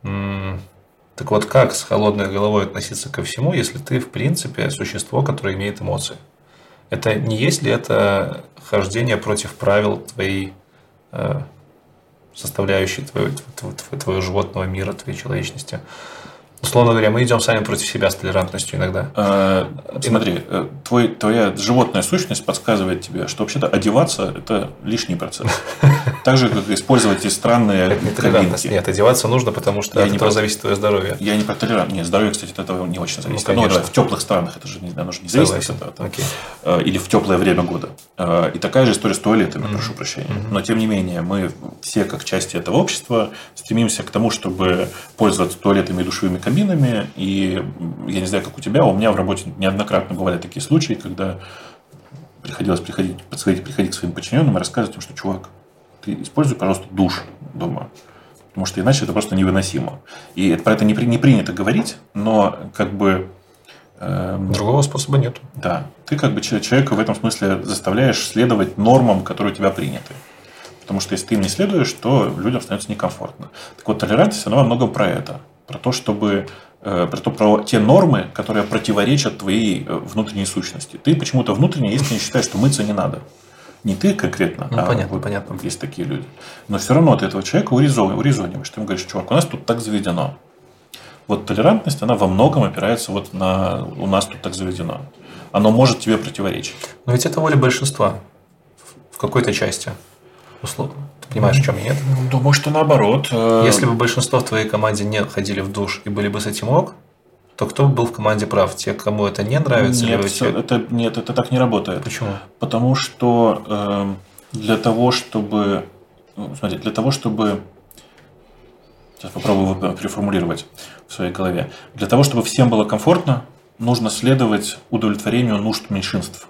Так вот, как с холодной головой относиться ко всему, если ты, в принципе, существо, которое имеет эмоции? Это не есть ли это хождение против правил твоей э, составляющей твоего, твоего, животного мира, твоей человечности? Условно говоря, мы идем сами против себя с толерантностью иногда. А, смотри, э, твой, твоя животная сущность подсказывает тебе, что вообще-то одеваться – это лишний процесс. <laughs> Так же, как использовать эти странные Это не толерантность. Нет, одеваться нужно, потому что от этого зависит твое здоровье. Я не про толерантность. Нет, здоровье, кстати, от этого не очень зависит. Ну, Ну, в теплых странах это же не, оно же не зависит от этого. Э, Или в теплое время года. И такая же история с туалетами, прошу прощения. Но, тем не менее, мы все, как части этого общества, стремимся к тому, чтобы пользоваться туалетами и душевыми кабинами. И я не знаю, как у тебя, у меня в работе неоднократно бывали такие случаи, когда приходилось приходить, подходить, приходить к своим подчиненным и рассказывать им, что, чувак, ты используй, пожалуйста, душ дома. Потому что иначе это просто невыносимо. И это- про это не, при- не принято говорить, но как бы эм, Другого способа нет. да, ты как бы че- человека в этом смысле заставляешь следовать нормам, которые у тебя приняты. Потому что если ты им не следуешь, то людям становится некомфортно. Так вот, толерантность, она во многом про это. Про то, чтобы э, про, то, про те нормы, которые противоречат твоей э, внутренней сущности. Ты почему-то внутренне искренне считаешь, что мыться не надо. Не ты конкретно, Ну, а понятно, вот понятно. есть такие люди. Но все равно ты этого человека урезон- урезониваешь. Ты ему говоришь, чувак, у нас тут так заведено. Вот толерантность, она во многом опирается вот на у нас тут так заведено. Оно может тебе противоречить. Но ведь это воля большинства в какой-то части. Условно. Понимаешь, в чем нет? Думаю, что наоборот. э, Если бы большинство в твоей команде не ходили в душ и были бы с этим ок, то кто бы был в команде прав? Те, кому это не нравится, нет, либо всё- те... это, нет, это так не работает. Почему? Потому что эм, для того, чтобы... ну, Смотри, для того, чтобы... Сейчас попробую переформулировать в своей голове. Для того, чтобы всем было комфортно, нужно следовать удовлетворению нужд меньшинств.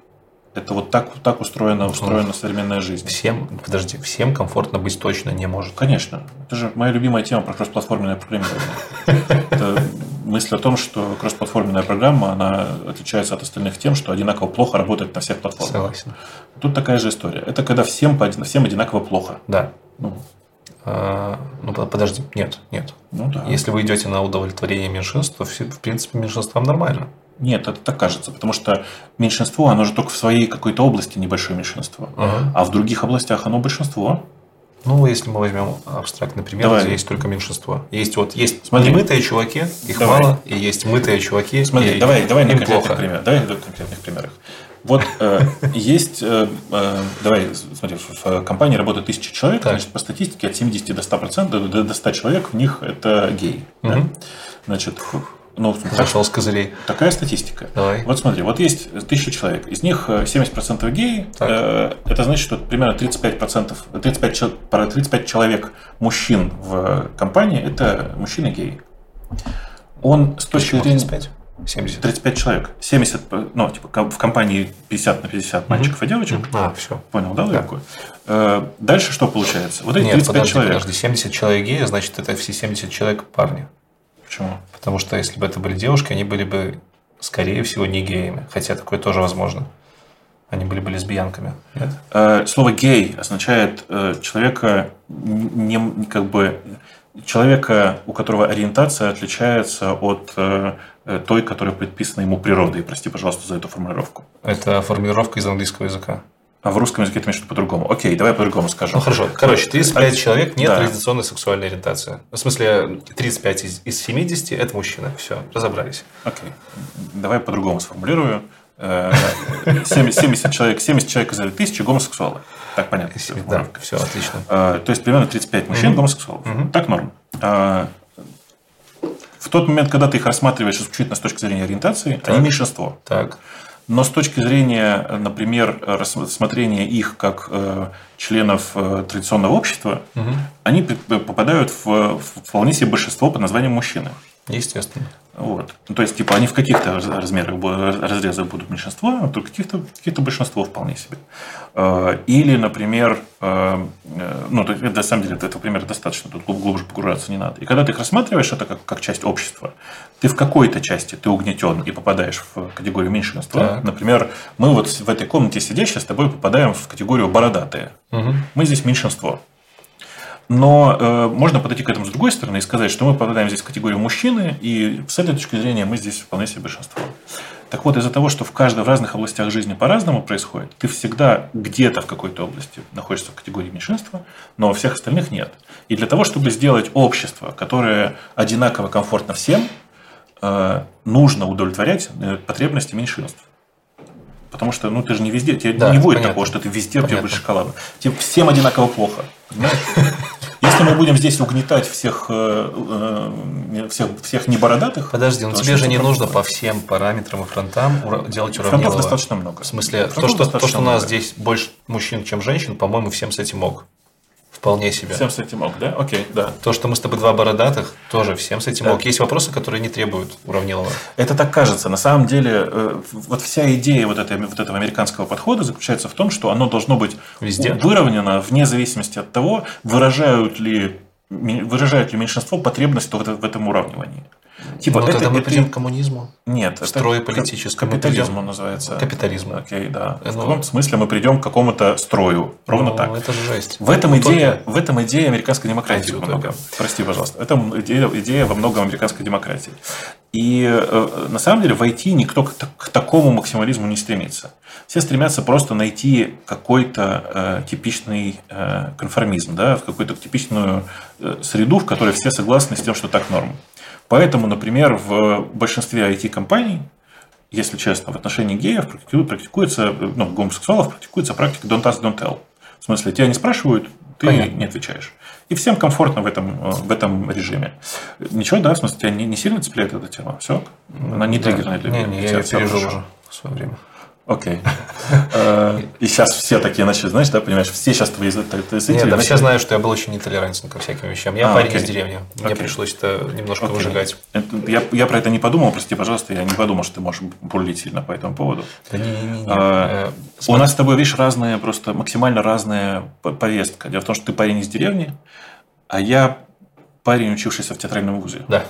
Это вот так, так устроена, устроена современная жизнь. Всем, подожди, всем комфортно быть точно не может. Конечно. Это же моя любимая тема про кроссплатформенное программирование. Это мысль о том, что кроссплатформенная программа, она отличается от остальных тем, что одинаково плохо работает на всех платформах. Согласен. Тут такая же история. Это когда всем, всем одинаково плохо. Да. Ну, А, ну, под- подожди, нет, нет. ну да. Если вы идете на удовлетворение меньшинств, то, все- в принципе, меньшинствам нормально. Нет, это так кажется, потому что меньшинство, оно же только в своей какой-то области небольшое меньшинство. Ага. А в других областях оно большинство. Ну, если мы возьмем абстрактный пример, Давай. где есть только меньшинство. Есть вот есть Смотри. немытые чуваки, их Давай. мало, и есть мытые чуваки. Смотри, и давай, давай на конкретных плохо. примерах. Давай на конкретных примерах. Вот э, <laughs> есть, э, э, давай, смотри, в компании работает тысяча человек, Так. значит, по статистике от 70 до 100 процентов, до, до 100 человек в них это геи. да? Значит, ну, Зашел с козырей. такая статистика. Давай. Вот смотри, вот есть тысяча человек, из них э, 70% геи, Так. Э, это значит, что примерно 35%, 35, чел- про 35 человек мужчин в компании, это мужчины геи. Он с точки зрения... 35? 70. 35 человек. 70, э, ну, типа, в компании 50 на 50 мальчиков и девочек. А, все. Понял, да, Да. логику? Э, Дальше что получается? Вот эти Нет, 35 подожди, человек. подожди. 70 человек геи, значит, это все 70 человек парни. Почему? Потому что если бы это были девушки, они были бы, скорее всего, не геями. Хотя такое тоже возможно. Они были бы лесбиянками. Нет? Э, Слово гей означает э, человека не как бы человека, у которого ориентация отличается от э, той, которая предписана ему природой. Прости, пожалуйста, за эту формулировку. Это формулировка из английского языка. А в русском языке это имеет по-другому. Окей, давай по-другому скажем. Ну хорошо. Короче, 35 человек нет Да. традиционной сексуальной ориентации. В смысле, 35 из, из 70 это мужчина. Все, разобрались. Окей. Давай по-другому сформулирую. Э, 70, 70 человек, 70 человек из этой тысячи гомосексуалы. Так понятно. Да, все отлично. Э, То есть примерно 35 мужчин гомосексуалов. Так норм. А, В тот момент, когда ты их рассматриваешь исключительно с точки зрения ориентации, они меньшинство. Так. Но с точки зрения, например, рассмотрения их как э, членов э, традиционного общества, они п- п- попадают в, в вполне себе большинство под названием мужчины. Естественно. Вот. Ну, то есть, типа, они в каких-то раз- размерах, разрезах будут меньшинство, а в каких-то каких большинство вполне себе. Э, Или, например, э, э, ну, это, на самом деле, этого примера достаточно, тут глуб- глубже погружаться не надо. И когда ты их рассматриваешь это как, как часть общества, ты в какой-то части ты угнетен и попадаешь в категорию меньшинства. Так. Например, мы вот в этой комнате сидящие с тобой попадаем в категорию бородатые. Мгм. Мы здесь меньшинство. Но э, можно подойти к этому с другой стороны и сказать, что мы попадаем здесь в категорию мужчины, и с этой точки зрения мы здесь вполне себе большинство. Так вот, из-за того, что в каждой в разных областях жизни по-разному происходит, ты всегда где-то в какой-то области находишься в категории меньшинства, но всех остальных нет. И для того, чтобы сделать общество, которое одинаково комфортно всем, э, нужно удовлетворять э, потребности меньшинств. Потому что, ну, ты же не везде, тебе Да, не будет понятно. такого, что ты везде, у тебя Понятно. больше шоколада. Тебе всем одинаково плохо. понимаешь? Если мы будем здесь угнетать всех, э, э, всех, всех небородатых... Подожди, ну то тебе же не нужно по всем параметрам и фронтам ура- делать Фронтов уравнилово. достаточно много. В смысле, то Фронтов что, то, что у нас здесь больше мужчин, чем женщин, по-моему, всем с этим мог. Вполне себе. Всем с этим мог, да? Окей, да. То, что мы с тобой два бородатых, тоже всем с этим Да. мог. Есть вопросы, которые не требуют уравнилова. Это так кажется. На самом деле, э, вот вся идея вот, этой, вот этого американского подхода заключается в том, что оно должно быть Везде. выровнено вне зависимости от того, выражают ли, выражает ли меньшинство потребность в этом уравнивании. Типа, Но это, Ну, тогда мы это- придем к коммунизму. Нет, это строю кап- политическому Капитализм придем. он называется. Капитализму. Окей, да. Ну. в каком смысле мы придем к какому-то строю. Ровно Ну, так. Это же жесть. В этом, Утопия. идея, в этом идея американской демократии во многом. Прости, пожалуйста. Это идея, идея во многом американской демократии. И э, на самом деле в IT никто к, к такому максимализму не стремится. Все стремятся просто найти какой-то э, типичный э, конформизм, да, в какую-то типичную э, среду, в которой все согласны с тем, что так норм. Поэтому, например, в большинстве IT-компаний если честно, в отношении геев практику- практикуется, ну, гомосексуалов практикуется практика don't ask, don't tell. В смысле, тебя не спрашивают, ты Понятно. не отвечаешь. И всем комфортно в этом, в этом режиме. Ничего, да, в смысле, тебя не, не сильно цепляет эта тема? Все? Она не Да. триггерная для меня. не, я всё пережил уже в свое время. Окей. Э, И сейчас все такие начали, знаешь, да, понимаешь, все сейчас твои зрители Нет, да все знают, что я был очень нетолерантен ко всяким вещам. Я А, парень из деревни. Мне пришлось это немножко выжигать. Я, я про это не подумал, прости, пожалуйста, я не подумал, что ты можешь бурлить сильно по этому поводу. Да не, не, не. А, Э, У нас с тобой, видишь, разные, просто максимально разная повестка. Дело в том, что ты парень из деревни, а я парень, учившийся в театральном вузе. Да.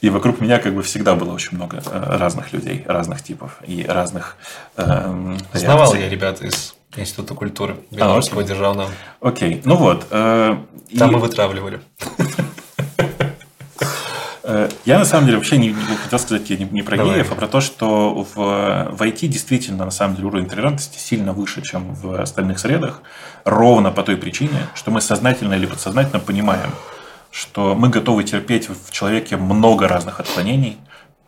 И вокруг меня как бы всегда было очень много э, разных людей, разных типов и разных эм, Знавал я ребят из Института культуры Белорусского окей. державного. Окей, ну вот. э, и, Там мы вытравливали. э, я на самом деле вообще не, не хотел сказать не, не про Давай. геев, а про то, что в, в IT действительно на самом деле уровень толерантности сильно выше, чем в остальных средах, ровно по той причине, что мы сознательно или подсознательно понимаем, что мы готовы терпеть в человеке много разных отклонений,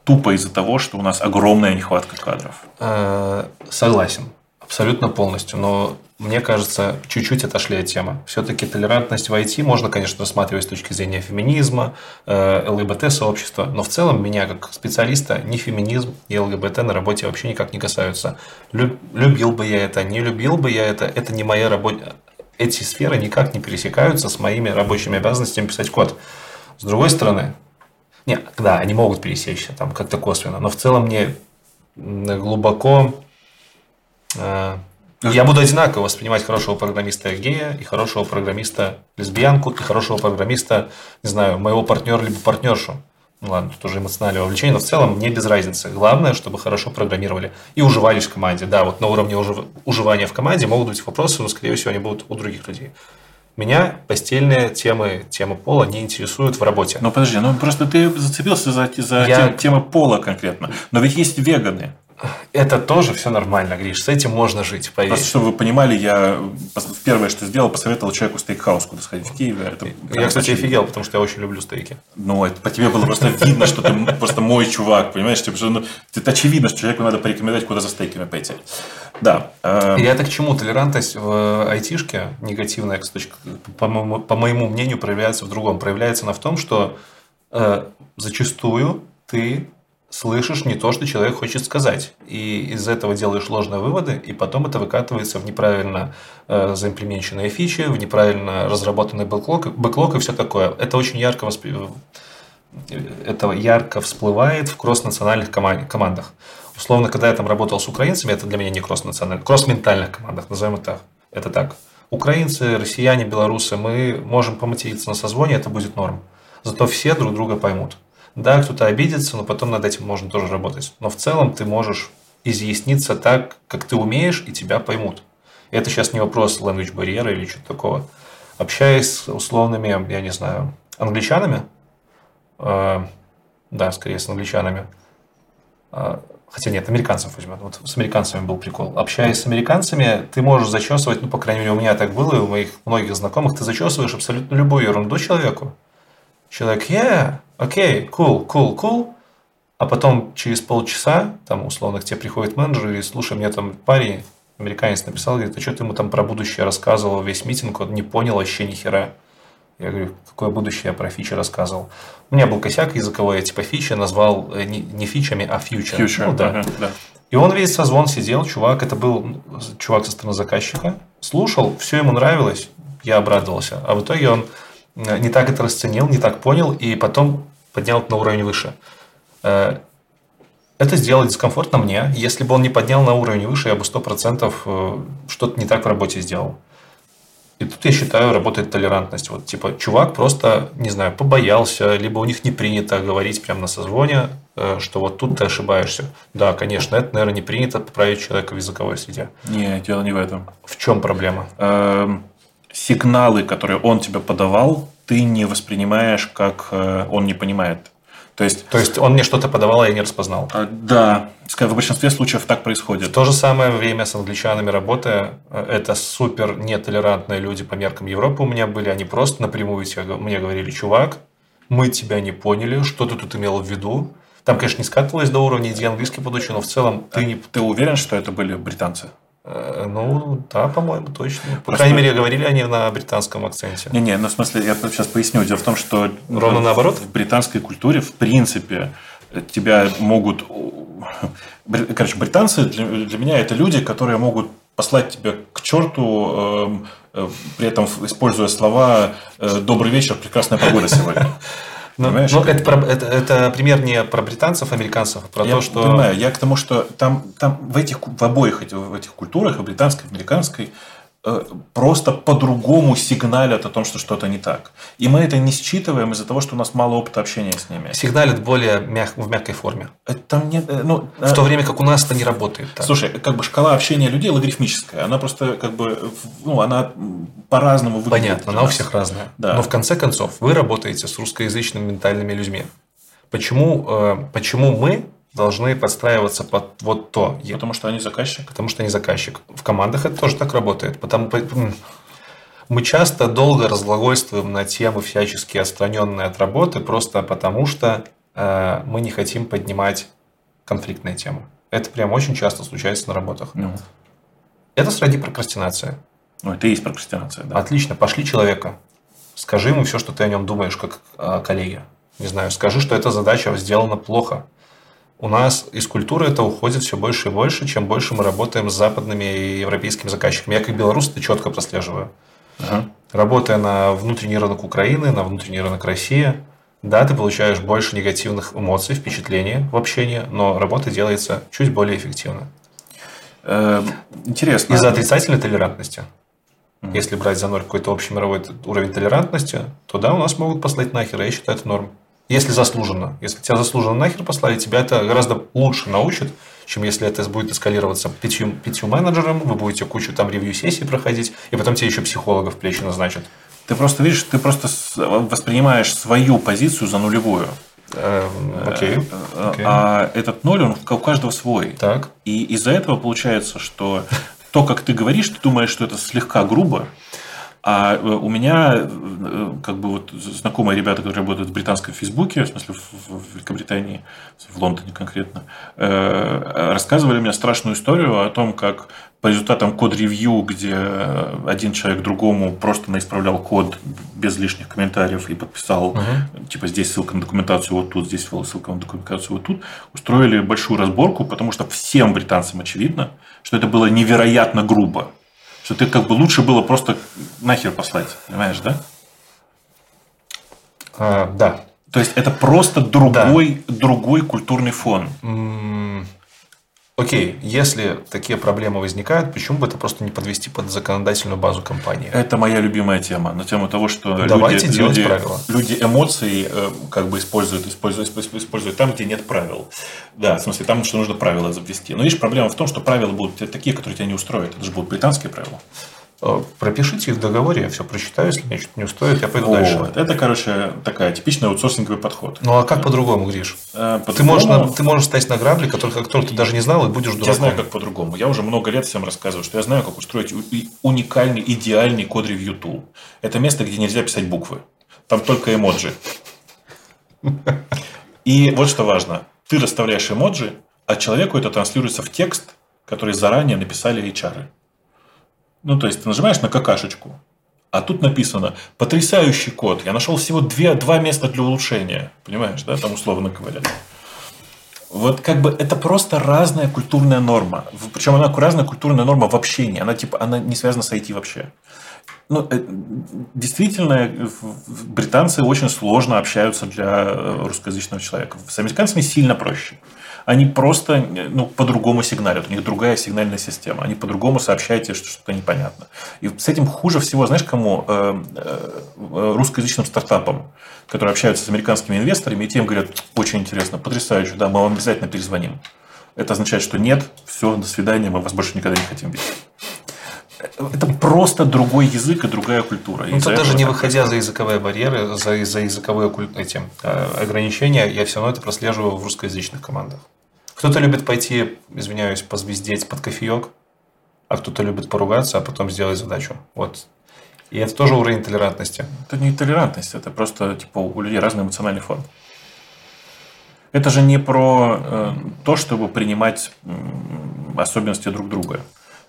тупо из-за того, что у нас огромная нехватка кадров. Э, Согласен. Абсолютно полностью. Но мне кажется, чуть-чуть отошли от темы. Все-таки толерантность в IT можно, конечно, рассматривать с точки зрения феминизма, э, ЛГБТ-сообщества, но в целом меня, как специалиста, ни феминизм, ни ЛГБТ на работе вообще никак не касаются. Лю- Любил бы я это, не любил бы я это, это не моя работа. Эти сферы никак не пересекаются с моими рабочими обязанностями писать код. С другой стороны, нет, да, они могут пересечься там как-то косвенно, но в целом мне глубоко э, я буду одинаково воспринимать хорошего программиста гея и хорошего программиста лесбиянку и хорошего программиста, не знаю, моего партнера либо партнершу. Ну ладно, тут уже эмоциональное вовлечение, но в целом мне без разницы. Главное, чтобы хорошо программировали и уживались в команде. Да, вот на уровне ужив- уживания в команде могут быть вопросы, но, скорее всего, они будут у других людей. Меня постельные темы, тема пола не интересуют в работе. Ну подожди, ну просто ты зацепился за, за Я- тем- темы пола конкретно. Но ведь есть веганы. Это тоже все нормально, Гриш, с этим можно жить, поверь. Просто чтобы вы понимали, я первое, что сделал, посоветовал человеку стейкхаус, куда сходить в Киеве. Это Я, кстати, очевидно. офигел, потому что я очень люблю стейки. Ну, это по тебе было просто видно, что ты просто мой чувак, понимаешь? Типа, ну, это очевидно, что человеку надо порекомендовать, куда за стейками пойти. Да. э, И это к чему? Толерантность в айтишке негативная, по, моему, по моему мнению, проявляется в другом. Проявляется она в том, что э, зачастую ты слышишь не то, что человек хочет сказать. И из этого делаешь ложные выводы, и потом это выкатывается в неправильно э, заимплеменченные фичи, в неправильно разработанный бэклог, бэклог и все такое. Это очень ярко воспри- это ярко всплывает в кросс-национальных кома- командах. Условно, когда я там работал с украинцами, это для меня не кросс-национальных, кросс-ментальных командах, назовем это. Это так. Украинцы, россияне, белорусы, мы можем поматериться на созвоне, это будет норм. Зато все друг друга поймут. Да, кто-то обидится, но потом над этим можно тоже работать. Но в целом ты можешь изъясниться так, как ты умеешь, и тебя поймут. Это сейчас не вопрос language барьера или что-то такого. Общаясь с условными, я не знаю, англичанами, э, да, скорее с англичанами, э, хотя нет, американцев возьмем. Вот с американцами был прикол. Общаясь с американцами, ты можешь зачесывать, ну, по крайней мере, у меня так было, и у моих многих знакомых, ты зачесываешь абсолютно любую ерунду человеку. Человек, yeah, окей, cool, cool, cool. А потом через полчаса, там, условно, к тебе приходит менеджер и слушай, мне там парень, американец написал, говорит, а что ты ему там про будущее рассказывал весь митинг, он не понял вообще ни хера. Я говорю, какое будущее я про фичи рассказывал. У меня был косяк языковой, я типа фичи назвал э, не, не фичами, а фьючер. Future, Ну, да. ага, да. И он весь созвон сидел, чувак, это был чувак со стороны заказчика, слушал, все ему нравилось, я обрадовался. А в итоге он не так это расценил, не так понял, и потом поднял это на уровень выше. Э, Это сделало дискомфортно мне. Если бы он не поднял на уровень выше, я бы 100% э, что-то не так в работе сделал. И тут, я считаю, работает толерантность. Вот, типа, чувак просто, не знаю, побоялся, либо у них не принято говорить прямо на созвоне, э, что вот тут ты ошибаешься. Да, конечно, это, наверное, не принято поправить человека в языковой среде. Не, дело не в этом. В чем проблема? Эм, сигналы, которые он тебе подавал, ты не воспринимаешь, как э, он не понимает. То есть, То есть, он мне что-то подавал, а я не распознал. э, да, в большинстве случаев так В происходит. то же самое время с англичанами работая, э, это супер нетолерантные люди по меркам Европы у меня были, они просто напрямую мне говорили, чувак, мы тебя не поняли, что ты тут имел в виду. Там, конечно, не скатывалось до уровня, где английский подучил, но в целом ты не... Ты уверен, что это были британцы? Э, Ну, да, по-моему, точно. По Просто- крайней мере, говорили они на британском акценте. Не-не, ну в смысле, я сейчас поясню. Дело в том, что Ровно в- наоборот? В британской культуре, в принципе, тебя могут... Короче, британцы для, для меня это люди, которые могут послать тебя к черту, эм, э, при этом используя слова э, «добрый вечер, прекрасная погода сегодня». <laughs> Ну, Понимаешь? ну, это, это- это пример не про британцев, американцев, а про я то, что... понимаю, я к тому, что там, там в, этих, в обоих этих, в этих культурах, и британской, и американской, просто по-другому сигналят о том, что что-то не так. И мы это не считываем из-за того, что у нас мало опыта общения с ними. сигналят более мяг- в мягкой форме. Это Там нет, э, ну, В э, то время как у нас это не работает. так. Слушай, как бы шкала общения людей логарифмическая. Она просто как бы, ну, она по-разному выглядит. Понятно, она у всех разная. Да. Но в конце концов, вы работаете с русскоязычными ментальными людьми. Почему, э, почему мы должны подстраиваться под вот то? Потому что они заказчик. Потому что они заказчик. В командах это тоже так работает. Потому, мы часто долго разглагольствуем на темы всячески отстраненные от работы, просто потому что э, мы не хотим поднимать конфликтные темы. Это прям очень часто случается на работах. Ну, Это сродни прокрастинация. ну, это и есть прокрастинация, да. Отлично, пошли человека. Скажи ему все, что ты о нем думаешь, как о коллеге. Не знаю, скажи, что эта задача сделана плохо. У нас из культуры это уходит все больше и больше, чем больше мы работаем с западными и европейскими заказчиками. Я как белорус это четко прослеживаю. Ага. Работая на внутренний рынок Украины, на внутренний рынок России, да, ты получаешь больше негативных эмоций, впечатлений в общении, но работа делается чуть более эффективно. Э, Интересно. Из-за отрицательной толерантности. Если брать за ноль какой-то общий мировой уровень толерантности, то да, у нас могут послать нахер, и я считаю это норм. Если заслуженно. Если тебя заслуженно нахер послали, тебя это гораздо лучше научит, чем если это будет эскалироваться пятью, пятью менеджерам, вы будете кучу там ревью-сессий проходить, и потом тебе еще психологов плечи назначат. Ты просто видишь, ты просто воспринимаешь свою позицию за нулевую. Эм, Окей. Э, Окей. А этот ноль, он у каждого свой. Так. И из-за этого получается, что то, как ты говоришь, ты думаешь, что это слегка грубо, а э, у меня э, как бы вот знакомые ребята, которые работают в британском Фейсбуке, в смысле в Великобритании, в Лондоне конкретно, э, рассказывали мне страшную историю о том, как по результатам код-ревью, где один человек другому просто наисправлял код без лишних комментариев и подписал, типа здесь ссылка на документацию вот тут, здесь ссылка на документацию вот тут, устроили большую разборку, потому что всем британцам очевидно, что это было невероятно грубо. Что ты как бы лучше было просто нахер послать, понимаешь, да? А, да. То есть это просто другой, другой культурный фон. М, Окей, если такие проблемы возникают, почему бы это просто не подвести под законодательную базу компании? Это моя любимая тема. На тему того, что Давайте люди, делать люди, правила. люди эмоции э, как бы используют, используют, используют, используют там, где нет правил. Да, в смысле, там, что нужно правила завести. Но видишь, проблема в том, что правила будут такие, которые тебя не устроят. Это же будут британские правила. Э, Пропишите их в договоре, я все прочитаю, если мне что-то не устроит, я пойду дальше. Вот. Это, короче, такая типичный аутсорсинговый подход. Ну а как по-другому, Гриш? Э, Ты можешь, на- ты можешь стать на грабли, которых, которых ты даже не знал, и будешь дураком. Я знаю, как по-другому. Я уже много лет всем рассказываю, что я знаю, как устроить уникальный, идеальный код-ревью tool. Это место, где нельзя писать буквы. Там только эмоджи. И вот что важно. ты расставляешь эмоджи, а человеку это транслируется в текст, который заранее написали HR. Ну, то есть, ты нажимаешь на какашечку, а тут написано «потрясающий код». Я нашел всего две, два места для улучшения. Понимаешь, да? Там условно говоря. Вот как бы это просто разная культурная норма. Причем она разная культурная норма в общении. Она типа она не связана с IT вообще. Ну, э, действительно, британцы очень сложно общаются для э, русскоязычного человека. С американцами сильно проще они просто ну, по-другому сигналят. У них другая сигнальная система. Они по-другому сообщают тебе, что что-то непонятно. И с этим хуже всего, знаешь, кому? Э, э, русскоязычным стартапам, которые общаются с американскими инвесторами, и тем говорят, очень интересно, потрясающе, да, мы вам обязательно перезвоним. Это означает, что нет, все, до свидания, мы вас больше никогда не хотим видеть это просто другой язык и другая культура. Ну, тут даже не выходя за языковые барьеры, за, за языковые эти, э, ограничения, я все равно это прослеживаю в русскоязычных командах. Кто-то любит пойти, извиняюсь, позвездеть под кофеек, а кто-то любит поругаться, а потом сделать задачу. Вот. И это тоже уровень толерантности. Это не толерантность, это просто типа у людей разный эмоциональный фон. Это же не про э, то, чтобы принимать э, особенности друг друга.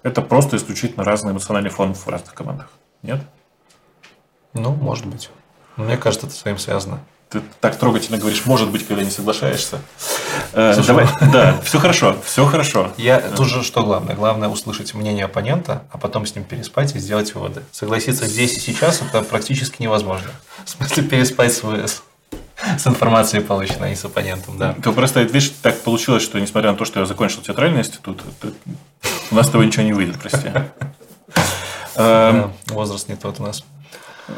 Это просто исключительно разный эмоциональный фон в разных командах. Нет? Ну, может быть. Мне кажется, это с этим связано. Ты так трогательно говоришь, может быть, когда не соглашаешься. Э, давай, да, <laughs> все хорошо, все хорошо. Я тут же что главное? Главное услышать мнение оппонента, а потом с ним переспать и сделать выводы. Согласиться здесь и сейчас это практически невозможно. В смысле переспать с, с информацией, полученной с оппонентом, да. Ты просто, видишь, так получилось, что несмотря на то, что я закончил театральный институт, у нас с тобой ничего не выйдет, прости. Эм, возраст не тот у нас.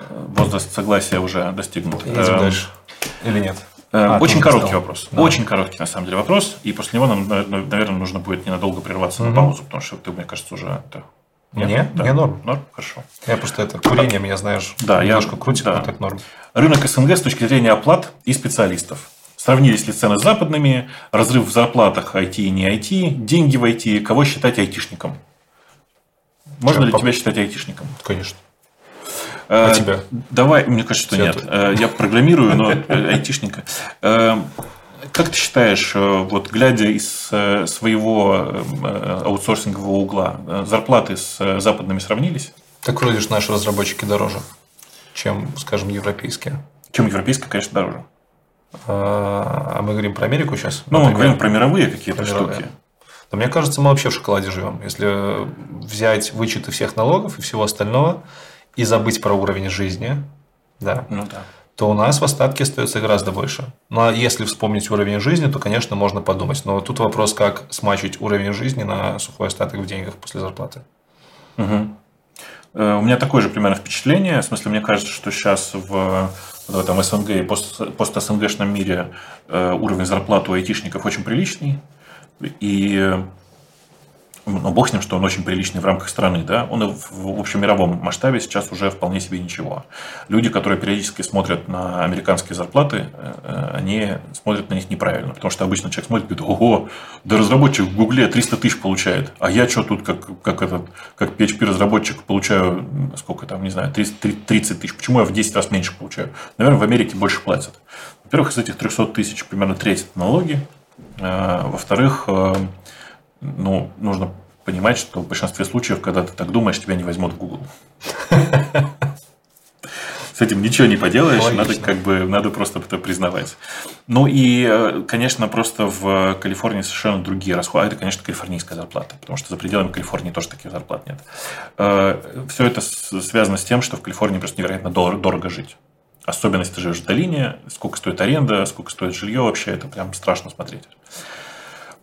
Возраст согласия уже достигнут. Едем эм, дальше. Или нет? Эм, а, Очень короткий стал. вопрос. Да. Очень короткий, на самом деле, вопрос. И после него нам, наверное, нужно будет ненадолго прерваться угу. на паузу, потому что ты, мне кажется, уже... Нет? Мне? Да. Мне норм. Норм? Хорошо. Я просто это курение меня, знаешь, да, немножко я, крутит, да. так норм. Рынок СНГ с точки зрения оплат и специалистов. Сравнились ли цены с западными, разрыв в зарплатах IT и не IT, деньги в IT, кого считать айтишником? Можно Чем, ли по... тебя считать айтишником? Конечно. А, а тебя? Давай, мне кажется, что нет. Э, я программирую, но э, айтишника. Э, как ты считаешь, вот глядя из своего аутсорсингового угла, зарплаты с западными сравнились? Так вроде же наши разработчики дороже, чем, скажем, европейские. Чем европейские, конечно, дороже. А, а мы говорим про Америку сейчас? Ну, мы говорим про мировые какие-то штуки. Но мне кажется, мы вообще в шоколаде живем. Если взять вычеты всех налогов и всего остального и забыть про уровень жизни, да, ну, да. то у нас в остатке остается гораздо больше. Ну а если вспомнить уровень жизни, то, конечно, можно подумать. Но тут вопрос, как смачить уровень жизни на сухой остаток в деньгах после зарплаты. Угу. У меня такое же примерно впечатление. В смысле, мне кажется, что сейчас в в этом СНГ и пост, пост-СНГшном мире э, уровень зарплаты у айтишников очень приличный. И ну, бог с ним, что он очень приличный в рамках страны, да, он в, в общемировом масштабе сейчас уже вполне себе ничего. Люди, которые периодически смотрят на американские зарплаты, э, они смотрят на них неправильно, потому что обычно человек смотрит и говорит, ого, да разработчик в Гугле 300 тысяч получает, а я что тут, как, как, этот, как PHP-разработчик, получаю, сколько там, не знаю, 30, 30 тысяч, почему я в 10 раз меньше получаю? Наверное, в Америке больше платят. Во-первых, из этих 300 тысяч примерно треть налоги, э, во-вторых, э, ну, нужно понимать, что в большинстве случаев, когда ты так думаешь, тебя не возьмут в Google. С этим ничего не поделаешь, Логично. надо как бы надо просто это признавать. Ну и, э, конечно, просто в Калифорнии совершенно другие расходы. А это, конечно, калифорнийская зарплата, потому что за пределами Калифорнии тоже таких зарплат нет. Э, Все это связано с тем, что в Калифорнии просто невероятно дорого жить. Особенно если ты живешь в долине, сколько стоит аренда, сколько стоит жилье вообще, это прям страшно смотреть.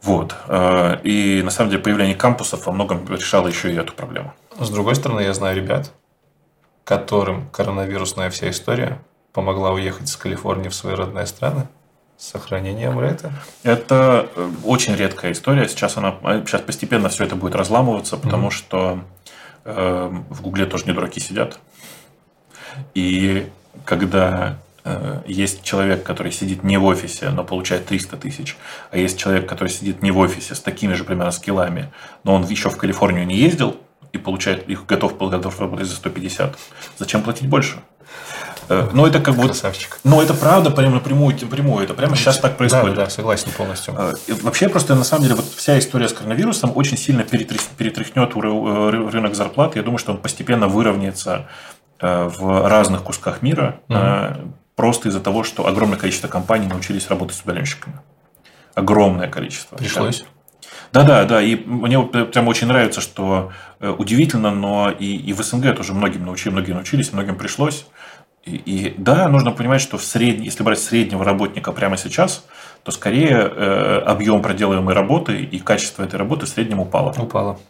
Вот. Э, и на самом деле появление кампусов во многом решало еще и эту проблему. С другой стороны, я знаю ребят, которым коронавирусная вся история помогла уехать из Калифорнии в свои родные страны с сохранением рейта. Это э, очень редкая история. Сейчас, она, сейчас постепенно все это будет разламываться, потому mm-hmm. что э, в Гугле тоже не дураки сидят. И когда Э, есть человек, который сидит не в офисе, но получает 300 тысяч, а есть человек, который сидит не в офисе с такими же примерно скиллами, но он еще в Калифорнию не ездил и получает их готов готов работать за 150. Зачем платить больше? Э, но это как бы... Красавчик. Но это правда прямо напрямую, напрямую. Это прямо сейчас так происходит. Да, да, согласен полностью. Э, вообще просто на самом деле вот вся история с коронавирусом очень сильно перетряхнет рынок зарплат. Я думаю, что он постепенно выровняется в разных кусках мира. Угу. Просто из-за того, что огромное количество компаний научились работать с удаленщиками. Огромное количество. Пришлось. Да, да, да. И мне прям очень нравится, что удивительно, но и, и в СНГ тоже многим научили, многие научились, многим пришлось. И, и да, нужно понимать, что в сред... если брать среднего работника прямо сейчас, то скорее э, объем проделываемой работы и качество этой работы в среднем упало. Упало.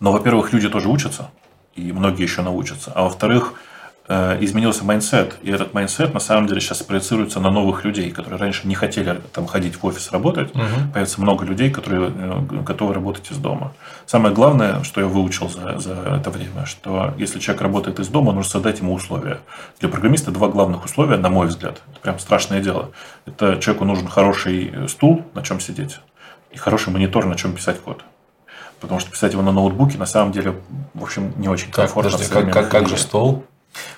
Но, во-первых, люди тоже учатся, и многие еще научатся. А во-вторых, Э, изменился mindset. И этот mindset на самом деле сейчас проецируется на новых людей, которые раньше не хотели там ходить в офис работать. Угу. Появится много людей, которые э, готовы работать из дома. Самое главное, что я выучил за, за это время, что если человек работает из дома, нужно создать ему условия. Для программиста два главных условия, на мой взгляд. Это прям страшное дело. Это человеку нужен хороший стул, на чем сидеть, и хороший монитор, на чем писать код. Потому что писать его на ноутбуке на самом деле, в общем, не очень комфортно. Подожди, как, как, как же стол?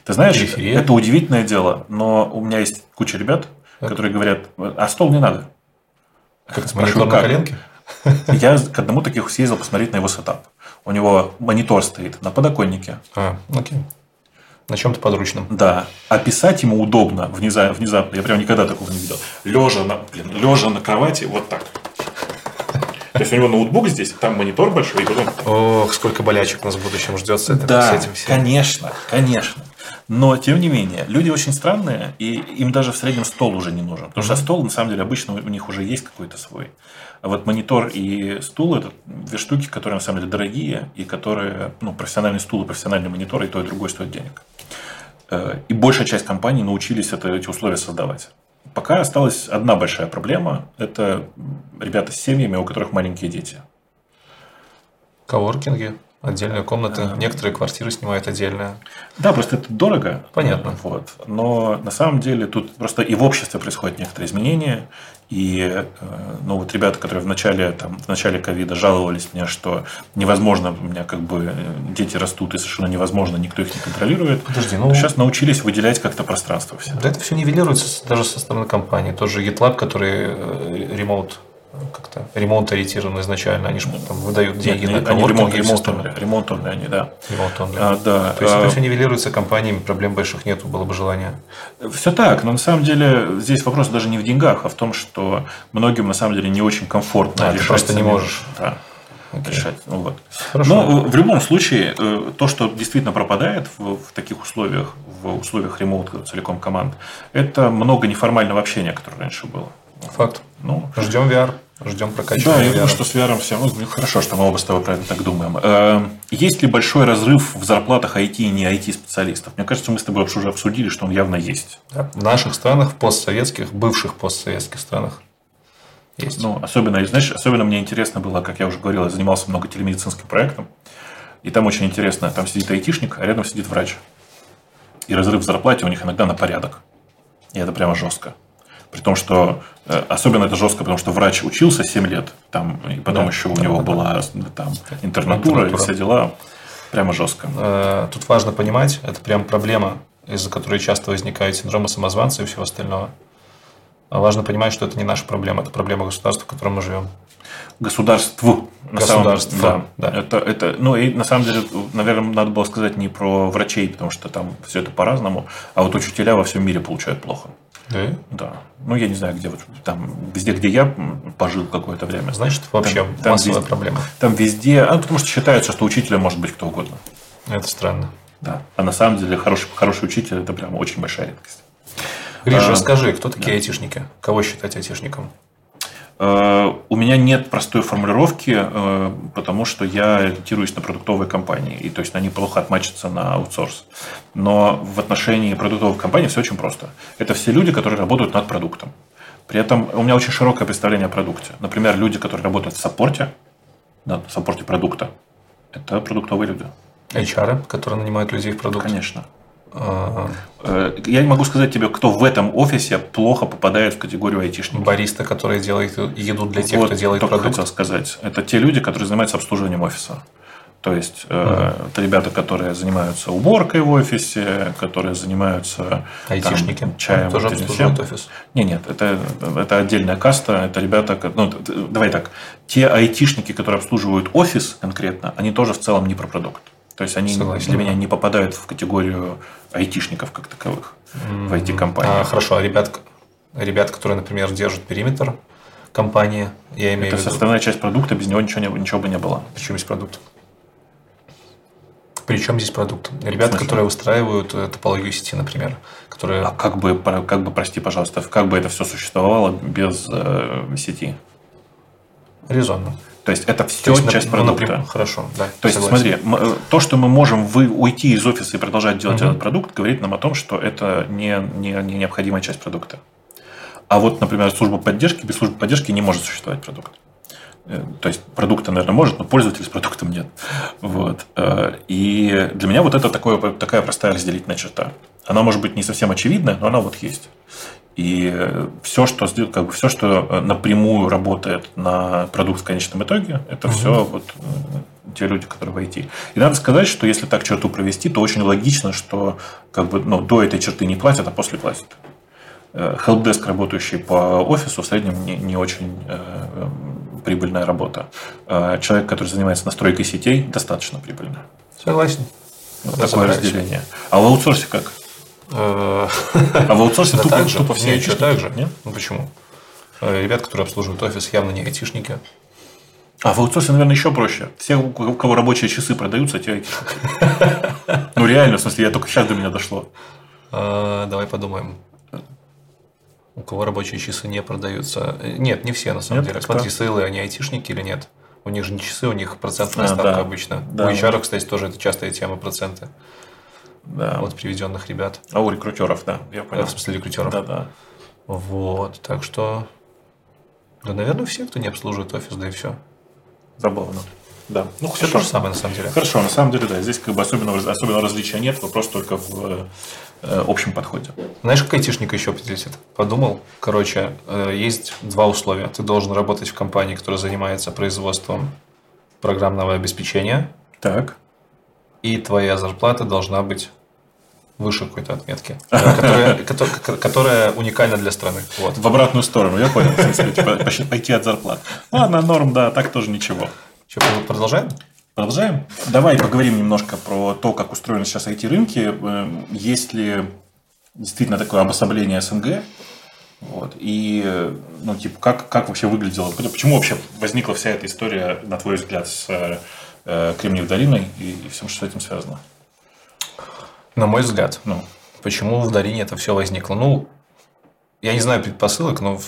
Ты знаешь, Периферия. это удивительное дело, но у меня есть куча ребят, это... которые говорят, а стол не надо. Как с монитор на коленке? <laughs> Я к одному таких съездил посмотреть на его сетап. У него монитор стоит на подоконнике. А, окей. На чем-то подручном. Да. А писать ему удобно внезапно. внезапно. Я прям никогда такого не видел. Лежа на, блин, лежа на кровати, вот так. То есть у него ноутбук здесь, там монитор большой, и потом... Ох, сколько болячек нас в будущем ждет с, этим, да, с этим всем. конечно, конечно. Но, тем не менее, люди очень странные, и им даже в среднем стол уже не нужен. Потому что стол, на самом деле, обычно у них уже есть какой-то свой. А вот монитор и стул – это две штуки, которые, на самом деле, дорогие, и которые, ну, профессиональный стул и профессиональный монитор, и то, и другое стоят денег. Э, и большая часть компаний научились это, эти условия создавать. Пока осталась одна большая проблема – это ребята с семьями, у которых маленькие дети. Коворкинги, отдельные комнаты, а, некоторые квартиры снимают отдельно. Да, просто это дорого. Понятно. Вот. Но на самом деле тут просто и в обществе происходят некоторые изменения. И э, ну, вот ребята, которые в начале, там, в начале ковида жаловались мне, что невозможно, у меня как бы э, дети растут и совершенно невозможно, никто их не контролирует. Подожди, ну... Сейчас научились выделять как-то пространство все. Да это все нивелируется даже со стороны компании. Тот же GitLab, который ремоут как-то ремонт ориентирован изначально, они же там выдают деньги Нет, на они ремонт, ремонт, ремонт они, да. Ремонт онли. А, да. То есть а, это все нивелируется компаниями, проблем больших нету, было бы желание. Все так, но на самом деле здесь вопрос даже не в деньгах, а в том, что многим на самом деле не очень комфортно а, решать. Ты просто не можешь. Да. Okay. решать. Ну, вот. Хорошо. Но в любом случае, э, то, что действительно пропадает в, в таких условиях, в условиях ремонта целиком команд, это много неформального общения, которое раньше было. Факт. Ну, Ждем VR. Ждем прокачивания. Да, я думаю, что с VR все. Ну, хорошо, что мы оба с тобой правильно так думаем. Э, есть ли большой разрыв в зарплатах IT и не IT-специалистов? Мне кажется, мы с тобой уже обсудили, что он явно есть. Да. В наших странах, в постсоветских, бывших постсоветских странах есть. Ну, особенно, знаешь, особенно мне интересно было, как я уже говорил, я занимался много телемедицинским проектом. И там очень интересно, там сидит айтишник, а рядом сидит врач. И разрыв в зарплате у них иногда на порядок. И это прямо жестко. При том, что э, особенно это жестко, потому что врач учился 7 лет, там, и потом да, еще у него да. была там, интернатура, интернатура и все дела. Прямо жестко. Э, тут важно понимать, это прям проблема, из-за которой часто возникает синдром самозванца и всего остального. А важно понимать, что это не наша проблема, это проблема государства, в котором мы живем. Государству. Государство. Самом, да, да. Это, это, ну и на самом деле, наверное, надо было сказать не про врачей, потому что там все это по-разному, а вот учителя во всем мире получают плохо. Да? Да. Ну, я не знаю, где вот там, везде, где я пожил какое-то время. Значит, вообще там, там массовая везде, проблема. Там везде, а, потому что считается, что учителем может быть кто угодно. Это странно. Да. А на самом деле хороший, хороший учитель – это прям очень большая редкость. Гриша, расскажи, кто такие да. айтишники? Кого считать айтишником? Э, у меня нет простой формулировки, э, потому что я ориентируюсь на продуктовые компании, и то есть они плохо отмачатся на аутсорс. Но в отношении продуктовых компаний все очень просто. Это все люди, которые работают над продуктом. При этом у меня очень широкое представление о продукте. Например, люди, которые работают в саппорте, на саппорте продукта, это продуктовые люди. HR, которые нанимают людей в продукт. Конечно. Э, я не могу сказать тебе, кто в этом офисе плохо попадает в категорию айтишников. Бариста, который делает еду для тех, вот, кто делает продукт. хотел сказать. Это те люди, которые занимаются обслуживанием офиса. То есть, э, это ребята, которые занимаются уборкой в офисе, которые занимаются Айтишники. там, чаем. Тоже обслуживают офис. Не, нет, это, это отдельная каста, это ребята, ну, давай так, те айтишники, которые обслуживают офис конкретно, они тоже в целом не про продукт. То есть они Согласен, для меня не попадают в категорию айтишников как таковых в А, IT-компаниях. хорошо, а ребят, ребят, которые, например, держат периметр компании, я имею Это в виду, составная часть продукта, без него ничего, не- ничего бы не было. причем здесь продукт? Причем здесь продукт? Ребята, которые выстраивают э, топологию сети, например, которые... А как бы, как бы, прости, пожалуйста, как бы это все существовало без э, сети? Резонно. То есть это все То есть, часть нап- продукта. ну, например, хорошо, да. То есть, согласен. смотри, э, то, что мы можем вы, уйти из офиса и продолжать делать Мгм. этот продукт, говорит нам о том, что это не, не, не необходимая часть продукта. А вот, например, служба поддержки, без службы поддержки не может существовать продукт. Э, То есть продукта, наверное, может, но пользователь с продуктом нет. Вот. Э, И для меня вот это такое, такая простая разделительная черта. Она может быть не совсем очевидная, но она вот есть. И все, что, как бы все, что э, напрямую работает на продукт в конечном итоге, это все вот э, те люди, которые в IT. И надо сказать, что если так черту провести, то очень логично, что как бы, ну, до этой черты не платят, а после платят. Э, Helpdesk, работающий по офису, в среднем не, не очень э, э, прибыльная работа. Э, Человек, который занимается настройкой сетей, достаточно прибыльный. Согласен. Вот такое разделение. А в аутсорсе как? Э, А в аутсорсе <laughs> тупо, так же. тупо все айтишники, так же. нет? Ну почему? Э, Ребят, которые обслуживают офис, явно не айтишники. А в аутсорсе, наверное, еще проще. Все, у кого рабочие часы продаются, те айтишники. Ну, реально, в смысле, я только сейчас до меня дошло. Э, Давай подумаем. У кого рабочие часы не продаются? Нет, не все на самом Нет? деле. Кто? Смотри, сейлы, они айтишники или нет? У них же не часы, у них процентная А, ставка да. обычно. Да. У HR, кстати, тоже это частая тема проценты Да. от приведенных ребят. А у рекрутеров, да, я Э, понял. В смысле рекрутеров. Да, да. Вот, так что... Да, наверное, все, кто не обслуживает офис, да и все. Забавно. Да. Ну, Все то же самое, на самом деле. Хорошо, на самом деле, да, здесь как бы особенного, особенного различия нет, вопрос только в э, общем подходе. Знаешь, как айтишник еще это? Подумал. Короче, э, есть два условия. Ты должен работать в компании, которая занимается производством программного обеспечения, Так. и твоя зарплата должна быть выше какой-то отметки, э, которая, <laughs> кото- которая уникальна для страны. Вот. В обратную сторону, я понял. В смысле, типа, <laughs> пойти от зарплат. Ладно, норм, да, так тоже ничего. Что, продолжаем? Продолжаем? Давай поговорим немножко про то, как устроены сейчас IT-рынки. Э, Есть ли действительно такое обособление СНГ? Вот. И, ну, типа, как, как вообще выглядело? Почему вообще возникла вся эта история, на твой взгляд, с э, Кремниевой долиной и, и всем, что с этим связано? На мой взгляд, Ну, Почему в Дарине это все возникло? Ну, я не знаю предпосылок, но,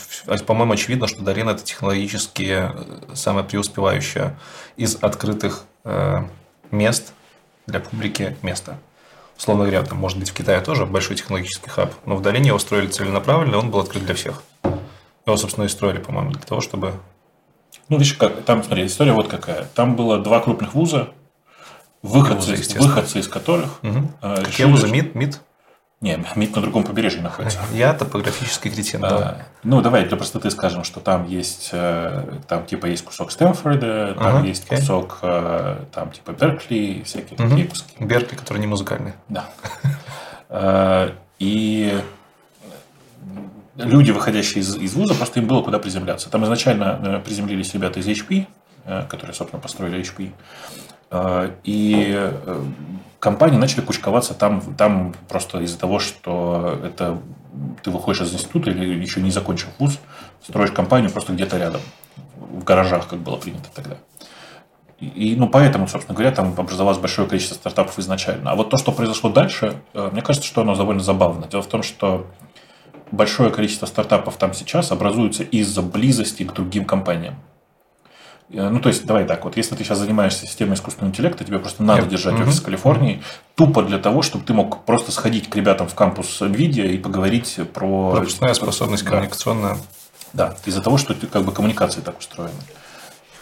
по-моему, очевидно, что Дарина – это технологически э, самая преуспевающая из открытых э, мест для публики место. Условно говоря, там, может быть, в Китае тоже большой технологический хаб, но в Дарине его строили целенаправленно, он был открыт для всех. Его, собственно, и строили, по-моему, для того, чтобы... ну видишь, как, там, смотри, история вот какая. Там было два крупных вуза, выходцы, естественно. выходцы из которых Какие решили, что- МИД? МИД? Не, МИД на другом побережье находится. <laughs> Я топографический кретин. А, давай. Ну, давай для простоты скажем, что там есть, э, там типа есть кусок Стэнфорда, там Ага, есть окей. кусок, э, там типа Беркли, всякие Мгм. такие куски. Беркли, который не музыкальный. Да. И люди, выходящие из, из вуза, просто им было куда приземляться. Там изначально приземлились ребята из HP, которые, собственно, построили HP. Э, И э, компании начали кучковаться там, там просто из-за того, что это ты выходишь из института или еще не закончив вуз, строишь компанию просто где-то рядом, в гаражах, как было принято тогда. И, и, ну, поэтому, собственно говоря, там образовалось большое количество стартапов изначально. А вот то, что произошло дальше, э, мне кажется, что оно довольно забавно. Дело в том, что большое количество стартапов там сейчас образуется из-за близости к другим компаниям. Э, Ну, то есть, давай так, вот если ты сейчас занимаешься системой искусственного интеллекта, тебе просто надо Yep. держать Мгм. офис в Калифорнии, тупо для того, чтобы ты мог просто сходить к ребятам в кампус NVIDIA и поговорить про... Пропускная способность Да. коммуникационная. Да, из-за того, что как бы коммуникации так устроены.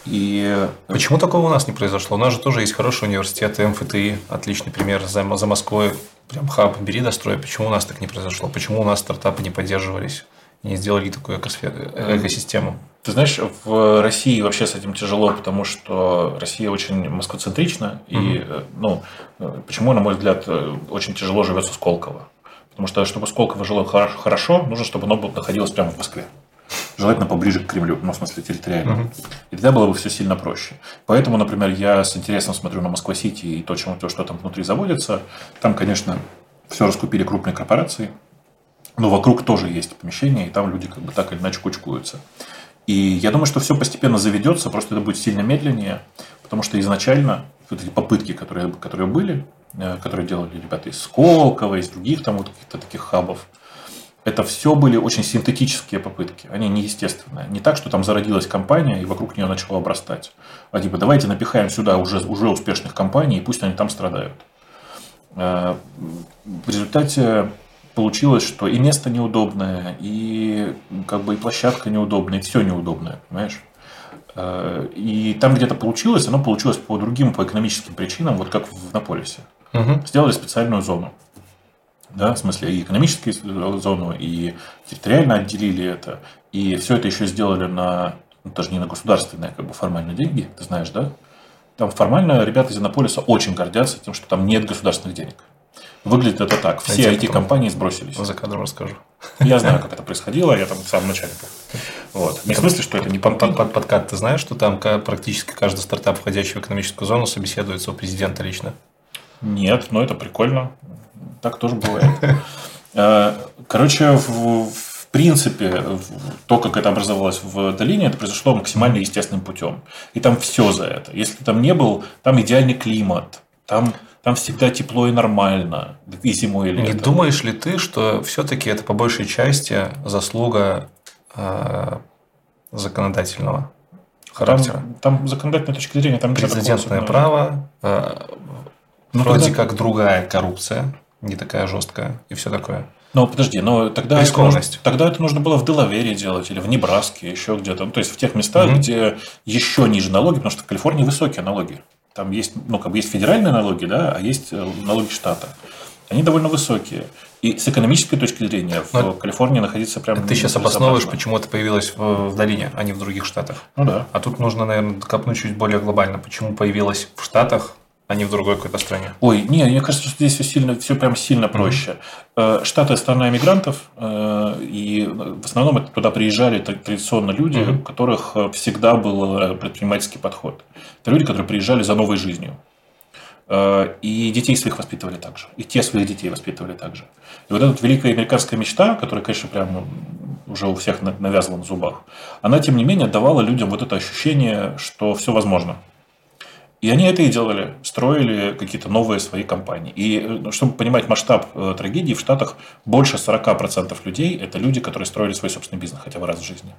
И э, Почему такого у нас не произошло? У нас же тоже есть хорошие университеты, МФТИ, отличный пример, за, за Москвой, прям хаб, бери, дострой. Почему у нас так не произошло? Почему у нас стартапы не поддерживались и не сделали такую экосфе- э, экосистему? Ты знаешь, в России вообще с этим тяжело, потому что Россия очень москвоцентрична. И, mm ну, почему, на мой взгляд, очень тяжело живется Сколково? Потому что, чтобы Сколково жило хорошо, нужно, чтобы оно находилось прямо в Москве. Желательно поближе к Кремлю, ну, в смысле, территориально. Угу. И тогда было бы все сильно проще. Поэтому, например, я с интересом смотрю на Москва-Сити и то, чем, то, что там внутри заводится. Там, конечно, все раскупили крупные корпорации, но вокруг тоже есть помещения, и там люди как бы так или иначе кучкуются. И я думаю, что все постепенно заведется, просто это будет сильно медленнее, потому что изначально вот эти попытки, которые, которые были, э, которые делали ребята из Сколково, из других там вот каких-то таких хабов, это все были очень синтетические попытки, они неестественные. Не так, что там зародилась компания и вокруг нее начала обрастать, а типа давайте напихаем сюда уже, уже успешных компаний и пусть они там страдают. Э, в результате получилось, что и место неудобное, и как бы и площадка неудобная, и все неудобное, понимаешь? Э, и там где-то получилось, оно получилось по другим, по экономическим причинам, вот как в Наполисе. Угу. Сделали специальную зону. Да, в смысле, и экономическую зону, и территориально отделили это. И все это еще сделали на, ну, даже не на государственные, как бы формально деньги, ты знаешь, да? Там формально ребята из Иннополиса очень гордятся тем, что там нет государственных денег. Выглядит это так. Все IT-компании сбросились. За кадром расскажу. Я знаю, как это происходило, я там в самом начале Вот. Не в смысле, что это не под, под, под, подкат. Ты знаешь, что там практически каждый стартап, входящий в экономическую зону, собеседуется у президента лично? Нет, но это прикольно. Так тоже бывает. Э, короче, в, в принципе, то, как это образовалось в долине, это произошло максимально естественным путем. И там все за это. Если ты там не был, там идеальный климат, там там всегда тепло и нормально, и зимой, и летом. Не думаешь ли ты, что все-таки это по большей части заслуга э, законодательного характера? Там, там законодательной точки зрения там Прецедентное право, э, ну, вроде тогда... как другая коррупция, не такая жесткая и все такое. Ну, подожди, но тогда это, нужно, тогда это нужно было в Делавере делать или в Небраске, еще где-то. Ну, то есть в тех местах, угу. где еще ниже налоги, потому что в Калифорнии высокие налоги. Там есть, ну, как бы есть федеральные налоги, да, а есть э, налоги штата. Они довольно высокие. И с экономической точки зрения Но в Калифорнии находиться прям... Ты сейчас обосновываешь, почему это появилось в, в долине, а не в других штатах. Ну да. А тут нужно, наверное, копнуть чуть более глобально. Почему появилось в Штатах, а не в другой какой-то стране? Ой, не, мне кажется, что здесь все, сильно, все прям сильно проще. Mm-hmm. Штаты – страна иммигрантов, э, и в основном это туда приезжали традиционно люди, mm-hmm. у которых всегда был предпринимательский подход. Это люди, которые приезжали за новой жизнью. Э, и детей своих воспитывали так же. И те своих детей воспитывали так же. И вот эта великая американская мечта, которая, конечно, прям уже у всех навязла на зубах, она, тем не менее, давала людям вот это ощущение, что все возможно. И они это и делали, строили какие-то новые свои компании. И э, чтобы понимать масштаб э, трагедии, в Штатах больше 40% людей – это люди, которые строили свой собственный бизнес хотя бы раз в жизни.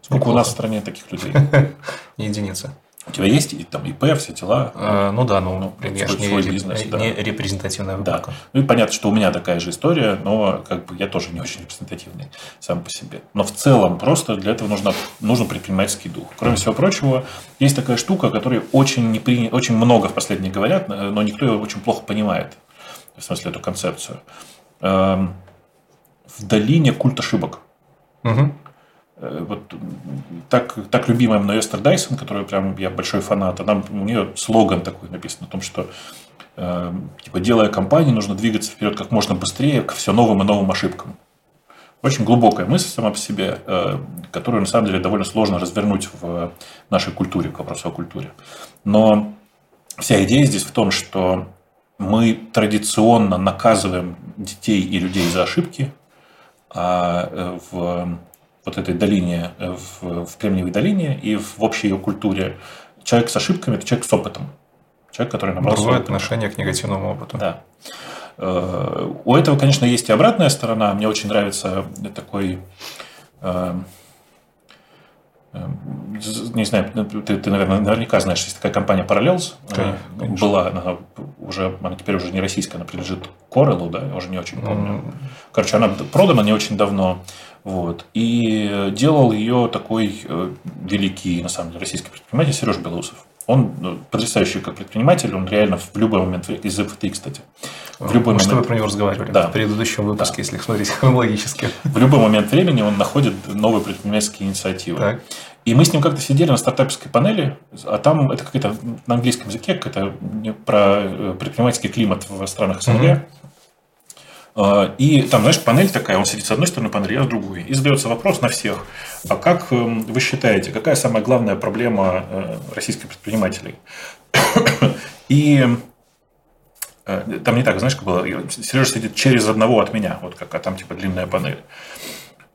Сколько Неплохо. у нас в стране таких людей? <laughs> Единица. У тебя есть там ИП, все дела? А, ну да, ну, ну я свой, не, свой бизнес, не, да. не репрезентативная выборка. Да. Ну и понятно, что у меня такая же история, но как бы я тоже не очень репрезентативный сам по себе. Но в целом просто для этого нужно, нужен предпринимательский дух. Кроме всего прочего, есть такая штука, о которой очень, не при... очень много в последние говорят, но никто ее очень плохо понимает. В смысле, эту концепцию. Эм, в долине культ ошибок. Угу. Э, вот так, так любимая мной Эстер Дайсон, которую прям я большой фанат, она, у нее слоган такой написан о том, что э, типа, делая компанию, нужно двигаться вперед как можно быстрее к все новым и новым ошибкам. Очень глубокая мысль сама по себе, э, которую на самом деле довольно сложно развернуть в нашей культуре, к вопросу о культуре. Но вся идея здесь в том, что мы традиционно наказываем детей и людей за ошибки, а в вот этой долине, э, в, в Кремниевой долине и в общей ее культуре, человек с ошибками – это человек с опытом. Человек, который набрался Другое отношение к негативному опыту. Да. Э, у этого, конечно, есть и обратная сторона. Мне очень нравится такой э, не знаю, ты, ты наверное, наверняка знаешь, есть такая компания Parallels. Конечно. Была, она уже, она теперь уже не российская, она принадлежит Corel, да, я уже не очень помню. Mm. Короче, она продана не очень давно. Вот. И делал ее такой э, великий, на самом деле, российский предприниматель Сереж Белоусов. Он ну, потрясающий как предприниматель, он реально в любой момент, из FT, кстати, в любой Может, момент... вы про него разговаривали да. в предыдущем выпуске, да. если смотреть <laughs> хронологически. В любой момент времени он находит новые предпринимательские инициативы. Так. И мы с ним как-то сидели на стартаперской панели, а там это какая-то на английском языке, какая-то про э, предпринимательский климат в странах СНГ. Mm-hmm. И там, знаешь, панель такая, он сидит с одной стороны панели, а с другой. И задается вопрос на всех. А как эм, вы считаете, какая самая главная проблема э, российских предпринимателей? <coughs> И э, там не так, знаешь, как было, Сережа сидит через одного от меня, вот как, а там типа длинная панель.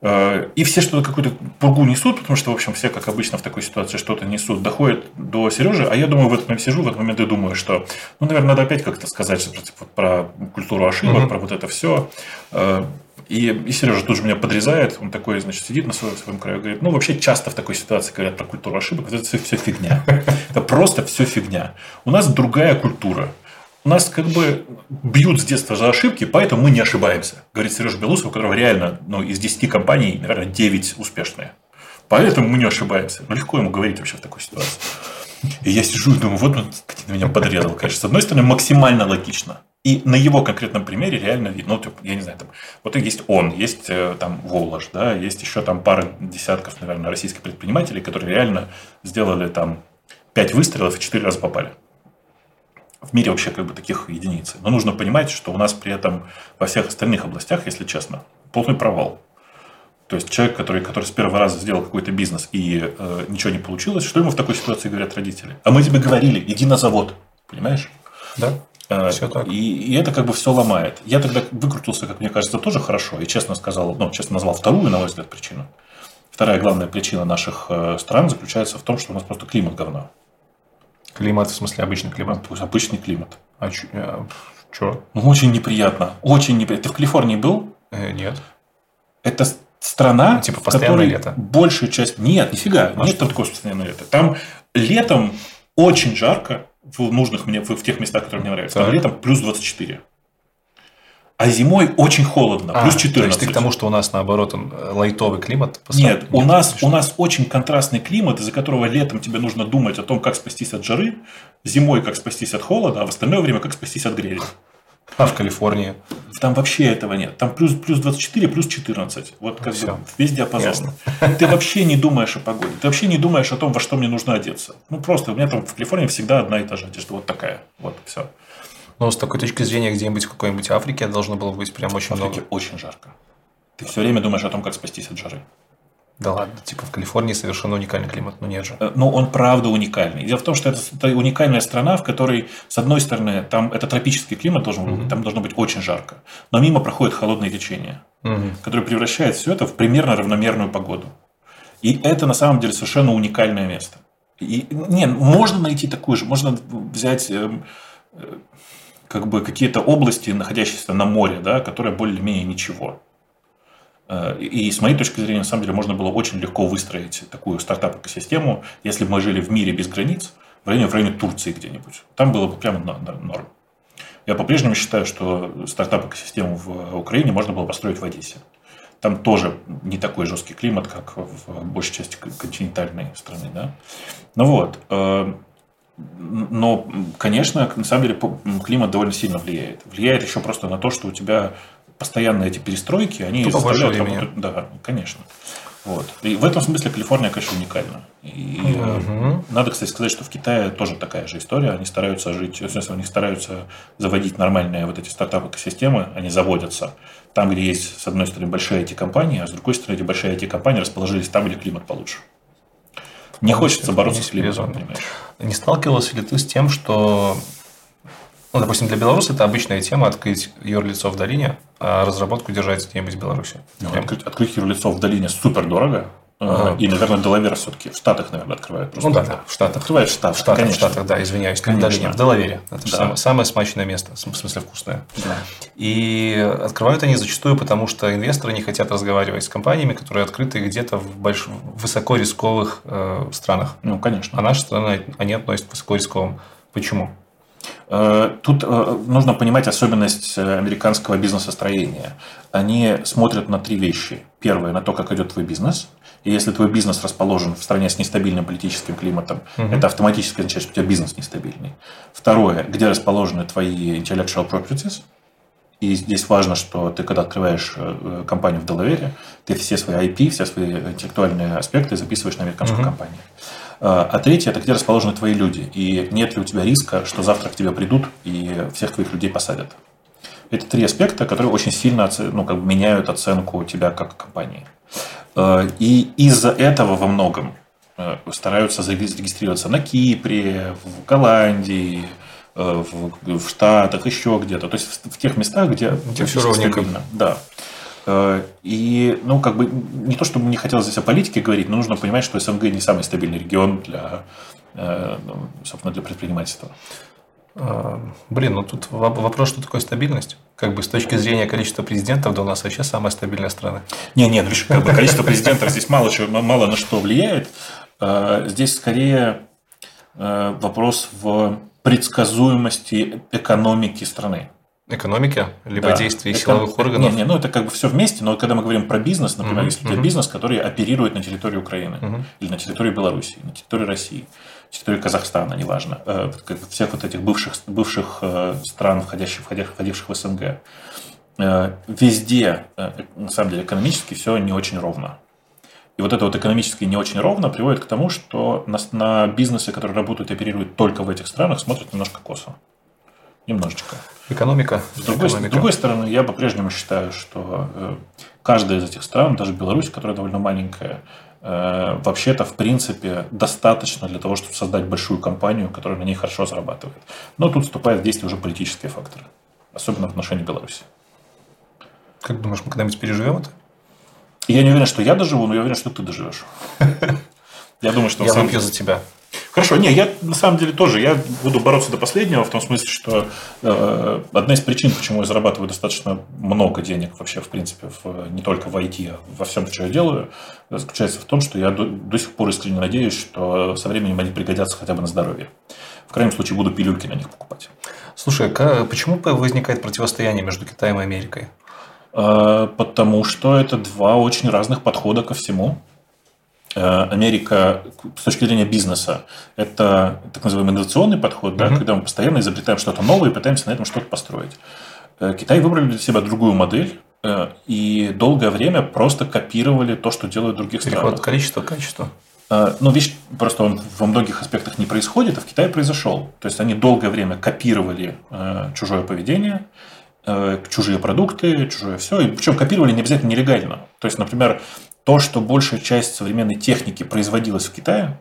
И все что-то какую-то пургу несут, потому что, в общем, все, как обычно в такой ситуации, что-то несут, доходят до Сережи, а я думаю, в этот момент сижу, в этот момент и думаю, что, ну, наверное, надо опять как-то сказать что, типа, про культуру ошибок, mm-hmm. про вот это все. Э, и, и Сережа тут же меня подрезает, он такой, значит, сидит на своем, своем краю и говорит, ну, вообще часто в такой ситуации говорят про культуру ошибок, это все, все фигня. Это просто все фигня. У нас другая культура нас как бы бьют с детства за ошибки, поэтому мы не ошибаемся. Говорит Сережа Белусов, у которого реально ну, из 10 компаний, наверное, 9 успешные. Поэтому мы не ошибаемся. Ну, легко ему говорить вообще в такой ситуации. И я сижу и думаю, вот он на меня подрезал, конечно. С одной стороны, максимально логично. И на его конкретном примере реально видно, ну, я не знаю, там, вот есть он, есть э, там Волож, да, есть еще там пара десятков, наверное, российских предпринимателей, которые реально сделали там 5 выстрелов и 4 раза попали. В мире вообще как бы таких единиц. Но нужно понимать, что у нас при этом во всех остальных областях, если честно, полный провал. То есть человек, который, который с первого раза сделал какой-то бизнес и э, ничего не получилось, что ему в такой ситуации говорят родители? А мы тебе говорили, иди на завод. Понимаешь? Да. Э, все так. И, и это как бы все ломает. Я тогда выкрутился, как мне кажется, тоже хорошо. И честно сказал, ну, честно назвал вторую, на мой взгляд, причину. Вторая главная причина наших э, стран заключается в том, что у нас просто климат говно. Климат, в смысле, обычный климат? Обычный климат. А? Э, ну, очень неприятно. Очень неприятно. Ты в Калифорнии был? Э, нет. Это страна, ну, типа постоянное лето. большая часть... Нет, нифига. А нет там такого постоянного лета. Там летом очень жарко в нужных мне, в, в тех местах, которые мне нравятся. Там летом плюс 24. А зимой очень холодно, а, плюс 14. То есть ты к тому, что у нас наоборот он, э, лайтовый климат? Нет, у нас, у нас очень контрастный климат, из-за которого летом тебе нужно думать о том, как спастись от жары, зимой как спастись от холода, а в остальное время как спастись от грязи. А в Калифорнии? Там вообще этого нет. Там плюс, плюс 24, плюс 14. Вот как Все. бы весь диапазон. Ясно. Ты вообще не думаешь о погоде. Ты вообще не думаешь о том, во что мне нужно одеться. Ну, просто у меня там в Калифорнии всегда одна и та же одежда. Вот такая. Вот, все. Но с такой точки зрения, где-нибудь в какой-нибудь Африке должно было быть прям очень в Африке много. очень жарко. Ты все время думаешь о том, как спастись от жары. Да ладно, типа в Калифорнии совершенно уникальный климат, но нет же. Э, ну, он правда уникальный. Дело в том, что это, это уникальная страна, в которой, с одной стороны, там это тропический климат должен быть, угу. там должно быть очень жарко, но мимо проходит холодное течение, угу. которое превращает все это в примерно равномерную погоду. И это на самом деле совершенно уникальное место. И, не, можно найти такую же, можно взять эм, э, как бы какие-то области, находящиеся на море, да, которые более-менее ничего. Э, и с моей точки зрения, на самом деле, можно было очень легко выстроить такую стартап-экосистему, если бы мы жили в мире без границ, в районе, в районе Турции где-нибудь. Там было бы прямо норм. Я по-прежнему считаю, что стартап-экосистему в Украине можно было построить в Одессе. Там тоже не такой жесткий климат, как в большей части континентальной страны. Да? Ну вот. Но, конечно, на самом деле климат довольно сильно влияет. Влияет еще просто на то, что у тебя постоянно эти перестройки, они Тупо заставляют работать. Да, конечно. Вот. И в этом смысле Калифорния, конечно, уникальна. И угу. надо, кстати, сказать, что в Китае тоже такая же история. Они стараются жить, в смысле, они стараются заводить нормальные вот эти стартап-экосистемы, они заводятся там, где есть, с одной стороны, большие IT-компании, а с другой стороны, эти большие IT-компании расположились там, где климат получше. Не хочется бороться с понимаешь. Не сталкивался ли ты с тем, что ну, допустим, для Беларуси это обычная тема открыть юрлицо в долине, а разработку держать где-нибудь в Беларуси. Ну, открыть, открыть юрлицо в долине супер дорого. Ага. И, наверное, Делавер все-таки в Штатах, наверное, открывают. Просто. Ну да, да, в Штатах. Открывают в Штатах, в Штатах, конечно. в Штатах, да, извиняюсь. Конечно. В долине, в Делавере. Это да. самое, самое смачное место, в смысле вкусное. Да. И открывают они зачастую, потому что инвесторы не хотят разговаривать с компаниями, которые открыты где-то в больш... высоко рисковых э, странах. Ну, конечно. А наши страны они относят к высоко рисковым. Почему? Э, тут э, нужно понимать особенность э, американского бизнесостроения. Они смотрят на три вещи. Первое, на то, как идет твой бизнес. И если твой бизнес расположен в стране с нестабильным политическим климатом, угу. это автоматически означает, что у тебя бизнес нестабильный. Второе, где расположены твои intellectual properties. И здесь важно, что ты, когда открываешь компанию в Делавере, ты все свои IP, все свои интеллектуальные аспекты записываешь на американскую uh-huh. компанию. А третье – это где расположены твои люди. И нет ли у тебя риска, что завтра к тебе придут и всех твоих людей посадят. Это три аспекта, которые очень сильно ну, как бы меняют оценку тебя как компании. И из-за этого во многом стараются зарегистрироваться на Кипре, в Голландии, Э, в, в Штатах, еще где-то. То есть в, в тех местах, где, где все ровненько. Да. Э, и, ну, как бы, не то, чтобы не хотелось здесь о политике говорить, но нужно понимать, что СНГ не самый стабильный регион для, э, ну, собственно, для предпринимательства. А, блин, ну тут вопрос, что такое стабильность? Как бы с точки зрения количества президентов, да у нас вообще самая стабильная страна. Не, нет, видишь, как бы количество президентов здесь мало, мало на что влияет. Здесь скорее вопрос в предсказуемости экономики страны. Экономики, либо да. действий это, силовых органов. Не, не, ну это как бы все вместе, но когда мы говорим про бизнес, например, uh-huh, если uh-huh. бизнес, который оперирует на территории Украины uh-huh. или на территории Беларуси, на территории России, на территории Казахстана, неважно, э, всех вот этих бывших, бывших э, стран, входящих, входящих, входивших в СНГ, э, везде, на самом деле, экономически все не очень ровно. И вот это вот экономически не очень ровно приводит к тому, что на бизнесы, которые работают и оперируют только в этих странах, смотрят немножко косо. Немножечко. Экономика. С другой, экономика. с другой стороны, я по-прежнему считаю, что э, каждая из этих стран, даже Беларусь, которая довольно маленькая, э, вообще-то, в принципе, достаточно для того, чтобы создать большую компанию, которая на ней хорошо зарабатывает. Но тут вступают в действие уже политические факторы, особенно в отношении Беларуси. Как думаешь, мы когда-нибудь переживем это? я не уверен, что я доживу, но я уверен, что ты доживешь. <laughs> Я думаю, что... Я выпью за тебя. Хорошо, не, я на самом деле тоже, я буду бороться до последнего, в том смысле, что э, одна из причин, почему я зарабатываю достаточно много денег вообще, в принципе, в, не только в IT, а во всем, что я делаю, заключается в том, что я до, до сих пор искренне надеюсь, что со временем они пригодятся хотя бы на здоровье. В крайнем случае, буду пилюльки на них покупать. Слушай, как, почему возникает противостояние между Китаем и Америкой? Э, потому что это два очень разных подхода ко всему. Э, Америка с точки зрения бизнеса это так называемый инновационный подход, да, когда мы постоянно изобретаем что-то новое и пытаемся на этом что-то построить. Э, Китай выбрали для себя другую модель и долгое время просто копировали то, что делают других стран. Переход количества, качества. Ну, видишь, просто он во многих аспектах не происходит, а в Китае произошел. То есть они долгое время копировали чужое поведение, Э, чужие продукты, чужое все. И причем копировали не обязательно нелегально. То есть, например, то, что большая часть современной техники производилась в Китае,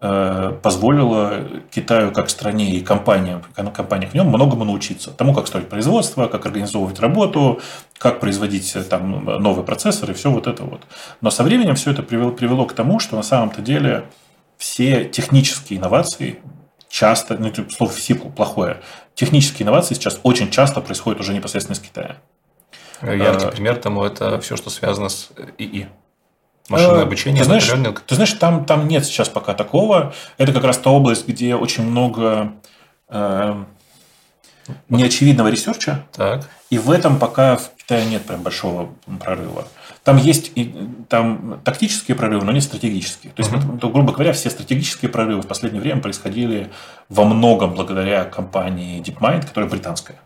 э, позволило Китаю как стране и компаниям, компаниях в нем многому научиться. Тому, как строить производство, как организовывать работу, как производить э, там новые процессоры, все вот это вот. Но со временем все это привело, привело к тому, что на самом-то деле все технические инновации часто, ну, типа, слово C плохое, технические инновации сейчас очень часто происходят уже непосредственно из Китая. Яркий а, пример тому это все, что связано с ИИ. Машинное а, обучение, ты знаешь, ты знаешь там, там нет сейчас пока такого. Это как раз та область, где очень много э, неочевидного research а. Так. И в этом пока в Китае нет прям большого прорыва. Там есть и, там тактические прорывы, но не стратегические. То есть, uh-huh. то, грубо говоря, все стратегические прорывы в последнее время происходили во многом благодаря компании DeepMind, которая британская.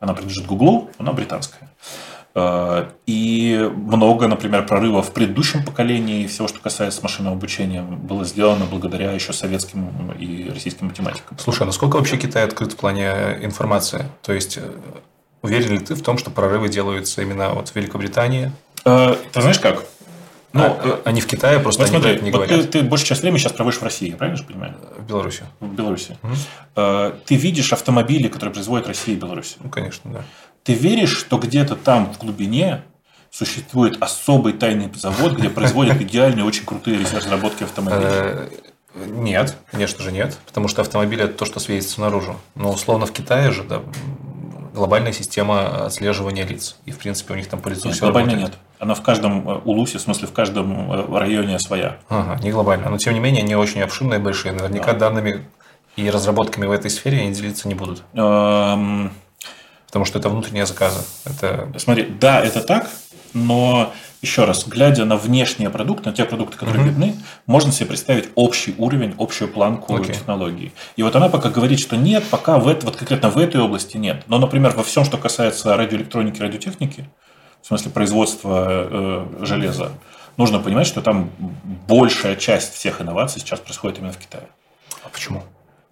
Она принадлежит Гуглу, она британская. Э, и много, например, прорывов в предыдущем поколении, всего, что касается машинного обучения, было сделано благодаря еще советским и российским математикам. Слушай, а насколько вообще Китай открыт в плане информации? То есть, э, уверен ли ты в том, что прорывы делаются именно вот в Великобритании, Э, ты знаешь как? Ну, а, они в Китае просто вот смотри, они не вот говорят. Ты, ты большую часть времени сейчас проводишь в России, я правильно же понимаю? В Беларуси. В Беларуси. Угу. Ты видишь автомобили, которые производят Россия и Беларусь. Ну, конечно, да. Ты веришь, что где-то там в глубине существует особый тайный завод, где производят идеальные, очень крутые разработки автомобилей? Э, нет, конечно же нет, потому что автомобиль это то, что светится наружу. Но условно в Китае же да, глобальная система отслеживания лиц. И, в принципе, у них там по лицу нет, все глобально работает. нет. Она в каждом э, улусе, в смысле, в каждом э, районе своя. Ага, не глобально. Но, тем не менее, они очень обширные, большие. Наверняка да. данными и разработками в этой сфере они делиться не будут. Эм... Потому что это внутренние заказы. Это... Смотри, да, это так, но еще раз, глядя на внешние продукты, на те продукты, которые угу. видны, можно себе представить общий уровень, общую планку okay. технологий. И вот она пока говорит, что нет, пока в это, вот конкретно в этой области нет. Но, например, во всем, что касается радиоэлектроники, радиотехники, в смысле производства э, железа, нужно понимать, что там большая часть всех инноваций сейчас происходит именно в Китае. А почему?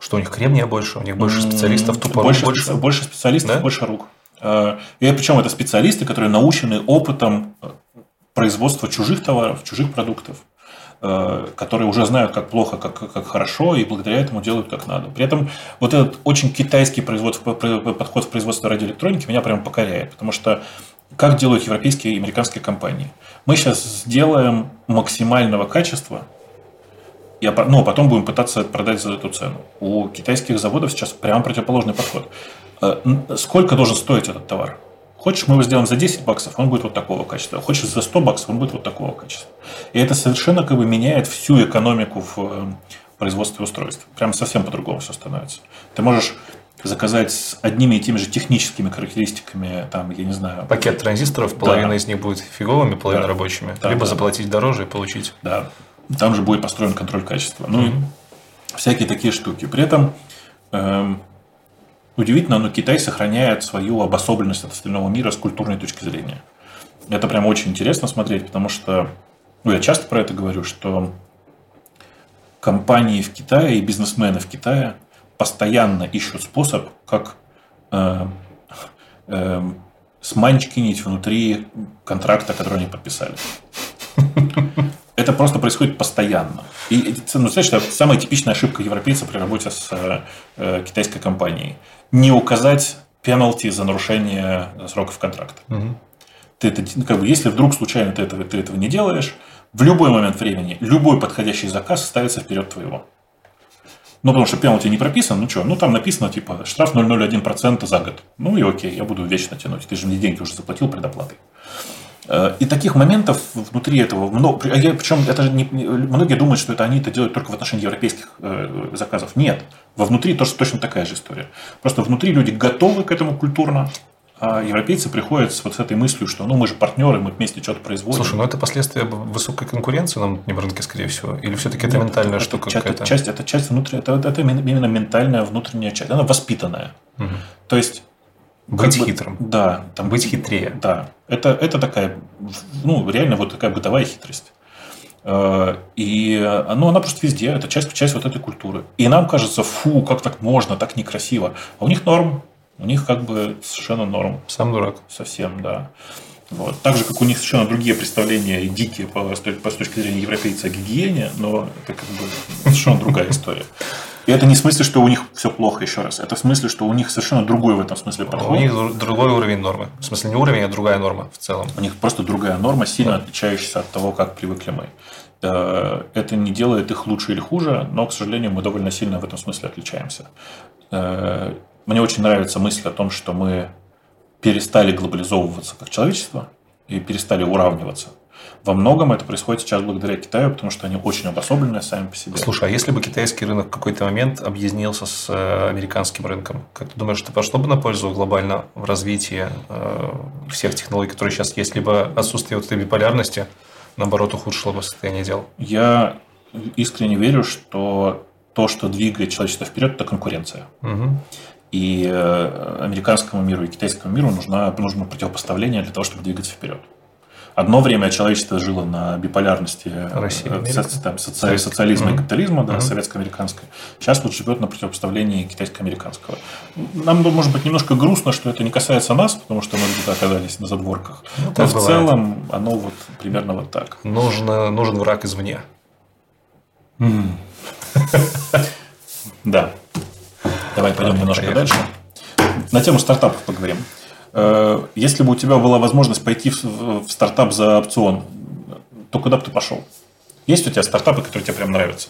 Что у них кремния больше, у них больше специалистов, тупо больше, больше? больше специалистов, да? больше рук. Э, и причем это специалисты, которые научены опытом э, производства чужих товаров, чужих продуктов, э, которые уже знают, как плохо, как, как хорошо, и благодаря этому делают как надо. При этом вот этот очень китайский подход в производство радиоэлектроники меня прям покоряет, потому что как делают европейские и американские компании? Мы сейчас сделаем максимального качества, и, ну, а потом будем пытаться продать за эту цену. У китайских заводов сейчас прям противоположный подход. Э, сколько должен стоить этот товар? Хочешь, мы его сделаем за 10 баксов, он будет вот такого качества. Хочешь за 100 баксов, он будет вот такого качества. И это совершенно как бы меняет всю экономику в э, производстве устройств. Прям совсем по-другому все становится. Ты можешь заказать с одними и теми же техническими характеристиками, там, я не знаю... Пакет транзисторов, половина да. из них будет фиговыми, половина да. рабочими. Да, Либо да. заплатить дороже и получить. Да. Там же будет построен контроль качества. Ну, mm-hmm. всякие такие штуки. При этом эм, удивительно, но Китай сохраняет свою обособленность от остального мира с культурной точки зрения. Это прям очень интересно смотреть, потому что, ну, я часто про это говорю, что компании в Китае и бизнесмены в Китае постоянно ищут способ, как э, э, сманчкинить внутри контракта, который они подписали. <laughs> Это просто происходит постоянно. И, ну, знаешь, это самая типичная ошибка европейца при работе с э, китайской компанией не указать пенальти за нарушение сроков контракта. Угу. Ты это, ну, как бы, если вдруг случайно ты этого, ты этого не делаешь, в любой момент времени любой подходящий заказ ставится вперед твоего. Ну, потому что пенальти не прописан, ну что, ну там написано, типа, штраф 0,01% за год. Ну и окей, я буду вечно тянуть. Ты же мне деньги уже заплатил предоплатой. Э, и таких моментов внутри этого много. А я, причем это же не, многие думают, что это они это делают только в отношении европейских э, заказов. Нет. Вовнутри тоже точно такая же история. Просто внутри люди готовы к этому культурно, а европейцы приходят с вот с этой мыслью, что ну мы же партнеры, мы вместе что-то производим. Слушай, ну это последствия высокой конкуренции на внутреннем рынке, скорее всего. Или все-таки это Нет, ментальная это, штука это, какая-то? Часть, это часть внутри, это, это именно ментальная внутренняя часть. Она воспитанная. Угу. То есть быть как хитрым. Бы, да. Там быть хитрее. Да. Это, это такая, ну, реально вот такая бытовая хитрость. Э, и ну, она просто везде, это часть, часть вот этой культуры. И нам кажется, фу, как так можно, так некрасиво. А у них норм. У них как бы совершенно норм. Сам дурак. Совсем, да. Вот. Так же, как у них совершенно другие представления дикие по, по, с точки зрения европейца о гигиене, но это как бы совершенно другая история. И это не в смысле, что у них все плохо, еще раз. Это в смысле, что у них совершенно другой в этом смысле подход. У них другой уровень нормы. В смысле, не уровень, а другая норма в целом. У них просто другая норма, сильно да. отличающаяся от того, как привыкли мы. Э, это не делает их лучше или хуже, но, к сожалению, мы довольно сильно в этом смысле отличаемся. Э, мне очень нравится мысль о том, что мы перестали глобализовываться как человечество и перестали уравниваться. Во многом это происходит сейчас благодаря Китаю, потому что они очень обособленные сами по себе. Слушай, а если бы китайский рынок в какой-то момент объединился с э, американским рынком, как ты думаешь, это пошло бы на пользу глобально в развитии э, всех технологий, которые сейчас есть, либо отсутствие вот этой биполярности, наоборот, ухудшило бы состояние дел? Я искренне верю, что то, что двигает человечество вперед, это конкуренция. Угу. И э, американскому миру и китайскому миру нужно, нужно противопоставление для того, чтобы двигаться вперед. Одно время человечество жило на биполярности России, соци, там, соци, социализма mm-hmm. и капитализма, да, mm-hmm. советско-американской. Сейчас вот живет на противопоставлении китайско-американского. Нам, может быть, немножко грустно, что это не касается нас, потому что мы где-то оказались на задворках. Ну, Но в бывает. целом оно вот примерно вот так. Нужно, нужен враг извне. <laughs> Да. Давай пойдем немножко дальше. На тему стартапов поговорим. Э, если бы у тебя была возможность пойти в стартап за опцион, то куда бы ты пошел? Есть у тебя стартапы, которые тебе прям нравятся?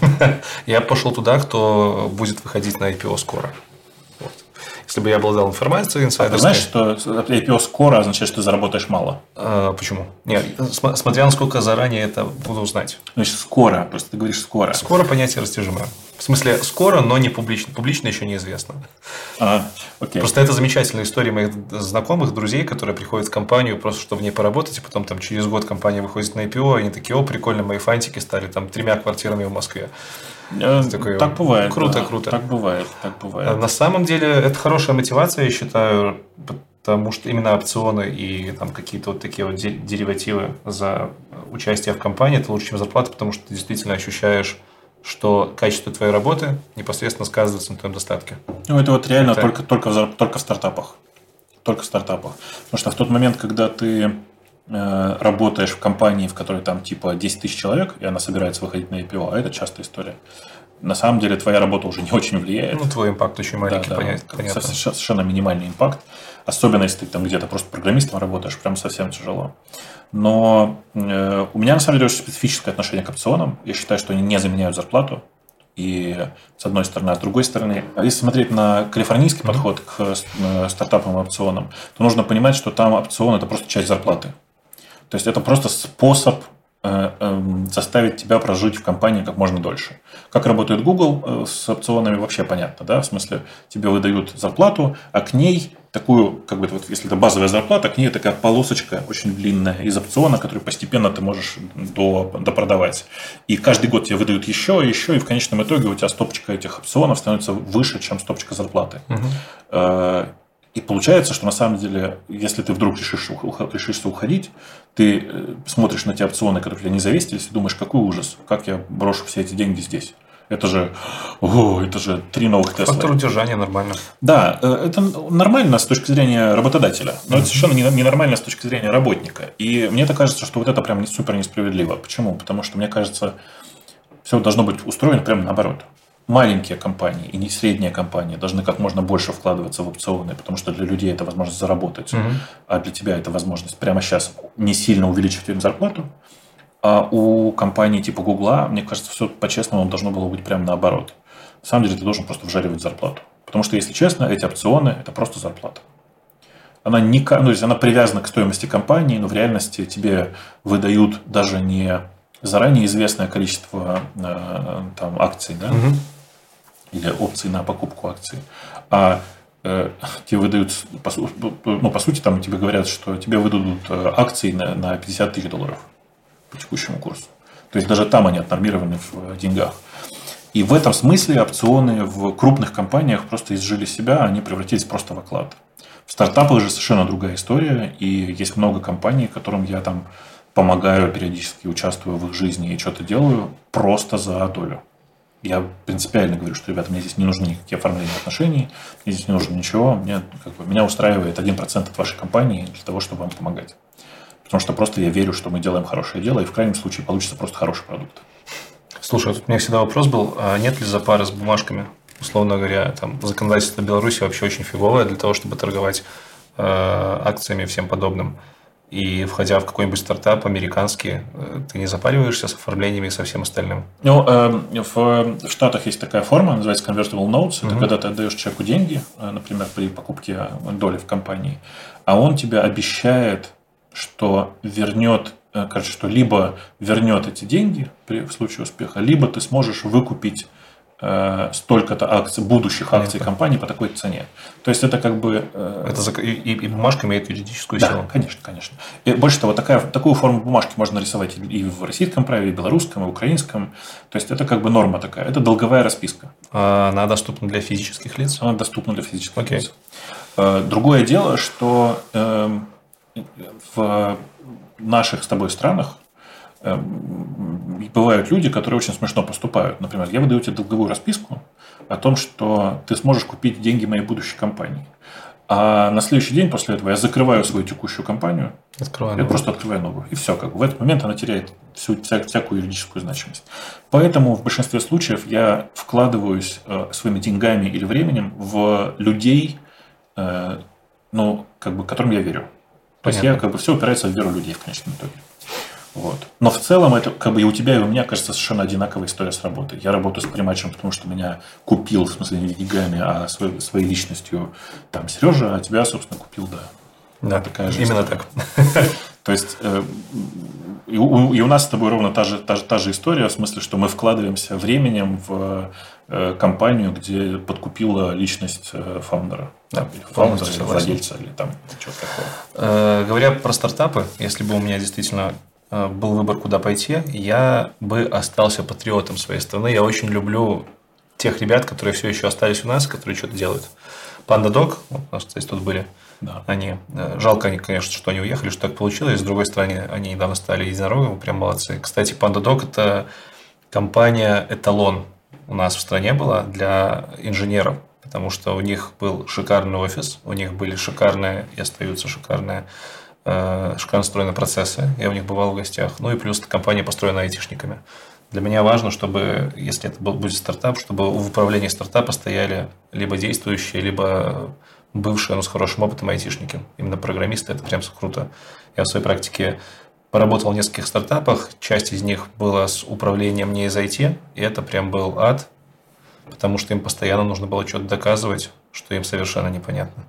<laughs> Я пошел туда, кто будет выходить на IPO скоро. Если бы я обладал информацией инсайдерской... А ты знаешь, что IPO скоро означает, что ты заработаешь мало? А, почему? Нет, смотря насколько заранее это буду знать. Значит, скоро. Просто ты говоришь скоро. Скоро понятие растяжимо. В смысле, скоро, но не публично. Публично еще неизвестно. А, окей. Просто это замечательная история моих знакомых, друзей, которые приходят в компанию просто, чтобы в ней поработать, и потом там через год компания выходит на IPO, и они такие, о, прикольно, мои фантики стали там тремя квартирами в Москве. Такой, так бывает. Круто, да. круто. Так бывает, так бывает. А на самом деле это хорошая мотивация, я считаю, потому что именно опционы и там какие-то вот такие вот деривативы за участие в компании это лучше, чем зарплата, потому что ты действительно ощущаешь что качество твоей работы непосредственно сказывается на твоем достатке. Ну, это вот реально это... только, только, в, только в стартапах. Только в стартапах. Потому что в тот момент, когда ты работаешь в компании, в которой там типа 10 тысяч человек, и она собирается выходить на IPO, а это частая история, на самом деле твоя работа уже не <laughs> очень влияет. Ну, твой импакт очень маленький, да, понятно. понятно. Совершенно минимальный импакт. Особенно, если ты там где-то просто программистом работаешь, прям совсем тяжело. Но э, у меня, на самом деле, очень специфическое отношение к опционам. Я считаю, что они не заменяют зарплату. И с одной стороны, а с другой стороны, если смотреть на калифорнийский mm-hmm. подход к э, стартапам и опционам, то нужно понимать, что там опцион – это просто часть зарплаты. То есть это просто способ Э, эм, заставить тебя прожить в компании как можно дольше. Как работает Google э, с опционами вообще понятно, да, в смысле тебе выдают зарплату, а к ней такую, как бы, вот, если это базовая зарплата, к ней такая полосочка очень длинная из опциона, которую постепенно ты можешь до, допродавать. И каждый год тебе выдают еще, еще, и в конечном итоге у тебя стопочка этих опционов становится выше, чем стопочка зарплаты. Угу. И получается, что на самом деле, если ты вдруг решишь, решишься уходить, ты э, смотришь на те опционы, которые тебя не завесились, и думаешь, какой ужас, как я брошу все эти деньги здесь. Это же, о, это же три новых Тесла. Фактор удержания нормально. Да, э, это нормально с точки зрения работодателя, но это совершенно ненормально с точки зрения работника. И мне так кажется, что вот это прям супер несправедливо. Почему? Потому что мне кажется, все должно быть устроено прямо наоборот маленькие компании и не средние компании должны как можно больше вкладываться в опционы, потому что для людей это возможность заработать, угу. а для тебя это возможность прямо сейчас не сильно увеличить им зарплату. А у компании типа Гугла, мне кажется, все по-честному должно было быть прямо наоборот. На самом деле ты должен просто вжаривать зарплату. Потому что, если честно, эти опционы – это просто зарплата. Она, не, ну, то есть она привязана к стоимости компании, но в реальности тебе выдают даже не заранее известное количество э, там, акций, да, угу или опции на покупку акций, а э, тебе выдают, ну, по сути, там тебе говорят, что тебе выдадут э, акции на, на 50 тысяч долларов по текущему курсу. То есть даже там они отнормированы в деньгах. И в этом смысле опционы в крупных компаниях просто изжили себя, они превратились просто в оклад. В стартапах же совершенно другая история, и есть много компаний, которым я там помогаю периодически, участвую в их жизни и что-то делаю просто за долю. Я принципиально говорю, что, ребята, мне здесь не нужны никакие оформления отношений, мне здесь не нужно ничего, мне, как бы, меня устраивает 1% от вашей компании для того, чтобы вам помогать. Потому что просто я верю, что мы делаем хорошее дело, и в крайнем случае получится просто хороший продукт. Слушай, тут у меня всегда вопрос был, а нет ли запары с бумажками? Условно говоря, там законодательство Беларуси вообще очень фиговое для того, чтобы торговать э, акциями и всем подобным. И входя в какой-нибудь стартап американский, э, ты не запариваешься с оформлениями и со всем остальным? Ну, э, в, Штатах есть такая форма, называется convertible notes. Это mm-hmm. когда ты отдаешь человеку деньги, э, например, при покупке доли в компании, а он тебе обещает, что вернет, короче, что либо вернет эти деньги при, в случае успеха, либо ты сможешь выкупить э, столько-то акций, будущих Понятно. акций компании по такой цене. То есть это как бы... Э, это и, и бумажка имеет юридическую да, силу. конечно, конечно. И больше того, такая, такую форму бумажки можно нарисовать и в российском праве, и в белорусском, и в украинском. То есть это как бы норма такая. Это долговая расписка. А она доступна для физических лиц? Она доступна для физических okay. лиц. Э, другое дело, что э, в наших с тобой странах Эм, бывают люди, которые очень смешно поступают. Например, я выдаю тебе долговую расписку о том, что ты сможешь купить деньги моей будущей компании. А на следующий день после этого я закрываю свою текущую компанию. Открываю я новую. просто открываю новую. И все. Как бы в этот момент она теряет всю, вся, всякую юридическую значимость. Поэтому в большинстве случаев я вкладываюсь э, своими деньгами или временем в людей, э, ну, как бы, которым я верю. То есть я как бы все упирается в веру людей в конечном итоге. Вот. Но в целом это как бы и у тебя, и у меня, кажется, совершенно одинаковая история с работой. Я работаю с приматчем, потому что меня купил, в смысле, не деньгами, а своей, своей личностью там Сережа, а тебя, собственно, купил, да. Да, такая же. Именно история. так. <laughs> То есть э, и у, нас с тобой ровно та же, та, же, та же история, в смысле, что мы вкладываемся временем в э, компанию, где подкупила личность э, фаундера. Да, или фаундера, или владельца, или там что-то такое. Говоря про стартапы, если бы у меня действительно был выбор, куда пойти, я бы остался патриотом своей страны. Я очень люблю тех ребят, которые все еще остались у нас, которые что-то делают. Панда Док, вот у нас, кстати, тут были, Да. они, э, жалко, они, конечно, что они уехали, что так получилось. С другой стороны, они недавно стали единорогами, прям молодцы. Кстати, Panda Dog – это компания эталон у нас в стране была для инженеров, потому что у них был шикарный офис, у них были шикарные и остаются шикарные э, шикарно строенные процессы. Я у них бывал в гостях. Ну и плюс компания построена айтишниками. Для меня важно, чтобы, если это будет стартап, чтобы в управлении стартапа стояли либо действующие, либо бывшие, но с хорошим опытом айтишники. Именно программисты, это прям круто. Я в своей практике поработал в нескольких стартапах, часть из них была с управлением не из IT, и это прям был ад, потому что им постоянно нужно было что-то доказывать, что им совершенно непонятно.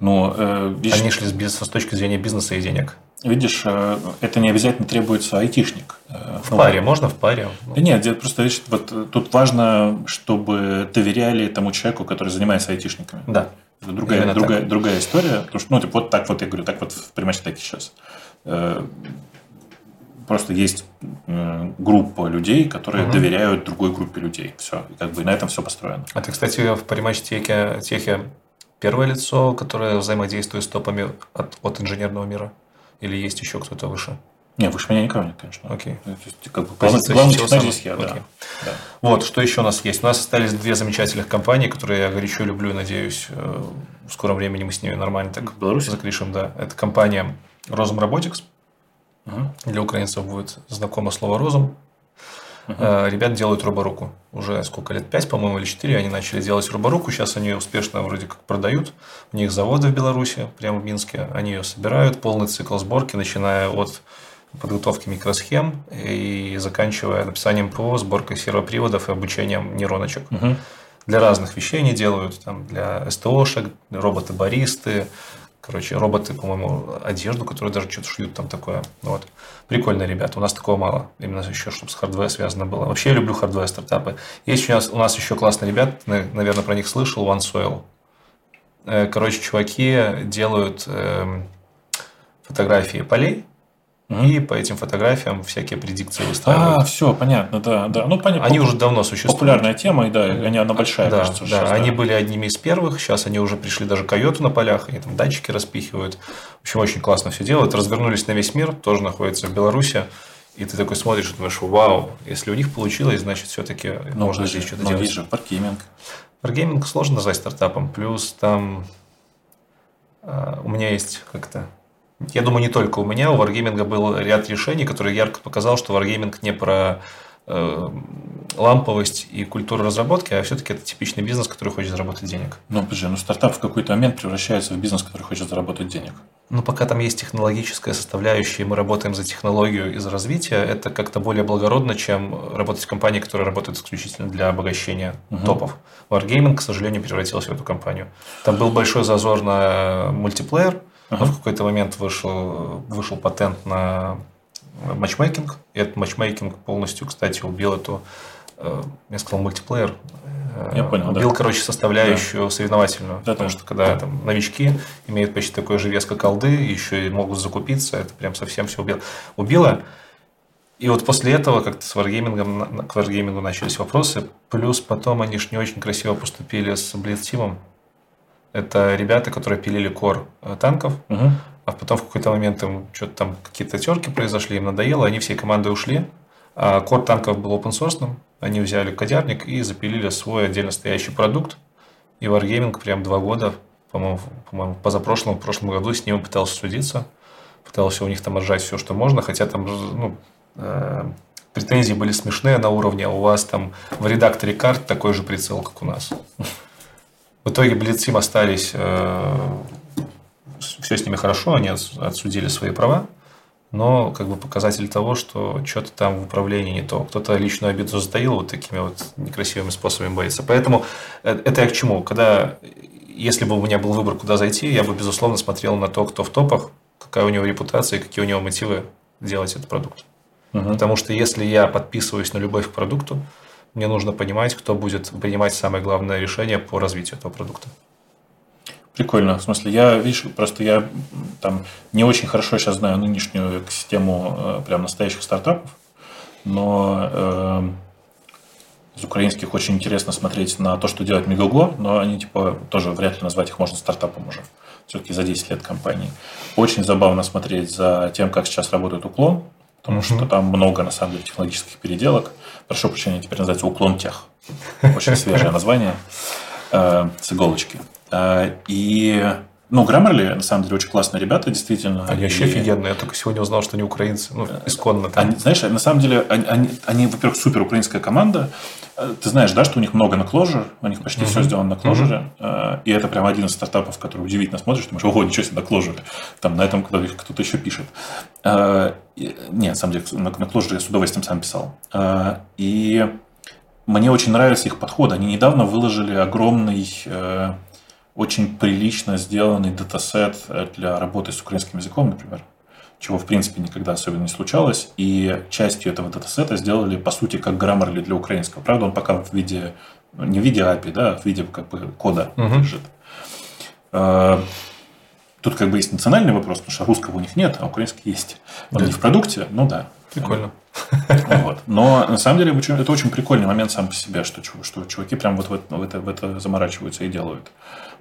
Но э, видишь, Они шли с, бизнеса, с точки зрения бизнеса и денег. видишь, э, это не обязательно требуется айтишник. Э, В ну, паре, можно в паре? Да нет, просто видишь, вот э, тут важно, чтобы доверяли тому человеку, который занимается айтишниками. Да. Это другая, Именно другая, так. другая история. Потому что, ну, типа, вот так вот я говорю, так вот в прямой так сейчас. Э, Просто есть э, группа людей, которые Мгм. доверяют другой группе людей. Все. И как бы на этом все построено. А ты, кстати, в париматч техе первое лицо, которое взаимодействует с топами от, от инженерного мира? Или есть еще кто-то выше? Не, выше меня никого нет, конечно. Окей. Есть, как бы, технарь сама. здесь я, да. Окей. Да. Вот, что еще у нас есть? У нас остались две замечательных компании, которые я горячо люблю и надеюсь, э, в скором времени мы с ними нормально так В Беларуси? закришим. Да. Это компания Rosum Robotics. Мгм. Для украинцев будет знакомо слово розум. Э, Ребят делают роборуку. Уже сколько лет? Пять, по-моему, или четыре они начали делать роборуку. Сейчас они ее успешно вроде как продают. У них заводы в Беларуси, прямо в Минске. Они ее собирают. Полный цикл сборки, начиная от подготовки микросхем и заканчивая написанием ПО, сборкой сервоприводов и обучением нейроночек. Мгм. Для разных вещей они делают. Там, для СТОшек, роботы-баристы, короче, роботы, по-моему, одежду, которые даже что-то шьют там такое. Вот. Прикольные ребята. У нас такого мало. Именно еще, чтобы с hardware связано было. Вообще я люблю hardware стартапы. Есть у нас, у нас еще классные ребята, наверное, про них слышал, OneSoil. Э, Короче, чуваки делают эм, фотографии полей, Мгм. и по этим фотографиям всякие предикции А, выстраивают. все, понятно, да, да. Ну, понятно. Они уже давно существуют. популярная тема, и да, они, она большая, да, кажется. да, сейчас, они были одними из первых, сейчас они уже пришли даже к койоту на полях, они там датчики распихивают. В общем, очень классно все делают. Развернулись на весь мир, тоже находятся в Беларуси. И ты такой смотришь и думаешь, вау, если у них получилось, значит, все-таки Ну, можно здесь что-то но делать. есть же паркиминг. Wargaming сложно назвать стартапом. Плюс там а, у меня есть как-то... Я думаю, не только у меня. У Wargaming был ряд решений, которые ярко показал, что Wargaming не про э, ламповость и культуру разработки, а все-таки это типичный бизнес, который хочет заработать денег. Ну, подожди, ну стартап в какой-то момент превращается в бизнес, который хочет заработать денег. Но пока там есть технологическая составляющая, и мы работаем за технологию и за развитие, это как-то более благородно, чем работать в компании, которая работает исключительно для обогащения Мгм. топов. Wargaming, к сожалению, превратился в эту компанию. Там был большой зазор на мультиплеер, но Ага. в какой-то момент вышел, вышел патент на матчмейкинг. И этот матчмейкинг полностью, кстати, убил эту, э, я сказал, мультиплеер. Э, Я понял, Убил, да. короче, составляющую соревновательную. Да, потому да. что когда там новички имеют почти такой же вес, как алды, еще и могут закупиться, это прям совсем все убило. убило. И вот после этого как-то с Wargaming, к Wargaming начались вопросы. Плюс потом они ж не очень красиво поступили с Blitzteam. Это ребята, которые пилили кор э, танков, Мгм. а потом в какой-то момент им что-то там какие-то терки произошли, им надоело, они всей командой ушли. А код танков был open source, они взяли кодярник и запилили свой отдельно стоящий продукт. И Wargaming прям два года, по-моему, по-моему, позапрошлом, в прошлом году с ними пытался судиться. Пытался у них там отжать все, что можно, хотя там ну, э, претензии были смешные на уровне, а у вас там в редакторе карт такой же прицел, как у нас. В итоге Блицим остались, все с ними хорошо, они отс- отсудили свои права, но как бы показатель того, что что-то там в управлении не то. Кто-то личную обиду затаил вот такими вот некрасивыми способами боится. Поэтому э, это я к чему? Когда, если бы у меня был выбор, куда зайти, я бы, безусловно, смотрел на то, кто в топах, какая у него репутация и какие у него мотивы делать этот продукт. Угу. Потому что если я подписываюсь на любовь к продукту, мне нужно понимать, кто будет принимать самое главное решение по развитию этого продукта. Прикольно. В смысле, я, видишь, просто я там не очень хорошо сейчас знаю нынешнюю экосистему э, прям настоящих стартапов, но э, из украинских очень интересно смотреть на то, что делает Мегаго, но они типа тоже вряд ли назвать их можно стартапом уже. Все-таки за 10 лет компании. Очень забавно смотреть за тем, как сейчас работает уклон, потому что там много, на самом деле, технологических переделок. Прошу прощения, теперь называется уклон тех. Очень <laughs> свежее название э, с иголочки. Э, и ну, Grammarly, на самом деле, очень классные ребята, действительно. Они вообще и... офигенные. Я только сегодня узнал, что они украинцы. Ну, исконно. Там. Они, знаешь, на самом деле, они, они, они во-первых, супер украинская команда. Э, ты знаешь, да, что у них много на Clojure, у них почти mm-hmm. все сделано на Clojure. Mm-hmm. И это прям один из стартапов, который удивительно смотришь. Думаешь, ого, ничего себе, на Clojure. Там на этом кто-то еще пишет. Нет, на самом деле, на Clojure я с удовольствием сам писал. И мне очень нравится их подход. Они недавно выложили огромный очень прилично сделанный датасет для работы с украинским языком, например, чего, в принципе, никогда особенно не случалось. И частью этого датасета сделали, по сути, как Grammarly для украинского. Правда, он пока в виде, не в виде API, да, а в виде как бы кода uh-huh. лежит. А, тут как бы есть национальный вопрос, потому что русского у них нет, а украинский есть. Он да. не в продукте, ну да. Прикольно. Вот. Но на самом деле это очень прикольный момент сам по себе, что, что чуваки прям вот в, это, в это заморачиваются и делают.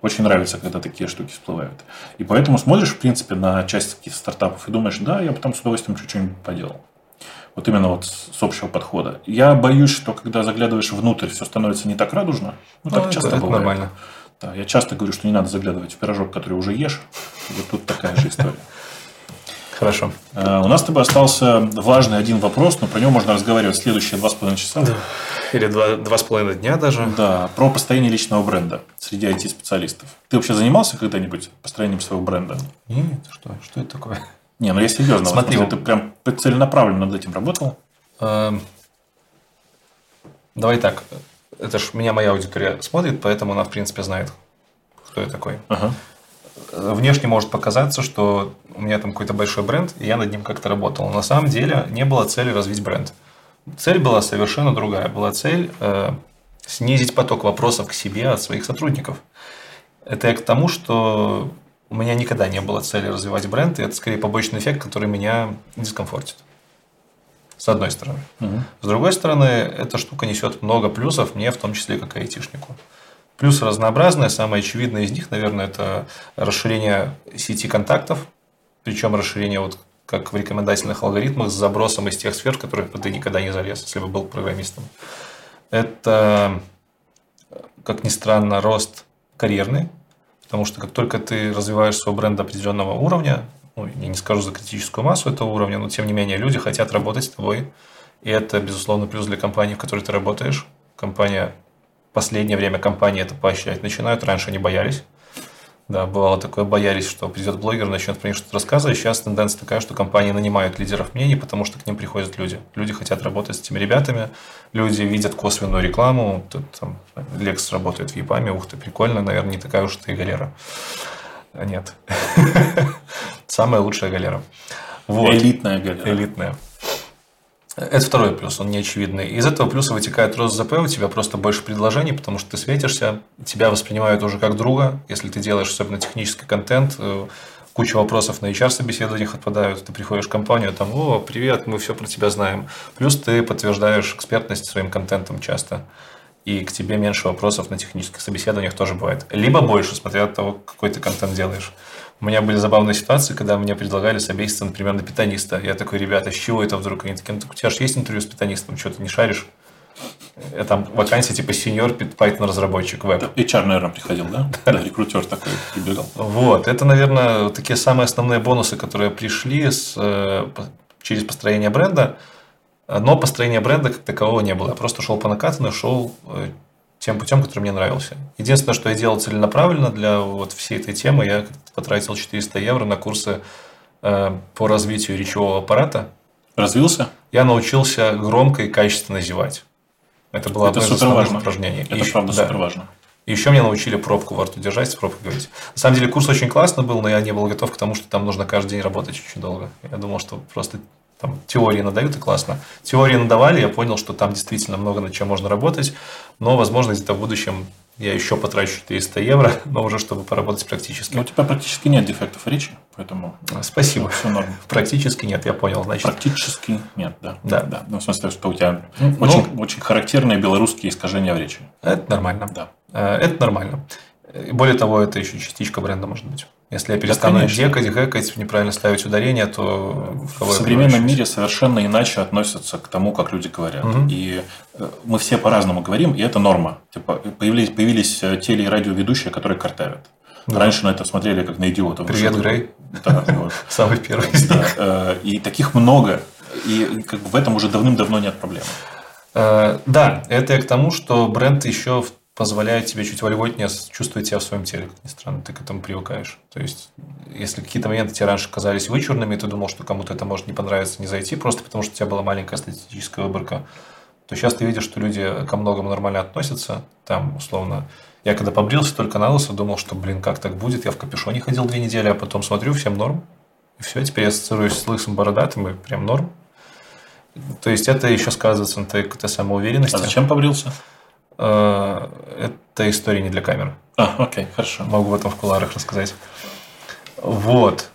Очень нравится, когда такие штуки всплывают. И поэтому смотришь, в принципе, на часть таких стартапов и думаешь, да, я потом с удовольствием чуть-чуть поделал. Вот именно вот с общего подхода. Я боюсь, что когда заглядываешь внутрь, все становится не так радужно. Ну, так ну, часто это, бывает. нормально. Да, я часто говорю, что не надо заглядывать в пирожок, который уже ешь. Вот тут такая же история. Хорошо. Э, у нас с тобой остался важный один вопрос, но про него можно разговаривать следующие два с половиной часа. Да. Или два, два с половиной дня даже. Да, про построение личного бренда среди IT-специалистов. Ты вообще занимался когда-нибудь построением своего бренда? Нет, что, что это такое? Не, ну я серьезно. Смотри, вот, ты прям целенаправленно над этим работал? Эм, давай так. Это ж меня моя аудитория смотрит, поэтому она, в принципе, знает, кто я такой. Ага внешне может показаться, что у меня там какой-то большой бренд, и я над ним как-то работал. Но на самом деле не было цели развить бренд. Цель была совершенно другая. Была цель э, снизить поток вопросов к себе от своих сотрудников. Это я к тому, что у меня никогда не было цели развивать бренд, и это скорее побочный эффект, который меня дискомфортит. С одной стороны. Угу. С другой стороны, эта штука несет много плюсов мне, в том числе как айтишнику. Плюсы разнообразные. Самое очевидное из них, наверное, это расширение сети контактов. Причем расширение вот как в рекомендательных алгоритмах с забросом из тех сфер, в которых бы ты никогда не залез, если бы был программистом. Это, как ни странно, рост карьерный, потому что как только ты развиваешь свой бренд определенного уровня, ну, я не скажу за критическую массу этого уровня, но тем не менее люди хотят работать с тобой, и это, безусловно, плюс для компании, в которой ты работаешь. Компания последнее время компании это поощрять начинают. Раньше они боялись. Да, бывало такое, боялись, что придет блогер, начнет про них что-то рассказывать. Сейчас тенденция такая, что компании нанимают лидеров мнений, потому что к ним приходят люди. Люди хотят работать с этими ребятами, люди видят косвенную рекламу. Тут там Лекс работает в ЕПАМе, ух ты, прикольно, наверное, не такая уж ты галера. Нет. <laughs> Самая лучшая галера. Вот. Элитная галера. Элитная. Это второй плюс, он не очевидный. Из этого плюса вытекает рост ЗП, у тебя просто больше предложений, потому что ты светишься, тебя воспринимают уже как друга, если ты делаешь особенно технический контент, э, куча вопросов на HR-собеседованиях отпадают, ты приходишь в компанию, там, о, привет, мы все про тебя знаем. Плюс ты подтверждаешь экспертность своим контентом часто, и к тебе меньше вопросов на технических собеседованиях тоже бывает. Либо больше, смотря от того, какой ты контент делаешь. У меня были забавные ситуации, когда мне предлагали собеситься, например, на питаниста. Я такой, ребята, с чего это вдруг? Они такие, ну, у тебя же есть интервью с питанистом, что ты не шаришь? Э, там вакансия типа сеньор Python разработчик веб. HR, наверное, приходил, да? <laughs> Да, рекрутер такой прибегал. Вот, это, наверное, такие самые основные бонусы, которые пришли с, э, через построение бренда. Но построения бренда как такового не было. Я просто шел по накатанной, шел э, тем путем, который мне нравился. Единственное, что я делал целенаправленно для вот всей этой темы, я потратил 400 евро на курсы э, по развитию речевого аппарата. Развился? Я научился громко и качественно зевать. Это было Это одно из основных важно. упражнений. Это и, правда да. супер важно. И еще меня научили пробку во рту держать, с пробкой говорить. На самом деле курс очень классный был, но я не был готов к тому, что там нужно каждый день работать очень долго. Я думал, что просто там теории надают и классно. Теории надавали, я понял, что там действительно много над чем можно работать, но, возможно, где-то в будущем я еще потрачу 400 евро, <laughs> но уже чтобы поработать практически. Но у тебя практически нет дефектов речи, поэтому... Спасибо. Все норм. Практически нет, я понял. Значит, Практически нет, да. Да. да. Ну, в смысле, что у тебя Ну, очень, очень характерные белорусские искажения в речи. это нормально. Да. Э, Это нормально. И более того, это еще частичка бренда может быть. Если я перестану конечно. декать, гэкать, неправильно ставить ударение, то... В современном мире совершенно иначе относятся к тому, как люди говорят. Мгм. И э, мы все по-разному говорим, и это норма. Типа, появились, появились э, теле- и радиоведущие, которые картавят. Да. Раньше на это смотрели как на идиотов. Привет, Грей. Да, вот. <laughs> Самый первый из Да, них. э, И таких много. И как бы в этом уже давным-давно нет проблем. Да, это я к тому, что бренд еще в- позволяет тебе чуть вольготнее чувствовать себя в своем теле, как ни странно, ты к этому привыкаешь. То есть, если какие-то моменты тебе раньше казались вычурными, и ты думал, что кому-то это может не понравиться, не зайти, просто потому что у тебя была маленькая статистическая выборка, то сейчас ты видишь, что люди ко многому нормально относятся. Там, условно, я когда побрился только на лысо, думал, что, блин, как так будет? Я в капюшоне ходил две недели, а потом смотрю, всем норм. И все, теперь я ассоциируюсь с лысым бородатым, и прям норм. То есть, это еще сказывается на твоей какой-то самоуверенности. А зачем побрился? Э, Это история не для камеры. А, окей, хорошо. Могу об этом в куларах рассказать. Вот.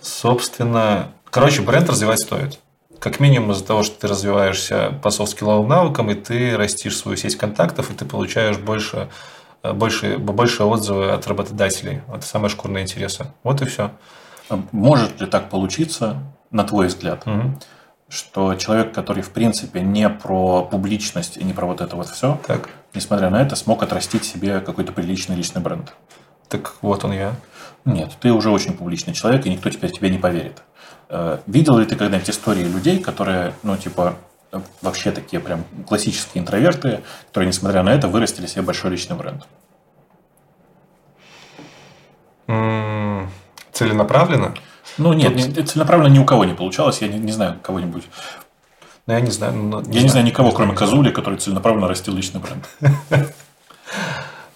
Собственно, короче, бренд развивать стоит. Как минимум из-за того, что ты развиваешься по софт-скилловым навыкам, и ты растишь свою сеть контактов, и ты получаешь больше, э, больше, больше отзывы от работодателей. Это самые шкурные интересы. Вот и все. Может ли так получиться, на твой взгляд, Мгм. Что человек, который в принципе не про публичность и не про вот это вот все, Так, несмотря на это, смог отрастить себе какой-то приличный личный бренд? так вот он я. Нет, ты уже очень публичный человек, и никто теперь тебе не поверит. Э, Видел ли ты когда-нибудь истории людей, которые, ну, типа, вообще такие прям классические интроверты, которые, несмотря на это, вырастили себе большой личный бренд? Целенаправленно? Ну, нет, Тут- не- целенаправленно ни у кого не получалось. Я не, не знаю кого-нибудь. Ну, я не знаю. ну, Я не знаю никого, не кроме знаю. Козули, который целенаправленно растил личный бренд.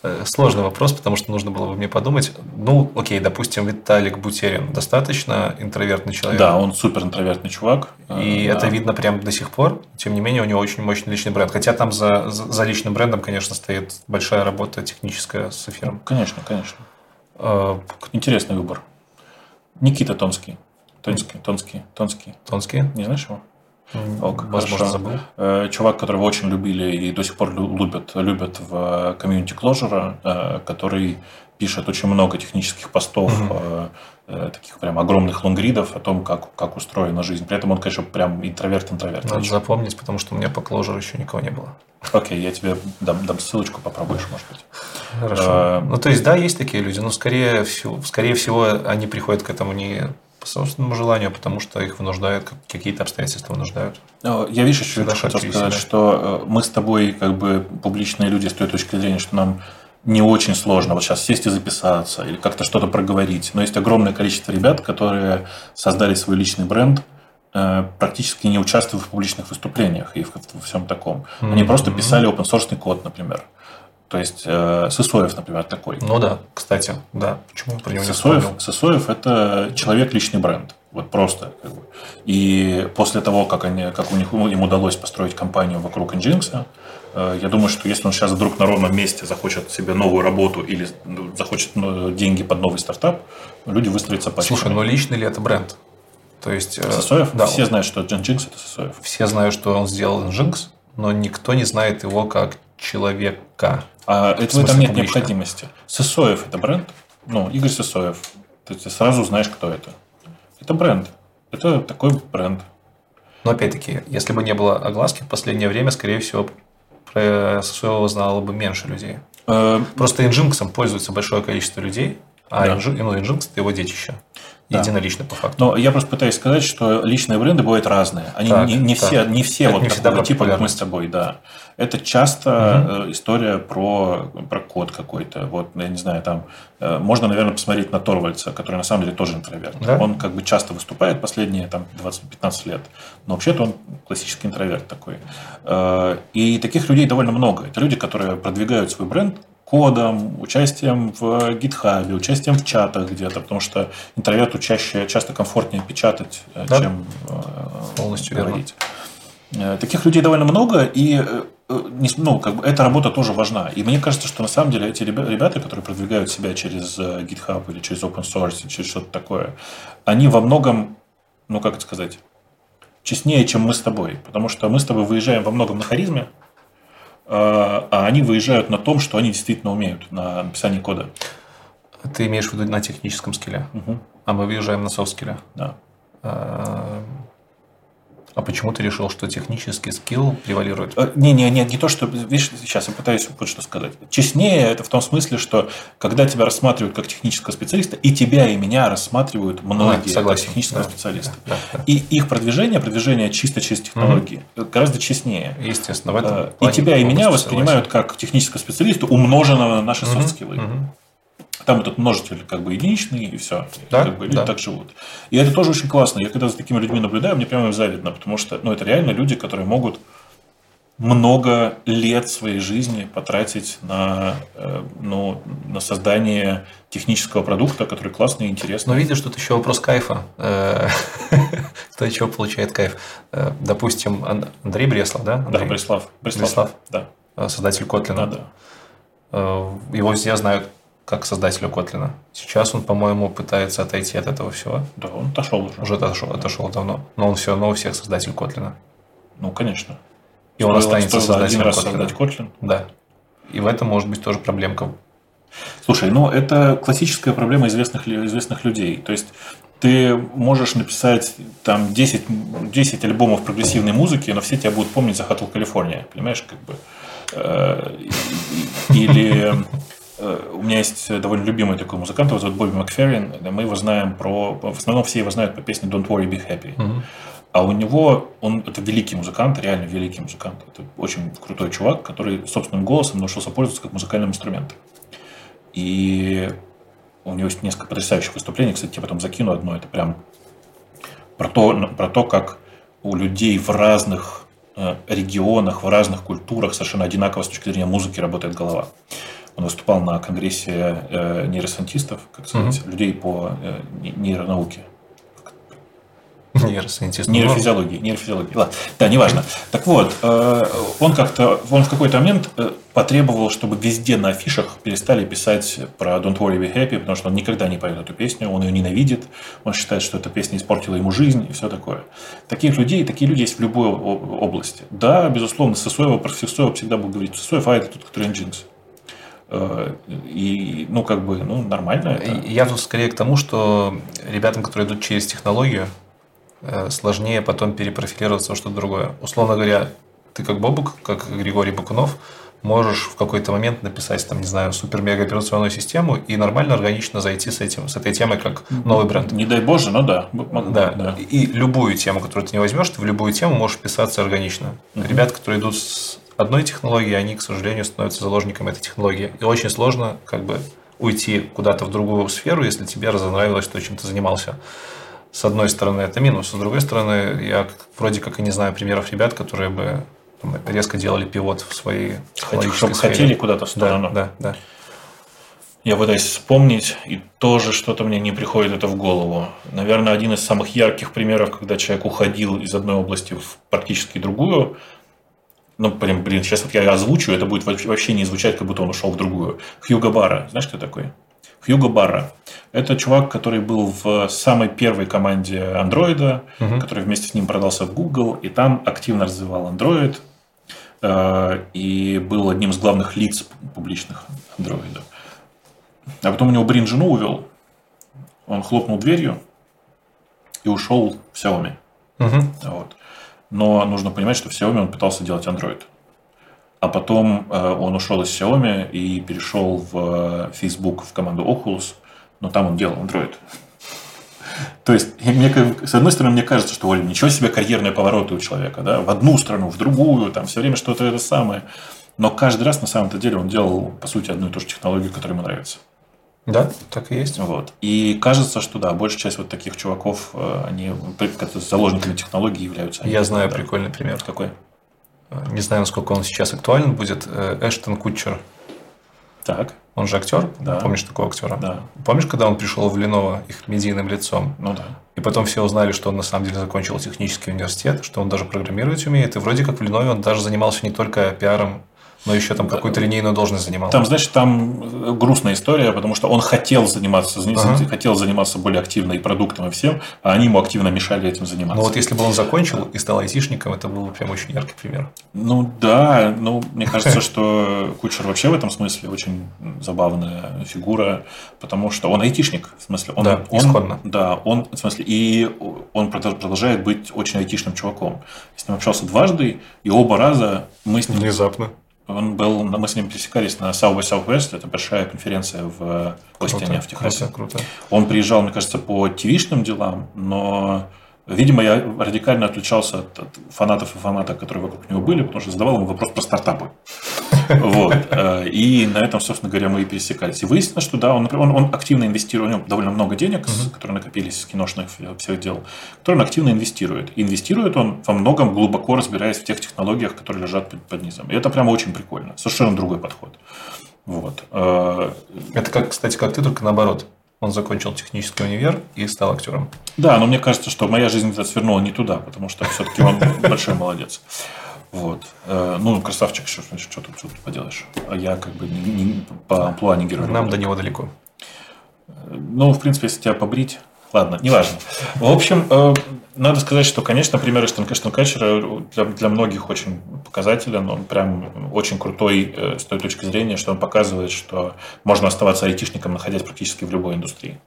Э, Сложный вопрос, потому что нужно было бы мне подумать. Ну, окей, допустим, Виталик Бутерин достаточно интровертный человек. Да, он супер интровертный чувак. И Э, это да. видно прям до сих пор. Тем не менее, у него очень мощный личный бренд. Хотя там за, за, за личным брендом, конечно, стоит большая работа техническая с эфиром. Конечно, конечно. Э, Интересный выбор. Никита Тонский. Тонский, Тонский, Тонский. Тонский? Не знаешь его? Ок, Возможно, забыл. Э, Чувак, которого очень любили и до сих пор лю- любят, любят в комьюнити Clojure, э, который пишет очень много технических постов, Мгм. Э, таких прям огромных лонгридов о том, как, как устроена жизнь. При этом он, конечно, прям интроверт-интроверт. Надо запомнить, потому что у меня по Clojure еще никого не было. Окей, я тебе дам, дам ссылочку, попробуешь, может быть. Хорошо. Э, Ну, то есть, да, есть такие люди, но скорее всего, скорее всего, они приходят к этому не по собственному желанию, а потому что их вынуждают, как- какие-то обстоятельства вынуждают. Э, Я, видишь, еще Всегда хотел сказать, себя. что мы с тобой как бы публичные люди с той точки зрения, что нам не очень сложно вот сейчас сесть и записаться или как-то что-то проговорить. Но есть огромное количество ребят, которые создали свой личный бренд, э, практически не участвуя в публичных выступлениях и в- во всем таком. Они Мгм. просто писали open source код, например. То есть э, Сысоев, например, такой. Ну да, кстати, да. Почему про него не Сысоев, вспомнил? Сысоев – это человек личный бренд. Вот просто. как бы. И после того, как, они, как у них, им удалось построить компанию вокруг Nginx, я думаю, что если он сейчас вдруг на ровном месте захочет себе новую работу или захочет ну, деньги под новый стартап, люди выстроятся по Слушай, ну личный ли это бренд? То есть... э, Сысоев? Да, Все знают, что Nginx – это Сысоев. все знают, что он сделал Nginx, но никто не знает его как человека. А это в этом нет публично? необходимости. Сысоев – это бренд. Ну, Игорь Сысоев. Ты, ты сразу знаешь, кто это. Это бренд. Это такой бренд. Но опять-таки, если бы не было огласки, в последнее время, скорее всего, про Сосуева знало бы меньше людей. Э, Просто Nginx пользуется большое количество людей, а Да. Nginx, ну, Nginx это его детище. Да. Единолично по факту. Но я просто пытаюсь сказать, что личные бренды бывают разные. Они Так, не, не так. все, не все Это вот не такого типа, как мы с тобой, да. Это часто э, история про, про код какой-то. Вот, я не знаю, там э, можно, наверное, посмотреть на Торвальца, который на самом деле тоже интроверт. Да? Он как бы часто выступает последние там 20-15 лет, но вообще-то он классический интроверт такой. Э, И таких людей довольно много. Это люди, которые продвигают свой бренд кодом, участием в гитхабе, участием в чатах где-то, потому что интроверту чаще, часто комфортнее печатать, э, да? чем Полностью говорить. Верно. Таких людей довольно много, и ну, как бы, эта работа тоже важна. И мне кажется, что на самом деле эти ребята, которые продвигают себя через GitHub или через open source, через что-то такое, они во многом, ну как это сказать, честнее, чем мы с тобой. Потому что мы с тобой выезжаем во многом на харизме, а, а они выезжают на том, что они действительно умеют, на написании кода. Ты имеешь в виду на техническом скилле, угу. а мы выезжаем на софт-скилле. Да. А, почему ты решил, что технический скилл превалирует? Э, не, не, не, не то, что, видишь, сейчас я пытаюсь вот что сказать. Честнее это в том смысле, что когда тебя рассматривают как технического специалиста, и тебя, и меня рассматривают многие а, как технического да, специалиста. Да, да, да. И их продвижение, продвижение чисто через технологии, угу. гораздо честнее. Естественно, в этом э, И тебя, и меня воспринимают согласен. как технического специалиста, умноженного на наши угу, софт-скиллы. Угу. Там этот множитель как бы единичный, и все. Да? Как бы люди да. так живут. И это тоже очень классно. Я когда за такими людьми наблюдаю, мне прямо завидно, потому что ну, это реально люди, которые могут много лет своей жизни потратить на, э, ну, на создание технического продукта, который классный и интересный. Но видишь, тут еще вопрос кайфа. Э, <laughs> кто от чего получает кайф? Э, допустим, Андрей Бреслов, да? Да, Бреслав. Бреслав, да. Создатель Котлина. Да, да. Его все знают как создателю Котлина. Сейчас он, по-моему, пытается отойти от этого всего. Да, он отошел уже. Уже отошел, отошел давно. Но он все равно у всех создатель Котлина. Ну, конечно. И он останется создателем один раз создать Kotlin. Да. И в этом может быть тоже проблемка. Слушай, ну это классическая проблема известных, известных людей. То есть ты можешь написать там 10, 10 альбомов прогрессивной музыки, но все тебя будут помнить за Hotel California. Понимаешь, как бы. Э, или у меня есть довольно любимый такой музыкант, его зовут Бобби Макферрин. Мы его знаем про... В основном все его знают по песне Don't Worry, Be Happy. Uh-huh. А у него, он это великий музыкант, реально великий музыкант. Это очень крутой чувак, который собственным голосом научился пользоваться как музыкальным инструментом. И у него есть несколько потрясающих выступлений. Кстати, я потом закину одно. Это прям про то, про то как у людей в разных э, регионах, в разных культурах совершенно одинаково с точки зрения музыки работает голова. Он выступал на конгрессе э, нейросантистов, как сказать, угу. людей по э, нейронауке. Нейросантист. Нейрофизиологии. Нейрофизиологии. Ладно. Да, неважно. Так вот, э, он как-то, он в какой-то момент э, потребовал, чтобы везде на афишах перестали писать про Don't Worry Be Happy, потому что он никогда не поет эту песню, он ее ненавидит, он считает, что эта песня испортила ему жизнь и все такое. Таких людей, такие люди есть в любой области. Да, безусловно, Сысоева, про Сысоева всегда был говорить, Сысоев, а это тут который Джинс. Э, и, ну, как бы, ну, нормально это. Я тут скорее к тому, что ребятам, которые идут через технологию, э, сложнее потом перепрофилироваться во что-то другое. Условно говоря, ты как Бобук, как Григорий Бакунов, можешь в какой-то момент написать, там, не знаю, супер-мега операционную систему и нормально, органично зайти с этим, с этой темой как новый бренд. Не дай боже, но да. Да. да. И любую тему, которую ты не возьмешь, ты в любую тему можешь писаться органично. Угу. Ребята, которые идут с одной технологии, они, к сожалению, становятся заложниками этой технологии. И очень сложно как бы уйти куда-то в другую сферу, если тебе разонравилось то, чем ты занимался. С одной стороны, это минус. С другой стороны, я вроде как и не знаю примеров ребят, которые бы там, резко делали пивот в своей технологической сфере. Хотели куда-то в сторону. Да, да, да. Я пытаюсь вспомнить, и тоже что-то мне не приходит это в голову. Наверное, один из самых ярких примеров, когда человек уходил из одной области в практически другую, ну, прям, блин, сейчас вот я озвучу, это будет вообще не звучать, как будто он ушел в другую. Хьюго Барра. Знаешь, кто такой? Хьюго Барра. Это чувак, который был в самой первой команде андроида, угу. который вместе с ним продался в Google, и там активно развивал Android, э, и был одним из главных лиц публичных андроида. А потом у него Брин жену увел, он хлопнул дверью и ушел в Xiaomi. Угу. Вот. Но нужно понимать, что в Xiaomi он пытался делать Android. А потом э, он ушел из Xiaomi и перешел в э, Facebook, в команду Oculus, но там он делал Android. <laughs> То есть, мне, с одной стороны, мне кажется, что Оль, ничего себе карьерные повороты у человека, да, в одну страну, в другую, там все время что-то это самое. Но каждый раз на самом-то деле он делал, по сути, одну и ту же технологию, которая ему нравится. Да, так и есть. Вот. И кажется, что да, большая часть вот таких чуваков, э, они заложниками технологий являются. Я знаю да. прикольный пример. Какой? Не знаю, насколько он сейчас актуален будет. Э, Эштон Кутчер. Так. Он же актер, Да. помнишь такого актера? Да. Помнишь, когда он пришел в Lenovo их медийным лицом? Ну да. И потом все узнали, что он на самом деле закончил технический университет, что он даже программировать умеет. И вроде как в Lenovo он даже занимался не только пиаром, но еще там какую-то линейную должность занимал. Там, значит, там грустная история, потому что он хотел заниматься, Ага. хотел заниматься более активно и продуктом, и всем, а они ему активно мешали этим заниматься. Но вот если бы он закончил и стал айтишником, это был бы прям очень яркий пример. Ну да, ну мне кажется, что Кучер вообще в этом смысле очень забавная фигура, потому что он айтишник, в смысле, он, Да, он исходно. да, он в смысле и он продолж- продолжает быть очень айтишным чуваком. Я с ним общался дважды, и оба раза мы с ним Внезапно. Он был, мы с ним пересекались на South by Southwest, это большая конференция в Остине, в Техасе. Круто, круто. Он приезжал, мне кажется, по ТВшным делам, но, видимо, я радикально отличался от, от фанатов и фанаток, которые вокруг него были, потому что задавал ему вопрос про стартапы. Вот. Э, И на этом, собственно говоря, мы и пересекались. И выяснилось, что да, он, он, он активно инвестирует, у него довольно много денег, с- которые накопились с киношных всех дел, которые он активно инвестирует. И инвестирует он во многом глубоко разбираясь в тех технологиях, которые лежат под, под низом. И это прямо очень прикольно. Совершенно другой подход. Вот. Э, Это как, кстати, как ты, только наоборот. Он закончил технический универ и стал актером. Да, но мне кажется, что моя жизнь свернула не туда, потому что все-таки он большой молодец. Вот. Э, Ну, красавчик, что, что, что тут, что тут поделаешь. А я как бы не, не- по амплуа не герой. Нам до него далеко. Ну, в принципе, если тебя побрить, ладно, неважно. В общем, э, надо сказать, что, конечно, пример Штанкачера для, для многих очень показателен. Он прям очень крутой э, с той точки зрения, что он показывает, что можно оставаться айтишником, находясь практически в любой индустрии.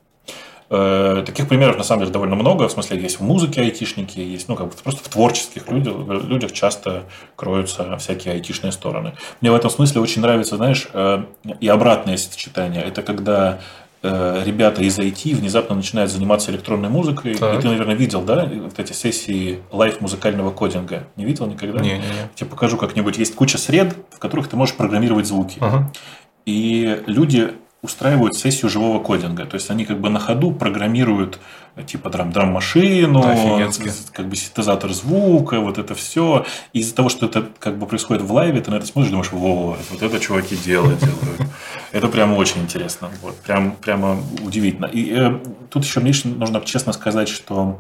Э, Таких примеров, на самом деле, довольно много. В смысле, есть в музыке айтишники, есть, ну, как бы просто в творческих людях, людях часто кроются всякие айтишные стороны. Мне в этом смысле очень нравится, знаешь, э, и обратное сочетание. Это когда э, ребята из IT внезапно начинают заниматься электронной музыкой. Так. И ты, наверное, видел, да, вот эти сессии лайф музыкального кодинга? Не видел никогда? Не-не-не. Тебе покажу как-нибудь. Есть куча сред, в которых ты можешь программировать звуки. Ага. И люди устраивают сессию живого кодинга. То есть они как бы на ходу программируют э, типа драм, драм-машину, Офигенски. с- как бы синтезатор звука, вот это все. И из-за того, что это как бы происходит в лайве, ты на это смотришь, думаешь, во, вот это чуваки делают, делают. Это прямо очень интересно. Вот, прям, прямо удивительно. И э, тут еще мне нужно честно сказать, что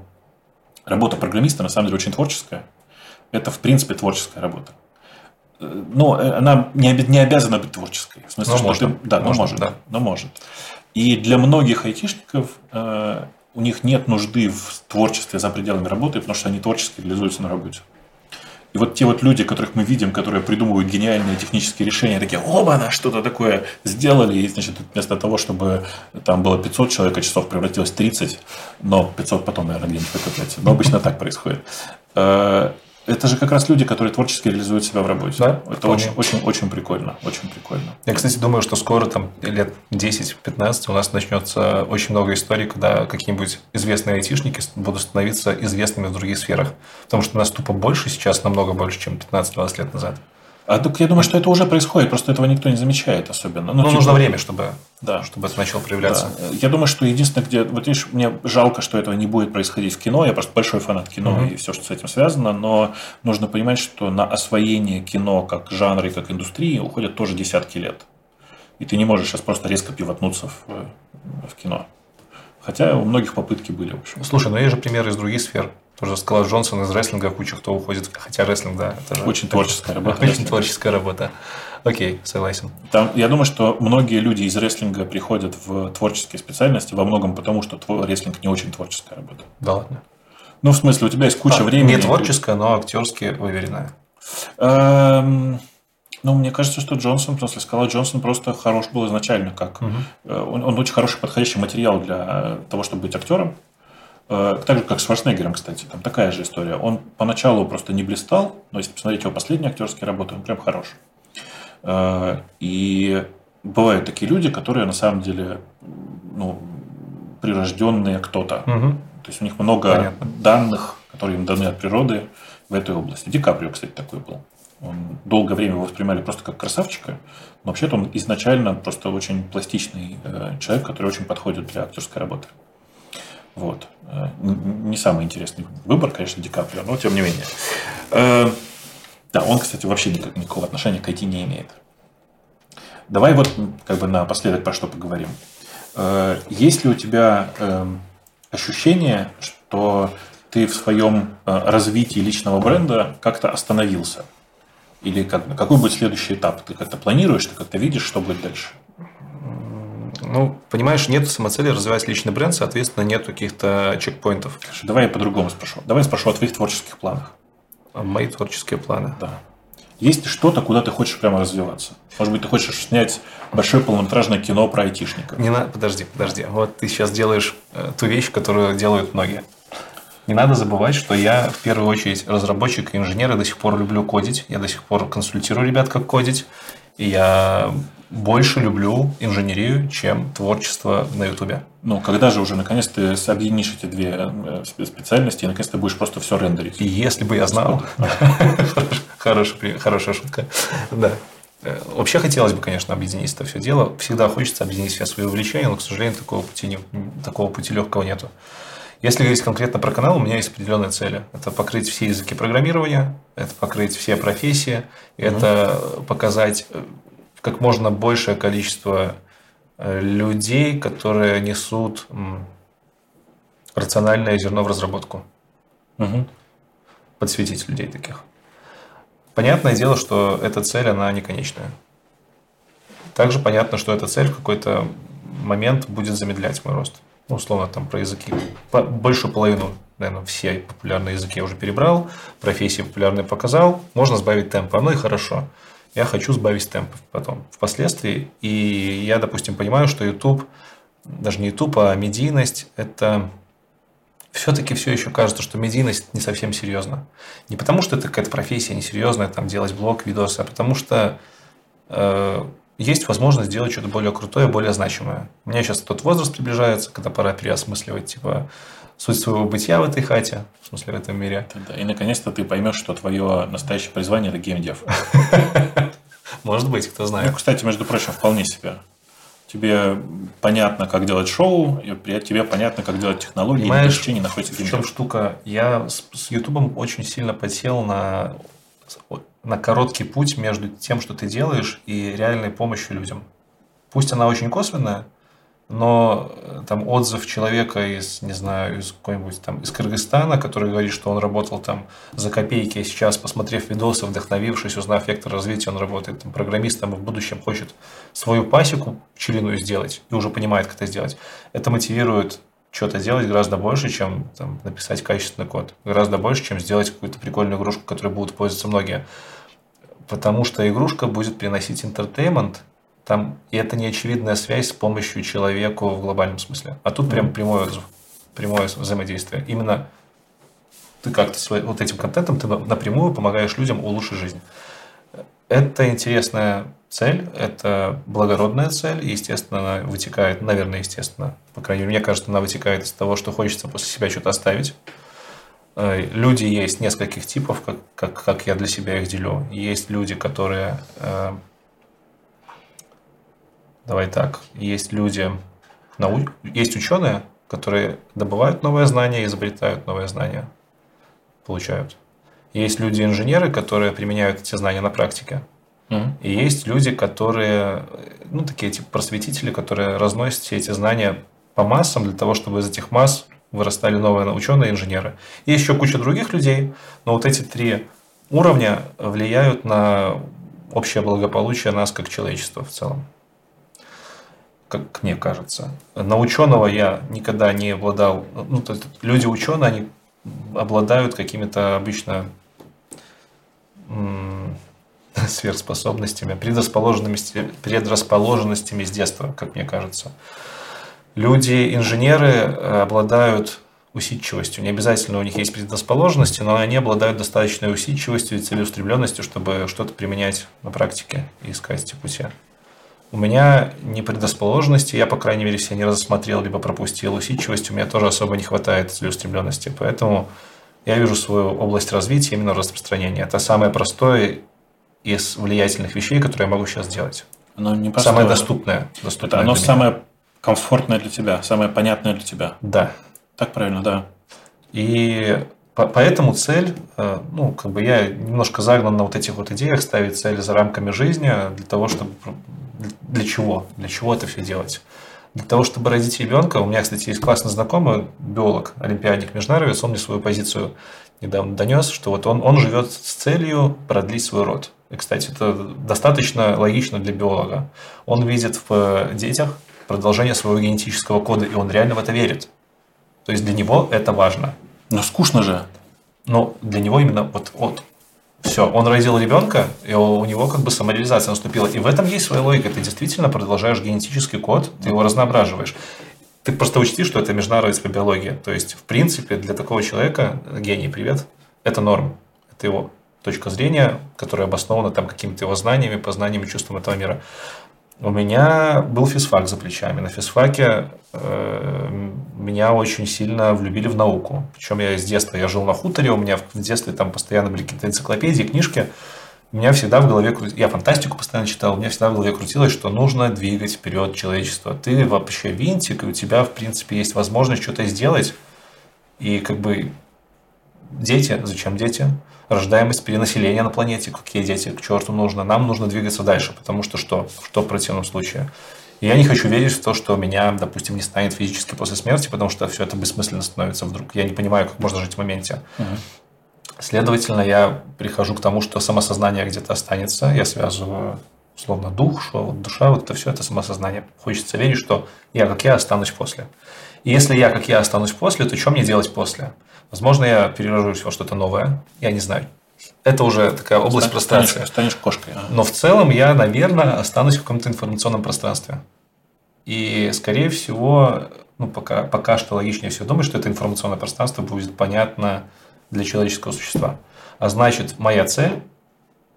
работа программиста на самом деле очень творческая. Это, в принципе, творческая работа. Э, Но э, она не, не обязана быть творческой. В смысле, Но что можно. ты- да, но Можно, может, да. но может. И для многих айтишников э, у них нет нужды в творчестве за пределами работы, потому что они творчески реализуются на работе. И вот те вот люди, которых мы видим, которые придумывают гениальные технические решения, такие, оба, на что-то такое сделали, и, значит, вместо того, чтобы там было 500 человек, а часов превратилось в 30, но 500 потом, наверное, где-нибудь выкупляется. Но обычно так происходит. Это же как раз люди, которые творчески реализуют себя в работе. Да, Это очень, очень, очень прикольно. Очень прикольно. Я, кстати, думаю, что скоро, там, лет 10-15, у нас начнется очень много историй, когда какие-нибудь известные айтишники будут становиться известными в других сферах. Потому что нас тупо больше сейчас, намного больше, чем 15-20 лет назад. А так я думаю, что это уже происходит, просто этого никто не замечает особенно. Ну, типа, нужно время, чтобы, Да. чтобы это начало проявляться. Да. Я думаю, что единственное, где... Вот видишь, мне жалко, что этого не будет происходить в кино. Я просто большой фанат кино Мгм. и все, что с этим связано. Но нужно понимать, что на освоение кино как жанра и как индустрии уходят тоже десятки лет. И ты не можешь сейчас просто резко пивотнуться в, в кино. Хотя у многих попытки были, в общем. Слушай, ну есть же примеры из других сфер. Тоже Скала Джонсон из рестлинга, куча кто уходит. Хотя рестлинг, да, это же Очень творческая работа. <laughs> Очень рестлинг. творческая работа. Окей, согласен. Там, я думаю, что многие люди из рестлинга приходят в творческие специальности во многом потому, что тво- рестлинг не очень творческая работа. Да ладно. Ну, в смысле, у тебя есть куча А, времени. Не творческая, но актерски выверенная. Эм, Ну, мне кажется, что Джонсон, в смысле, Скала Джонсон просто хорош был изначально как... э, Он, он очень хороший подходящий материал для того, чтобы быть актером. Э, Так же, как с Шварценеггером, кстати. Там такая же история. Он поначалу просто не блистал, но если посмотреть его последние актерские работы, он прям хорош. Э, И бывают такие люди, которые на самом деле ну, прирожденные кто-то. Мгм. То есть у них много Понятно. данных, которые им даны от природы в этой области. Ди Каприо, кстати, такой был. Он долгое время его воспринимали просто как красавчика, но вообще-то он изначально просто очень пластичный э, человек, который очень подходит для актерской работы. Вот. Э, Не самый интересный выбор, конечно, Ди Каприо, но тем не менее. Э, Да, он, кстати, вообще никак, никакого отношения к IT не имеет. Давай вот как бы напоследок про что поговорим. Э, есть ли у тебя эм, ощущение, что ты в своем развитии личного бренда как-то остановился? Или как, какой будет следующий этап? Ты как-то планируешь, ты как-то видишь, что будет дальше? Ну, понимаешь, нет самоцели развивать личный бренд, соответственно, нет каких-то чекпоинтов. Давай я по-другому спрошу. Давай я спрошу о твоих творческих планах. Мои творческие планы. Да. Есть ли что-то, куда ты хочешь прямо развиваться? Может быть, ты хочешь снять большое полнометражное кино про айтишника? Не надо, подожди, подожди. Вот ты сейчас делаешь э, ту вещь, которую делают многие. Не надо забывать, что я в первую очередь разработчик и инженер, и до сих пор люблю кодить. Я до сих пор консультирую ребят, как кодить. И я больше люблю инженерию, чем творчество на Ютубе. Ну, когда же уже наконец ты объединишь эти две э, специальности и наконец ты будешь просто все рендерить? И если бы я знал... <laughs> Хорошая шутка. Да. Э, вообще хотелось бы, конечно, объединить это все дело. Всегда хочется объединить все свои увлечения, но, к сожалению, такого пути, не, такого пути легкого нету. Если говорить конкретно про канал, у меня есть определенные цели. Это покрыть все языки программирования, это покрыть все профессии, это показать э, как можно большее количество э, людей, которые несут рациональное зерно в разработку. Угу. Подсветить людей таких. Понятное дело, что эта цель, она не конечная. Также понятно, что эта цель в какой-то момент будет замедлять мой рост. Ну, условно, там про языки. Большую половину, наверное, все популярные языки я уже перебрал, профессии популярные показал. Можно сбавить темп. Оно и хорошо я хочу сбавить темп потом, впоследствии. И я, допустим, понимаю, что YouTube, даже не YouTube, а медийность – это все-таки все еще кажется, что медийность не совсем серьезно. Не потому, что это какая-то профессия несерьезная, там, делать блог, видосы, а потому что э, есть возможность сделать что-то более крутое, более значимое. У меня сейчас тот возраст приближается, когда пора переосмысливать, типа, суть своего бытия в этой хате, в смысле в этом мире. Да, и наконец-то ты поймешь, что твое настоящее призвание – это геймдев. <laughs> Может быть, кто знает. Ну, кстати, между прочим, вполне себе. Тебе понятно, как делать шоу, и тебе понятно, как делать технологии, Понимаешь, не находится в чем штука? Я с, с YouTube очень сильно подсел на, на короткий путь между тем, что ты делаешь, и реальной помощью людям. Пусть она очень косвенная, но э, там отзыв человека из, не знаю, из какой-нибудь там, из Кыргызстана, который говорит, что он работал там за копейки, и сейчас, посмотрев видосы, вдохновившись, узнав вектор развития, он работает там программистом и в будущем хочет свою пасеку пчелиную сделать и уже понимает, как это сделать. Это мотивирует что-то делать гораздо больше, чем там, написать качественный код. Гораздо больше, чем сделать какую-то прикольную игрушку, которой будут пользоваться многие. Потому что игрушка будет приносить интертеймент, там, и это не очевидная связь с помощью человеку в глобальном смысле. А тут прям прямое, прямое взаимодействие. Именно ты как-то вот этим контентом ты напрямую помогаешь людям улучшить жизнь. Это интересная цель, это благородная цель, и, естественно, она вытекает, наверное, естественно, по крайней мере, мне кажется, она вытекает из того, что хочется после себя что-то оставить. Э, люди есть нескольких типов, как, как, как я для себя их делю. Есть люди, которые э, давай так, есть люди, нау... есть ученые, которые добывают новые знания, изобретают новые знания, получают. Есть люди-инженеры, которые применяют эти знания на практике. Mm-hmm. И есть люди, которые, ну, такие типа просветители, которые разносят все эти знания по массам для того, чтобы из этих масс вырастали новые ученые инженеры. Есть еще куча других людей, но вот эти три уровня влияют на общее благополучие нас как человечества в целом как мне кажется. На ученого я никогда не обладал. Ну, то есть люди ученые, они обладают какими-то обычно <laughs> сверхспособностями, предрасположенностями, предрасположенностями с детства, как мне кажется. Люди-инженеры э, обладают усидчивостью. Не обязательно у них есть предрасположенности, но они обладают достаточной усидчивостью и целеустремленностью, чтобы что-то применять на практике и искать эти пути. У меня не предрасположенности, я, по крайней мере, все не рассмотрел, либо пропустил усидчивость, у меня тоже особо не хватает целеустремленности. Поэтому я вижу свою область развития именно в распространении. Это самое простое из влиятельных вещей, которые я могу сейчас делать. Оно не простое. Самое доступное. доступное Это оно самое комфортное для тебя, самое понятное для тебя. Да. Так правильно, да. И Поэтому цель, э, ну, как бы я немножко загнан на вот этих вот идеях ставить цели за рамками жизни для того, чтобы... Для чего? Для чего это все делать? Для того, чтобы родить ребенка, у меня, кстати, есть классный знакомый, биолог, олимпиадник, международец, он мне свою позицию недавно донес, что вот он, он живет с целью продлить свой род. И, кстати, это достаточно логично для биолога. Он видит в детях продолжение своего генетического кода, и он реально в это верит. То есть для него это важно. Но скучно же. Но для него именно вот, вот все, он родил ребенка, и у него как бы самореализация наступила. И в этом есть своя логика. Ты действительно продолжаешь генетический код, ты его разноображиваешь. Ты просто учти, что это международная биология. То есть, в принципе, для такого человека, гений, привет, это норм. Это его точка зрения, которая обоснована там какими-то его знаниями, познаниями, чувством этого мира. У меня был физфак за плечами. На физфаке э, меня очень сильно влюбили в науку. Причем я с детства, я жил на хуторе, у меня в детстве там постоянно были какие-то энциклопедии, книжки. У меня всегда в голове я фантастику постоянно читал, у меня всегда в голове крутилось, что нужно двигать вперед человечество. Ты вообще винтик, и у тебя, в принципе, есть возможность что-то сделать. И как бы дети, зачем дети? Рождаемость перенаселения на планете, какие дети, к черту нужно. Нам нужно двигаться дальше, потому что что? Что в противном случае? И я не хочу верить в то, что меня, допустим, не станет физически после смерти, потому что все это бессмысленно становится вдруг. Я не понимаю, как можно жить в моменте. Угу. Следовательно, я прихожу к тому, что самосознание где-то останется. Я связываю словно дух, что вот душа, вот это все, это самосознание. Хочется верить, что я как я останусь после. И если я как я останусь после, то что мне делать после? Возможно, я перерожусь во что-то новое, я не знаю. Это уже такая область станешь, пространства. Станешь кошкой. Но в целом я, наверное, останусь в каком-то информационном пространстве. И, скорее всего, ну, пока, пока что логичнее всего думать, что это информационное пространство будет понятно для человеческого существа. А значит, моя цель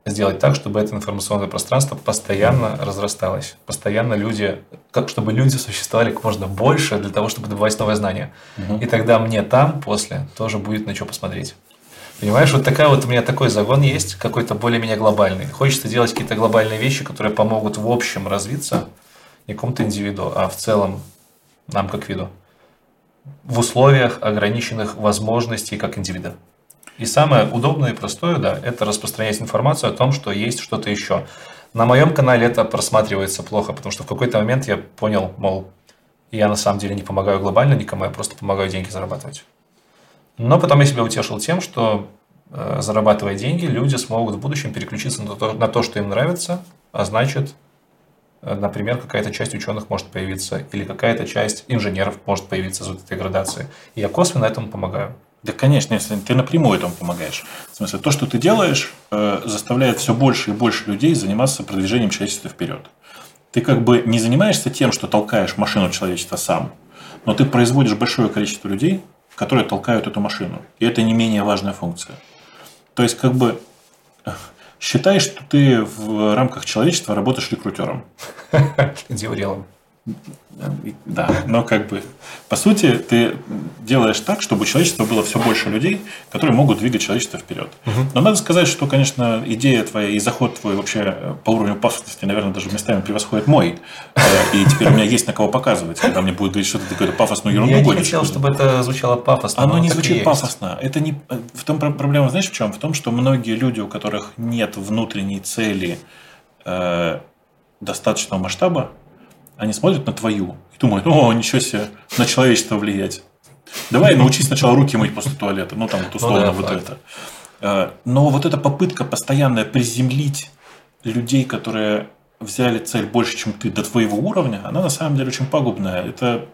сделать так, чтобы это информационное пространство постоянно разрасталось. Постоянно люди, как чтобы люди существовали как можно больше для того, чтобы добывать новые знания. Угу. И тогда мне там после тоже будет на что посмотреть. Понимаешь, вот такая вот у меня такой загон есть, какой-то более-менее глобальный. Хочется делать какие-то глобальные вещи, которые помогут в общем развиться не кому-то индивиду, а в целом нам как виду. В условиях ограниченных возможностей как индивида. И самое удобное и простое, да, это распространять информацию о том, что есть что-то еще. На моем канале это просматривается плохо, потому что в какой-то момент я понял, мол, я на самом деле не помогаю глобально никому, я просто помогаю деньги зарабатывать. Но потом я себя утешил тем, что э, зарабатывая деньги, люди смогут в будущем переключиться на то, на то, что им нравится, а значит, э, например, какая-то часть ученых может появиться, или какая-то часть инженеров может появиться из этой градации. И я косвенно этому помогаю. Да, конечно, если ты напрямую этому помогаешь. В смысле, то, что ты делаешь, э, заставляет все больше и больше людей заниматься продвижением человечества вперед. Ты как бы не занимаешься тем, что толкаешь машину человечества сам, но ты производишь большое количество людей, которые толкают эту машину. И это не менее важная функция. То есть, как бы считай, что ты в рамках человечества работаешь рекрутером. <laughs> Деврелом. Да, но как бы, по сути, ты делаешь так, чтобы у человечества было все больше людей, которые могут двигать человечество вперед. Угу. Но надо сказать, что, конечно, идея твоя и заход твой вообще по уровню пафосности, наверное, даже местами превосходит мой. Э, и теперь у меня есть на кого показывать, когда мне будет говорить, что ты какую-то пафосную ерунду Я не хотел, чтобы это звучало пафосно. Оно не звучит пафосно. Это не... В том проблема, знаешь, в чем? В том, что многие люди, у которых нет внутренней цели э, достаточного масштаба, они смотрят на твою и думают, о, ничего себе, на человечество влиять. Давай научись сначала руки мыть после туалета. Ну, там вот условно ну, да, вот факт. это. А, но вот эта попытка постоянная приземлить людей, которые взяли цель больше, чем ты, до твоего уровня, она на самом деле очень пагубная. Это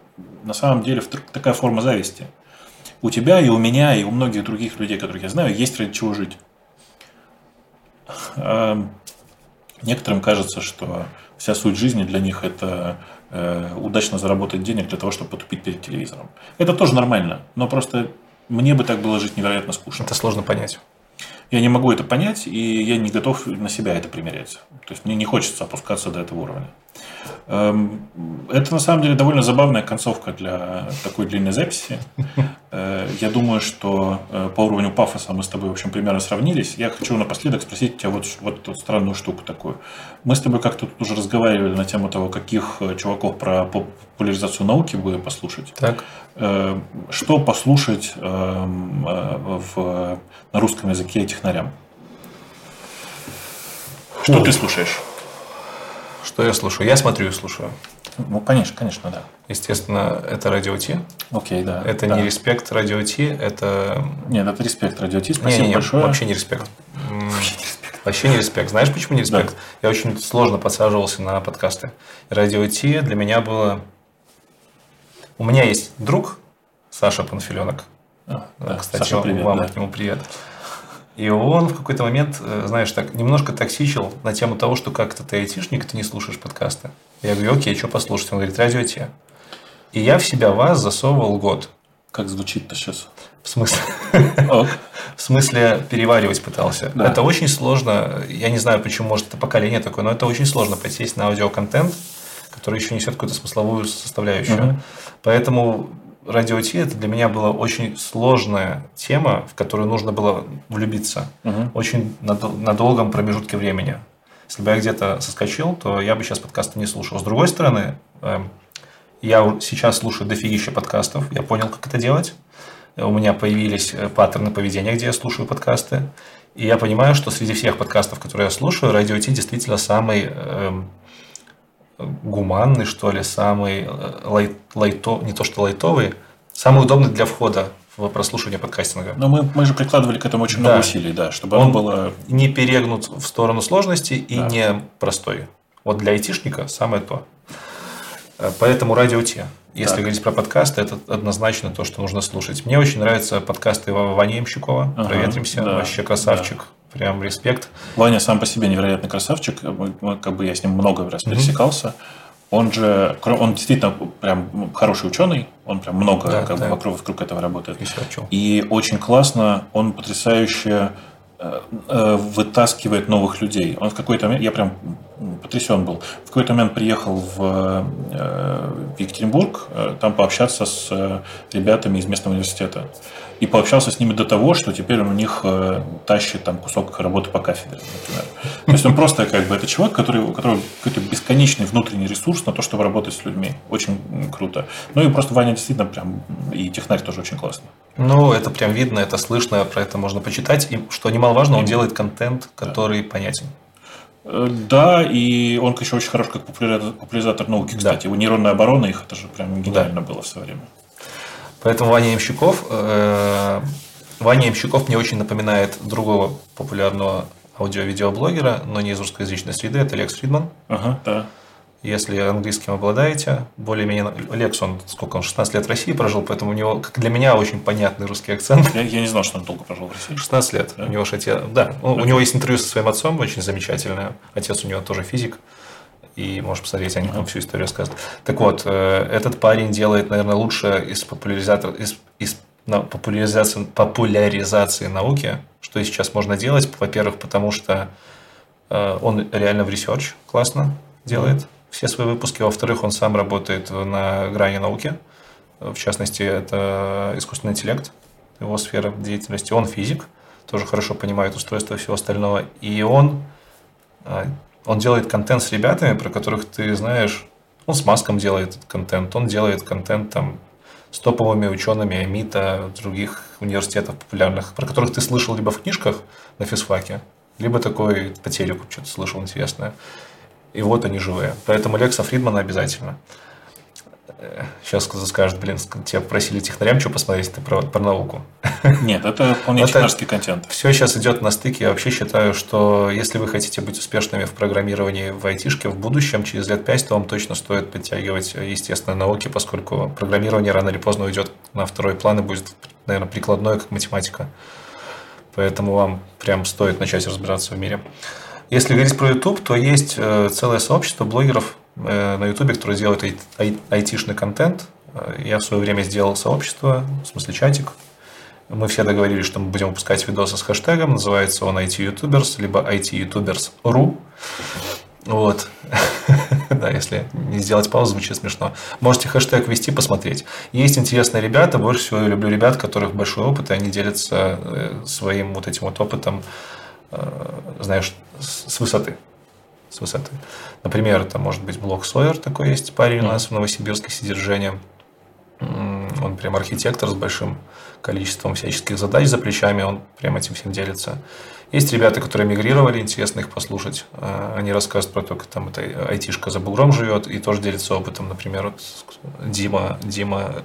на самом деле такая форма зависти. У тебя и у меня, и у многих других людей, которых я знаю, есть ради чего жить. А, некоторым кажется, что вся суть жизни для них это э, удачно заработать денег для того, чтобы потупить перед телевизором. Это тоже нормально, но просто мне бы так было жить невероятно скучно. Это сложно понять. Я не могу это понять, и я не готов на себя это примерять. То есть мне не хочется опускаться до этого уровня. Эм, это на самом деле довольно забавная концовка для такой длинной записи. Э, я думаю, что э, по уровню пафоса мы с тобой, в общем, примерно сравнились. Я хочу напоследок спросить тебя вот, вот, вот странную штуку такую. Мы с тобой как-то тут уже разговаривали на тему того, каких э, чуваков про популяризацию науки бы послушать. Так. Что послушать в, на русском языке технарям? Что ты слушаешь? Что я слушаю? Я смотрю и слушаю. Ну, конечно, конечно, да. Естественно, это радио Ти. Окей, да. Это да. не респект радио Ти, это... Нет, это респект радио Ти. Спасибо не, не, большое. <laughs> Вообще не респект. Вообще не респект. Знаешь, почему не респект? Да. Я очень сложно подсаживался на подкасты. Радио Ти для меня было... У меня есть друг, Саша Панфиленок. А, да, Кстати, Саша, привет, вам да. к нему привет. И он в какой-то момент, э, знаешь, так немножко токсичил на тему того, что как-то ты айтишник, ты не слушаешь подкасты. Я говорю, окей, что послушать? Он говорит, радио Те. И я в себя вас засовывал год. Как звучит-то сейчас? В смысле? В смысле переваривать пытался. Да. Это очень сложно. Я не знаю, почему, может, это поколение такое, но это очень сложно подсесть на аудиоконтент, который еще несет какую-то смысловую составляющую. Угу. Поэтому радио Ти это для меня была очень сложная тема, в которую нужно было влюбиться. Угу. Очень на, на долгом промежутке времени. Если бы я где-то соскочил, то я бы сейчас подкасты не слушал. С другой стороны, эм, я сейчас слушаю дофигища подкастов. Я понял, как это делать. У меня появились э, паттерны поведения, где я слушаю подкасты. И я понимаю, что среди всех подкастов, которые я слушаю, радио Ти действительно самый эм, гуманный, что ли, самый э, лайт, лайто, не то что лайтовый, самый удобный для входа в прослушивание подкастинга. Но мы, мы же прикладывали к этому очень да. много усилий, да, чтобы он было... не перегнут в сторону сложности и да. не простой. Вот для айтишника самое то. Э, поэтому радио те. Если так. говорить про подкасты, это однозначно то, что нужно слушать. Мне очень нравятся подкасты Вани Ямщикова. Ага, Проветримся. Да, Вообще красавчик. Да. Прям респект. Ваня сам по себе невероятный красавчик. Как бы я с ним много раз пересекался. Он же, он действительно прям хороший ученый, он прям много да, как да. бы вокруг, вокруг этого работает. И очень классно, он потрясающе э, э, вытаскивает новых людей. Он в какой-то момент, я прям потрясен был, в какой-то момент приехал в, э, в Екатеринбург, там пообщаться с ребятами из местного университета и пообщался с ними до того, что теперь у них э, тащит там кусок работы по кафедре, например. То есть он просто как бы это чувак, который, у которого какой-то бесконечный внутренний ресурс на то, чтобы работать с людьми. Очень круто. Ну и просто Ваня действительно прям, и технарь тоже очень классно. Ну, это прям видно, это слышно, про это можно почитать. И что немаловажно, он делает контент, который да. понятен. Э, да, и он еще очень хорош как популяризатор науки, кстати. Да. Его нейронная оборона, их это же прям гениально да. было в свое время. Поэтому Ваня Ямщиков, э, Ваня Ямщиков мне очень напоминает другого популярного аудио-видеоблогера, но не из русскоязычной среды, это Лекс Фридман. Ага, да. Если английским обладаете, более-менее... Лекс, он сколько он, 16 лет в России прожил, поэтому у него, как для меня, очень понятный русский акцент. Я, я не знал, что он долго прожил в России. 16 лет. Да? У него же отец... Да, да, у него есть интервью со своим отцом, очень замечательное. Отец у него тоже физик и можешь посмотреть, они там всю историю рассказывают. Так вот, э, этот парень делает, наверное, лучше из популяризатора, из, из на популяризации, популяризации науки, что сейчас можно делать. Во-первых, потому что э, он реально в research классно делает все свои выпуски. Во-вторых, он сам работает на грани науки. В частности, это искусственный интеллект, его сфера деятельности. Он физик, тоже хорошо понимает устройство и всего остального. И он э, он делает контент с ребятами, про которых ты знаешь, он с Маском делает контент, он делает контент там с топовыми учеными МИТа, других университетов популярных, про которых ты слышал либо в книжках на физфаке, либо такой по телеку что-то слышал интересное. И вот они живые. Поэтому Лекса Фридмана обязательно. Сейчас скажут, блин, тебя просили технарям что посмотреть, ты про, про науку. <laughs> Нет, это вполне технарский контент. Все сейчас идет на стыке. Я вообще считаю, что если вы хотите быть успешными в программировании в айтишке в будущем, через лет пять, то вам точно стоит подтягивать естественные науки, поскольку программирование рано или поздно уйдет на второй план и будет, наверное, прикладное, как математика. Поэтому вам прям стоит начать разбираться в мире. Если говорить про YouTube, то есть э, целое сообщество блогеров, Э, на Ютубе, который делает ай- айтишный контент. Э, я в свое время сделал сообщество, в смысле чатик. Мы все договорились, что мы будем выпускать видосы с хэштегом. Называется он IT-Youtubers, либо IT-Youtubers.ru. Вот. <laughs> да, если не сделать паузу, звучит смешно. Можете хэштег ввести, посмотреть. Есть интересные ребята. Больше всего я люблю ребят, у которых большой опыт, и они делятся э, своим вот этим вот опытом, э, знаешь, с высоты. С высоты. Например, это может быть блок Сойер, такой есть парень у нас в Новосибирске содержанием. Он прям архитектор с большим количеством всяческих задач за плечами, он прям этим всем делится. Есть ребята, которые мигрировали, интересно их послушать. А, они рассказывают про то, как там эта айтишка за бугром живет и тоже делится опытом. Например, вот Дима, Дима,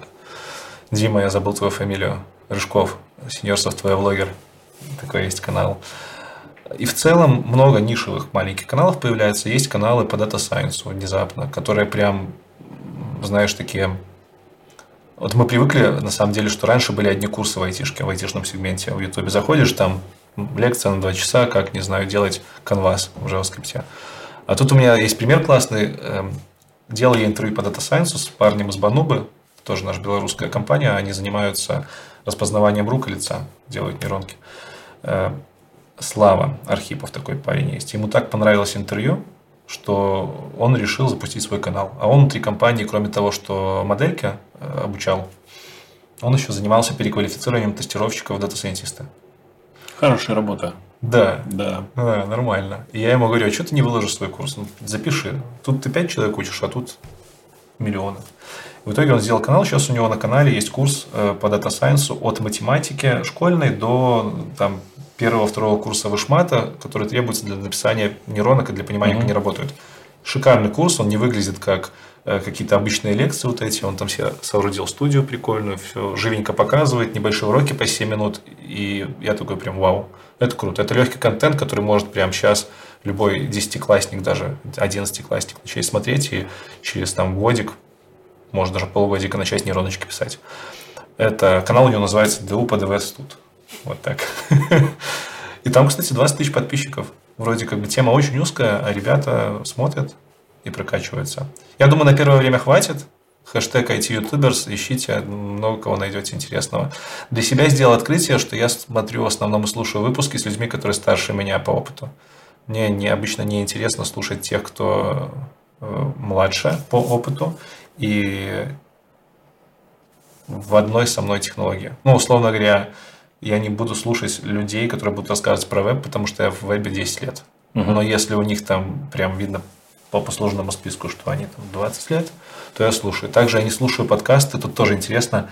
Дима, я забыл твою фамилию, Рыжков, сеньор софтвер блогер. Такой есть канал. И в целом много нишевых маленьких каналов появляется. Есть каналы по Data Science внезапно, которые прям, знаешь, такие вот мы привыкли, на самом деле, что раньше были одни курсы в айтишке, в айтишном сегменте. В Ютубе заходишь, там лекция на два часа, как, не знаю, делать канвас в JavaScript. А тут у меня есть пример классный. Эм, делал я интервью по Data Science с парнем из Банубы, тоже наша белорусская компания. Они занимаются распознаванием рук и лица, делают нейронки. Слава Архипов такой парень есть. Ему так понравилось интервью, что он решил запустить свой канал. А он внутри компании, кроме того, что модельки э, обучал, он еще занимался переквалифицированием тестировщиков в data scientist а. Хорошая работа. Да. Да. Да, нормально. И я ему говорю, а что ты не выложишь свой курс? Ну, запиши. Тут ты пять человек учишь, а тут миллионы. В итоге он сделал канал. Сейчас у него на канале есть курс э, по data science у от математики школьной до там, первого-второго курса вышмата, который требуется для написания нейронок и для понимания, mm-hmm. как они работают. Шикарный курс, он не выглядит как э, какие-то обычные лекции вот эти, он там себе соорудил студию прикольную, все живенько показывает, небольшие уроки по 7 минут, и я такой прям вау, это круто. Это легкий контент, который может прямо сейчас любой десятиклассник, даже одиннадцатиклассник начать смотреть, и через там годик, может даже полгодика начать нейроночки писать. Это канал у него называется ДУ по ДВС тут. Вот так. <laughs> И там, кстати, 20 тысяч подписчиков. Вроде как бы тема очень узкая, а ребята смотрят и прокачиваются. Я думаю, на первое время хватит. Хэштег IT-ютуберс, ищите, много кого найдете интересного. Для себя сделал открытие, что я смотрю в основном и слушаю выпуски с людьми, которые старше меня по опыту. Мне не, обычно не интересно слушать тех, кто э, младше по опыту и в одной со мной технологии. Ну, условно говоря, я не буду слушать людей, которые будут рассказывать про веб, потому что я в вебе 10 лет. Угу. Но если у них там прям видно по послужному списку, что они там 20 лет, то я слушаю. Также я не слушаю подкасты, тут тоже интересно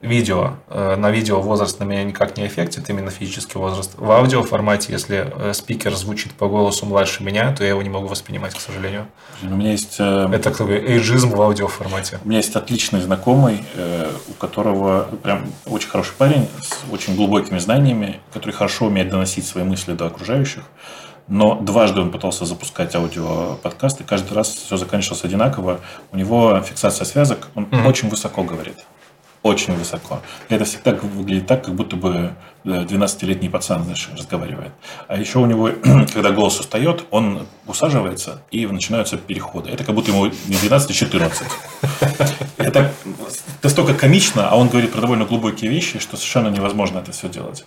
видео. Э, на видео возраст на меня никак не эффектит, именно физический возраст. В аудио формате, если э, спикер звучит по голосу младше меня, то я его не могу воспринимать, к сожалению. У меня есть... Э, Это такой эйджизм в аудио формате. У меня есть отличный знакомый, у которого прям очень хороший парень с очень глубокими знаниями, который хорошо умеет доносить свои мысли до окружающих. Но дважды он пытался запускать аудиоподкаст, и каждый раз все заканчивалось одинаково. У него фиксация связок, он mm-hmm. очень высоко говорит очень высоко. И это всегда выглядит так, как будто бы 12-летний пацан, знаешь, разговаривает. А еще у него, <clears throat> когда голос устает, он усаживается, и начинаются переходы. Это как будто ему не 12, а 14. Это настолько комично, а он говорит про довольно глубокие вещи, что совершенно невозможно это все делать.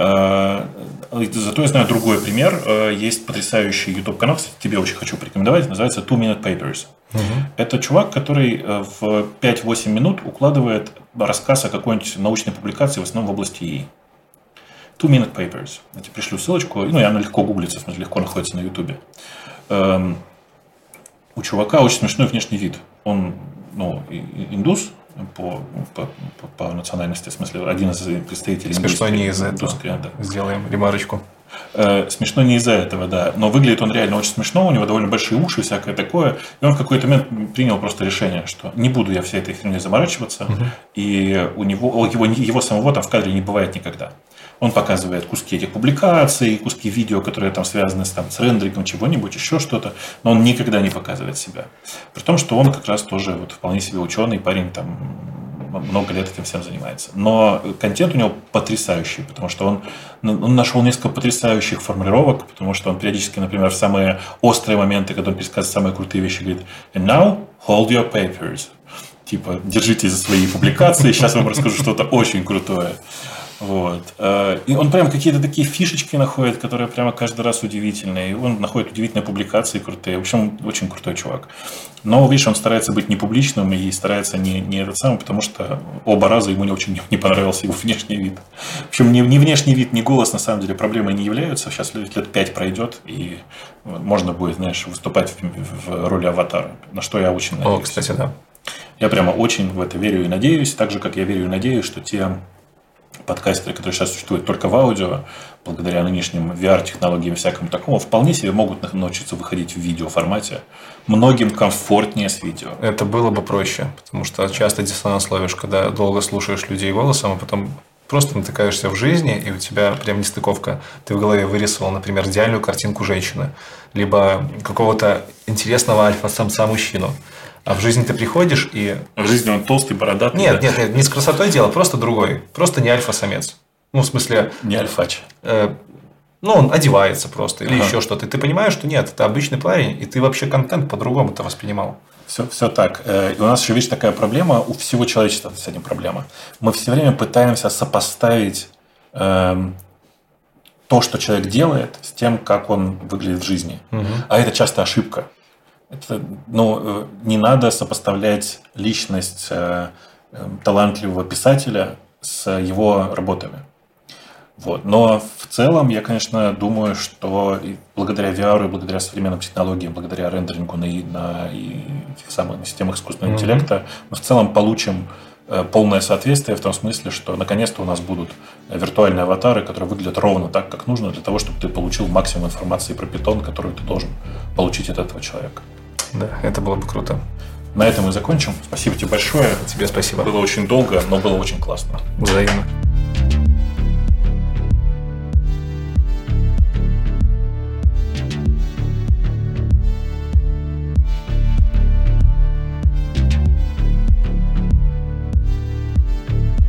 А, зато я знаю другой пример. А, есть потрясающий YouTube-канал, кстати, тебе очень хочу порекомендовать, называется Two Minute Papers. Угу. Это чувак, который э, в 5-8 минут укладывает рассказ о какой-нибудь научной публикации, в основном в области ИИ. Two Minute Papers. Я тебе пришлю ссылочку. Ну, и она легко гуглится, в смысле, легко находится на Ютубе. Эм, у чувака очень смешной внешний вид. Он ну, индус по, по, по национальности, в смысле, один из представителей Смешно не из-за этого. Да. Сделаем ремарочку. Э, смешно не из-за этого, да. Но выглядит он реально очень смешно, у него довольно большие уши, всякое такое. И он в какой-то момент принял просто решение, что не буду я всей этой херней заморачиваться. Угу. И у него, его, его самого там в кадре не бывает никогда. Он показывает куски этих публикаций, куски видео, которые там связаны с, там, с рендерингом чего-нибудь, еще что-то, но он никогда не показывает себя. При том, что он как раз тоже вот вполне себе ученый, парень там много лет этим всем занимается. Но контент у него потрясающий, потому что он, он нашел несколько потрясающих формулировок, потому что он периодически, например, в самые острые моменты, когда он пересказывает самые крутые вещи, говорит «And now hold your papers». Типа, держите за свои публикации, сейчас вам расскажу что-то очень крутое. Вот. Э, и он прям какие-то такие фишечки находит, которые прямо каждый раз удивительные. И он находит удивительные публикации крутые. В общем, очень крутой чувак. Но, видишь, он старается быть не публичным и старается не, не этот самый, потому что оба раза ему не очень <laughs> не понравился его внешний вид. В общем, ни, ни внешний вид, ни голос на самом деле проблемой не являются. Сейчас лет, лет пять пройдет, и можно будет, знаешь, выступать в, в роли аватара, на что я очень надеюсь. О, кстати, да. Я прямо очень в это верю и надеюсь, так же, как я верю и надеюсь, что те подкастеры, которые сейчас существуют только в аудио, благодаря нынешним VR-технологиям и всякому такому, вполне себе могут научиться выходить в видеоформате. Многим комфортнее с видео. Это было бы проще, потому что часто диссонанс ловишь, когда долго слушаешь людей голосом, а потом просто натыкаешься в жизни, и у тебя прям нестыковка. Ты в голове вырисовал, например, идеальную картинку женщины, либо какого-то интересного альфа-самца мужчину. А в жизни ты приходишь и... В жизни он толстый, бородатый. Нет, нет, нет, не с красотой дело, просто другой. Просто не альфа-самец. Ну, в смысле... Не альфач. Э, ну, он одевается просто или ага. еще что-то. И ты понимаешь, что нет, это обычный парень, и ты вообще контент по-другому это воспринимал. Все, все так. Э, и у нас еще, видишь, такая проблема, у всего человечества с этим проблема. Мы все время пытаемся сопоставить э, то, что человек делает, с тем, как он выглядит в жизни. Угу. А это часто ошибка. Это, ну, э, не надо сопоставлять личность э, э, талантливого писателя с его работами. Вот. Но в целом я, конечно, думаю, что благодаря VR и благодаря современным технологиям, благодаря рендерингу на, на и тех самых на системах искусственного mm-hmm. интеллекта, мы в целом получим полное соответствие в том смысле, что наконец-то у нас будут виртуальные аватары, которые выглядят ровно так, как нужно, для того, чтобы ты получил максимум информации про питон, которую ты должен получить от этого человека. Да, это было бы круто. На этом мы закончим. Спасибо тебе большое. Тебе спасибо. Было очень долго, но было очень классно. Взаимно.